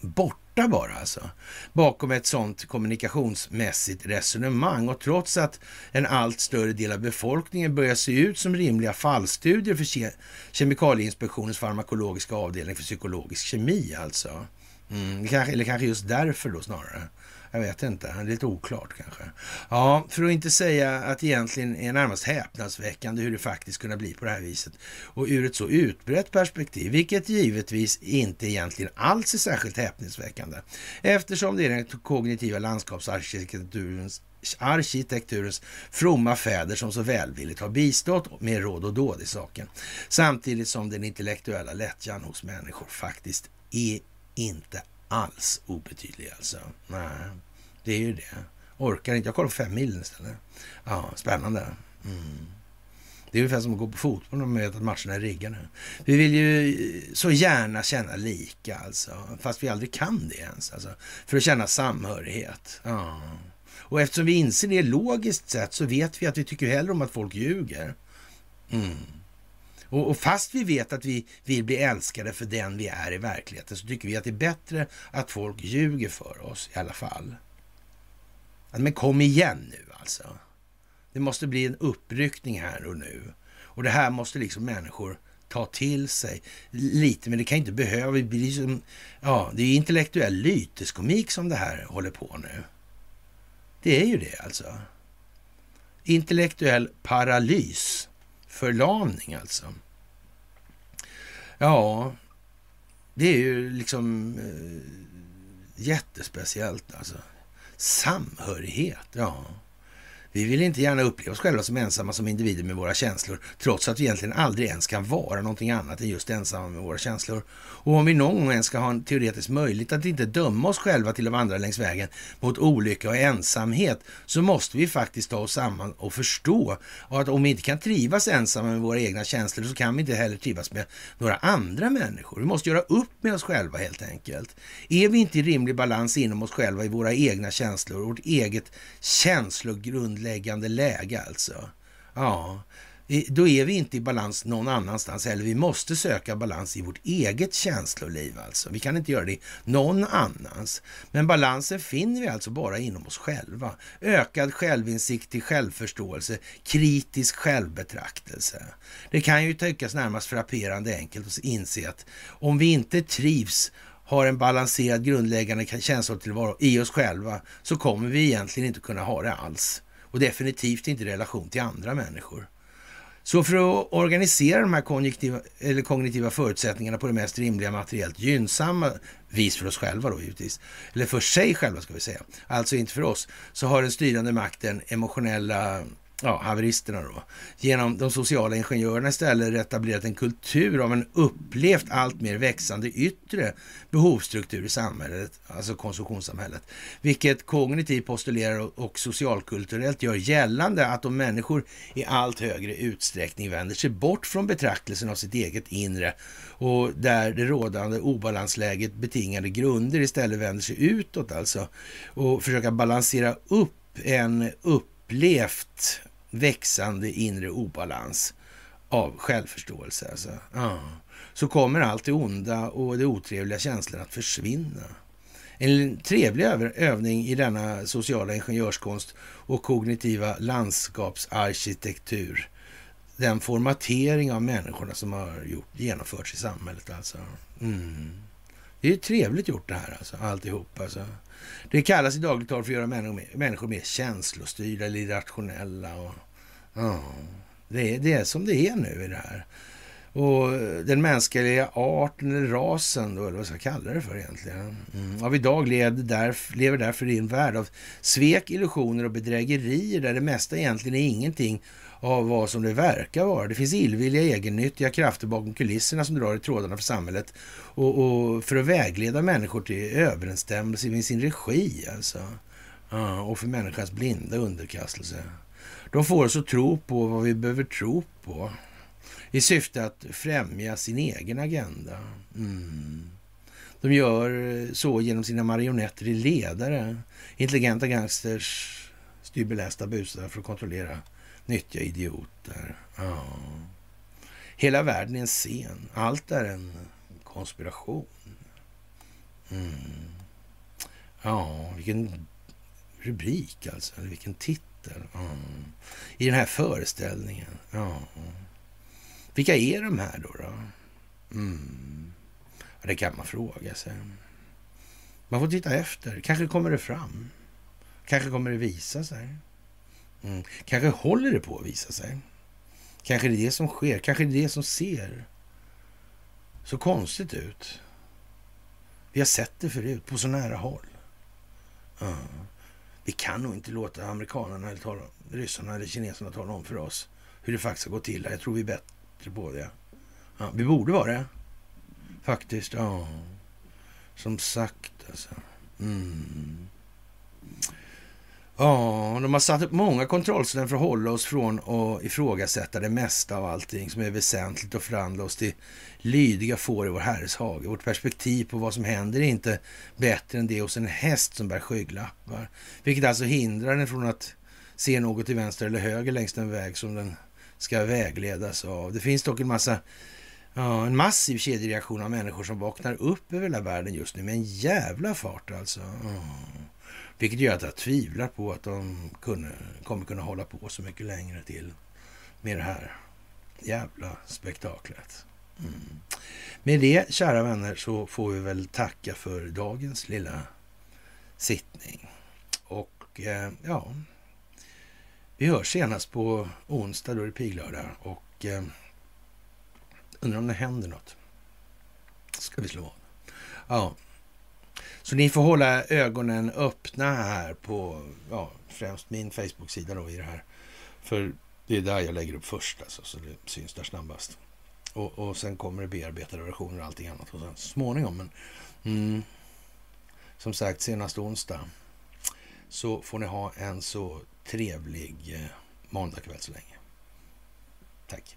Speaker 1: borta bara alltså, bakom ett sådant kommunikationsmässigt resonemang. Och trots att en allt större del av befolkningen börjar se ut som rimliga fallstudier för ke Kemikalieinspektionens farmakologiska avdelning för psykologisk kemi alltså. Mm, eller kanske just därför då snarare. Jag vet inte, det är lite oklart kanske. Ja, för att inte säga att det egentligen är närmast häpnadsväckande hur det faktiskt kunde bli på det här viset. Och ur ett så utbrett perspektiv, vilket givetvis inte egentligen alls är särskilt häpnadsväckande. Eftersom det är den kognitiva landskapsarkitekturens arkitekturens fromma fäder som så välvilligt har bistått med råd och dåd i saken. Samtidigt som den intellektuella lättjan hos människor faktiskt är inte alls obetydlig alltså. Nej, det är ju det. Orkar inte. Jag kollar på fem mil istället. Ja, spännande. Mm. Det är ungefär som att gå på fotboll när man vet att matcherna är riggade. Vi vill ju eh, så gärna känna lika alltså, fast vi aldrig kan det ens. Alltså, för att känna samhörighet. Ja. Och eftersom vi inser det logiskt sett så vet vi att vi tycker hellre om att folk ljuger. Mm. Och, och, fast vi vet att vi vill bli älskade för den vi är i verkligheten så tycker vi att det är bättre att folk ljuger för oss i alla fall. Men kom igen nu alltså. Det måste bli en uppryckning här och nu. Och det här måste liksom människor ta till sig lite, men det kan inte behöva bli som... Ja, det är intellektuell lyteskomik som det här håller på nu. Det är ju det alltså. Intellektuell paralys förlamning alltså. Ja, det är ju liksom eh, jättespeciellt alltså. Samhörighet, ja. Vi vill inte gärna uppleva oss själva som ensamma som individer med våra känslor, trots att vi egentligen aldrig ens kan vara någonting annat än just ensamma med våra känslor. Och om vi någon gång ens ska ha en teoretisk möjlighet att inte döma oss själva till de andra längs vägen mot olycka och ensamhet, så måste vi faktiskt ta oss samman och förstå att om vi inte kan trivas ensamma med våra egna känslor, så kan vi inte heller trivas med några andra människor. Vi måste göra upp med oss själva helt enkelt. Är vi inte i rimlig balans inom oss själva i våra egna känslor, vårt eget känslogrund grundläggande läge alltså. Ja, då är vi inte i balans någon annanstans heller. Vi måste söka balans i vårt eget känsloliv alltså. Vi kan inte göra det någon annans. Men balansen finner vi alltså bara inom oss själva. Ökad självinsikt till självförståelse, kritisk självbetraktelse. Det kan ju tyckas närmast frapperande enkelt att inse att om vi inte trivs har en balanserad grundläggande känslotillvaro i oss själva så kommer vi egentligen inte kunna ha det alls. Och definitivt inte i relation till andra människor. Så för att organisera de här kognitiva, eller kognitiva förutsättningarna på det mest rimliga materiellt gynnsamma vis för oss själva då givetvis, eller för sig själva ska vi säga, alltså inte för oss, så har den styrande makten emotionella ja, haveristerna då, genom de sociala ingenjörerna istället etablerat en kultur av en upplevt allt mer växande yttre behovsstruktur i samhället, alltså konsumtionssamhället, vilket kognitivt postulerar och socialkulturellt gör gällande att om människor i allt högre utsträckning vänder sig bort från betraktelsen av sitt eget inre och där det rådande obalansläget betingade grunder istället vänder sig utåt alltså och försöka balansera upp en upplevt växande inre obalans av självförståelse. Alltså. Ja. Så kommer allt det onda och de otrevliga känslorna att försvinna. En trevlig övning i denna sociala ingenjörskonst och kognitiva landskapsarkitektur. Den formatering av människorna som har gjort, genomförts i samhället. Alltså. Mm. Det är trevligt gjort det här, alltså, alltihop. Alltså. Det kallas i dagligt tal för att göra människor mer känslostyrda eller irrationella. Och, ja, det, är, det är som det är nu i det här. Och den mänskliga arten, eller rasen, då, eller vad ska jag kalla det för egentligen? Mm. Av idag lever, där, lever därför i en värld av svek, illusioner och bedrägerier där det mesta egentligen är ingenting av vad som det verkar vara. Det finns illvilliga, egennyttiga krafter bakom kulisserna som drar i trådarna för samhället och, och för att vägleda människor till överensstämmelse med sin regi. Alltså. Ja, och för människans blinda underkastelse. De får oss att tro på vad vi behöver tro på i syfte att främja sin egen agenda. Mm. De gör så genom sina marionetter i ledare, intelligenta gangsters, styrbelästa busar för att kontrollera nyttiga idioter. Ja. Hela världen är en scen. Allt är en konspiration. Mm. Ja, vilken rubrik alltså. Eller vilken titel. Ja. I den här föreställningen. Ja. Vilka är de här då? då? Mm. Ja, det kan man fråga sig. Man får titta efter. Kanske kommer det fram. Kanske kommer det visa sig. Mm. Kanske håller det på att visa sig. Kanske det är det som sker. Kanske det är det som ser så konstigt ut. Vi har sett det förut, på så nära håll. Uh. Vi kan nog inte låta amerikanerna, eller tala, ryssarna eller kineserna tala om för oss hur det faktiskt har gått till. Jag tror vi är bättre på det. Ja, vi borde vara det. Faktiskt. Ja. Som sagt alltså. Mm. Ja, de har satt upp många kontrollsystem för att hålla oss från att ifrågasätta det mesta av allting som är väsentligt och förvandla oss till lydiga får i vår Herres hage. Vårt perspektiv på vad som händer är inte bättre än det hos en häst som bär skygglappar. Vilket alltså hindrar den från att se något till vänster eller höger längs den väg som den ska vägledas av. Det finns dock en massa Ja, en massiv kedjereaktion av människor som vaknar upp över hela världen just nu med en jävla fart alltså. Vilket gör att jag tvivlar på att de kunde, kommer kunna hålla på så mycket längre till med det här jävla spektaklet. Mm. Med det, kära vänner, så får vi väl tacka för dagens lilla sittning. Och eh, ja, vi hörs senast på onsdag, då är det piglördag. Och eh, undrar om det händer något. Ska vi slå av. Ja, så ni får hålla ögonen öppna här på ja, främst min Facebook-sida då i det här. För det är där jag lägger upp först alltså, så det syns där snabbast. Och, och sen kommer det bearbetade versioner och allting annat och sen småningom. Men, mm, som sagt, senast onsdag så får ni ha en så trevlig eh, måndagkväll så länge. Tack.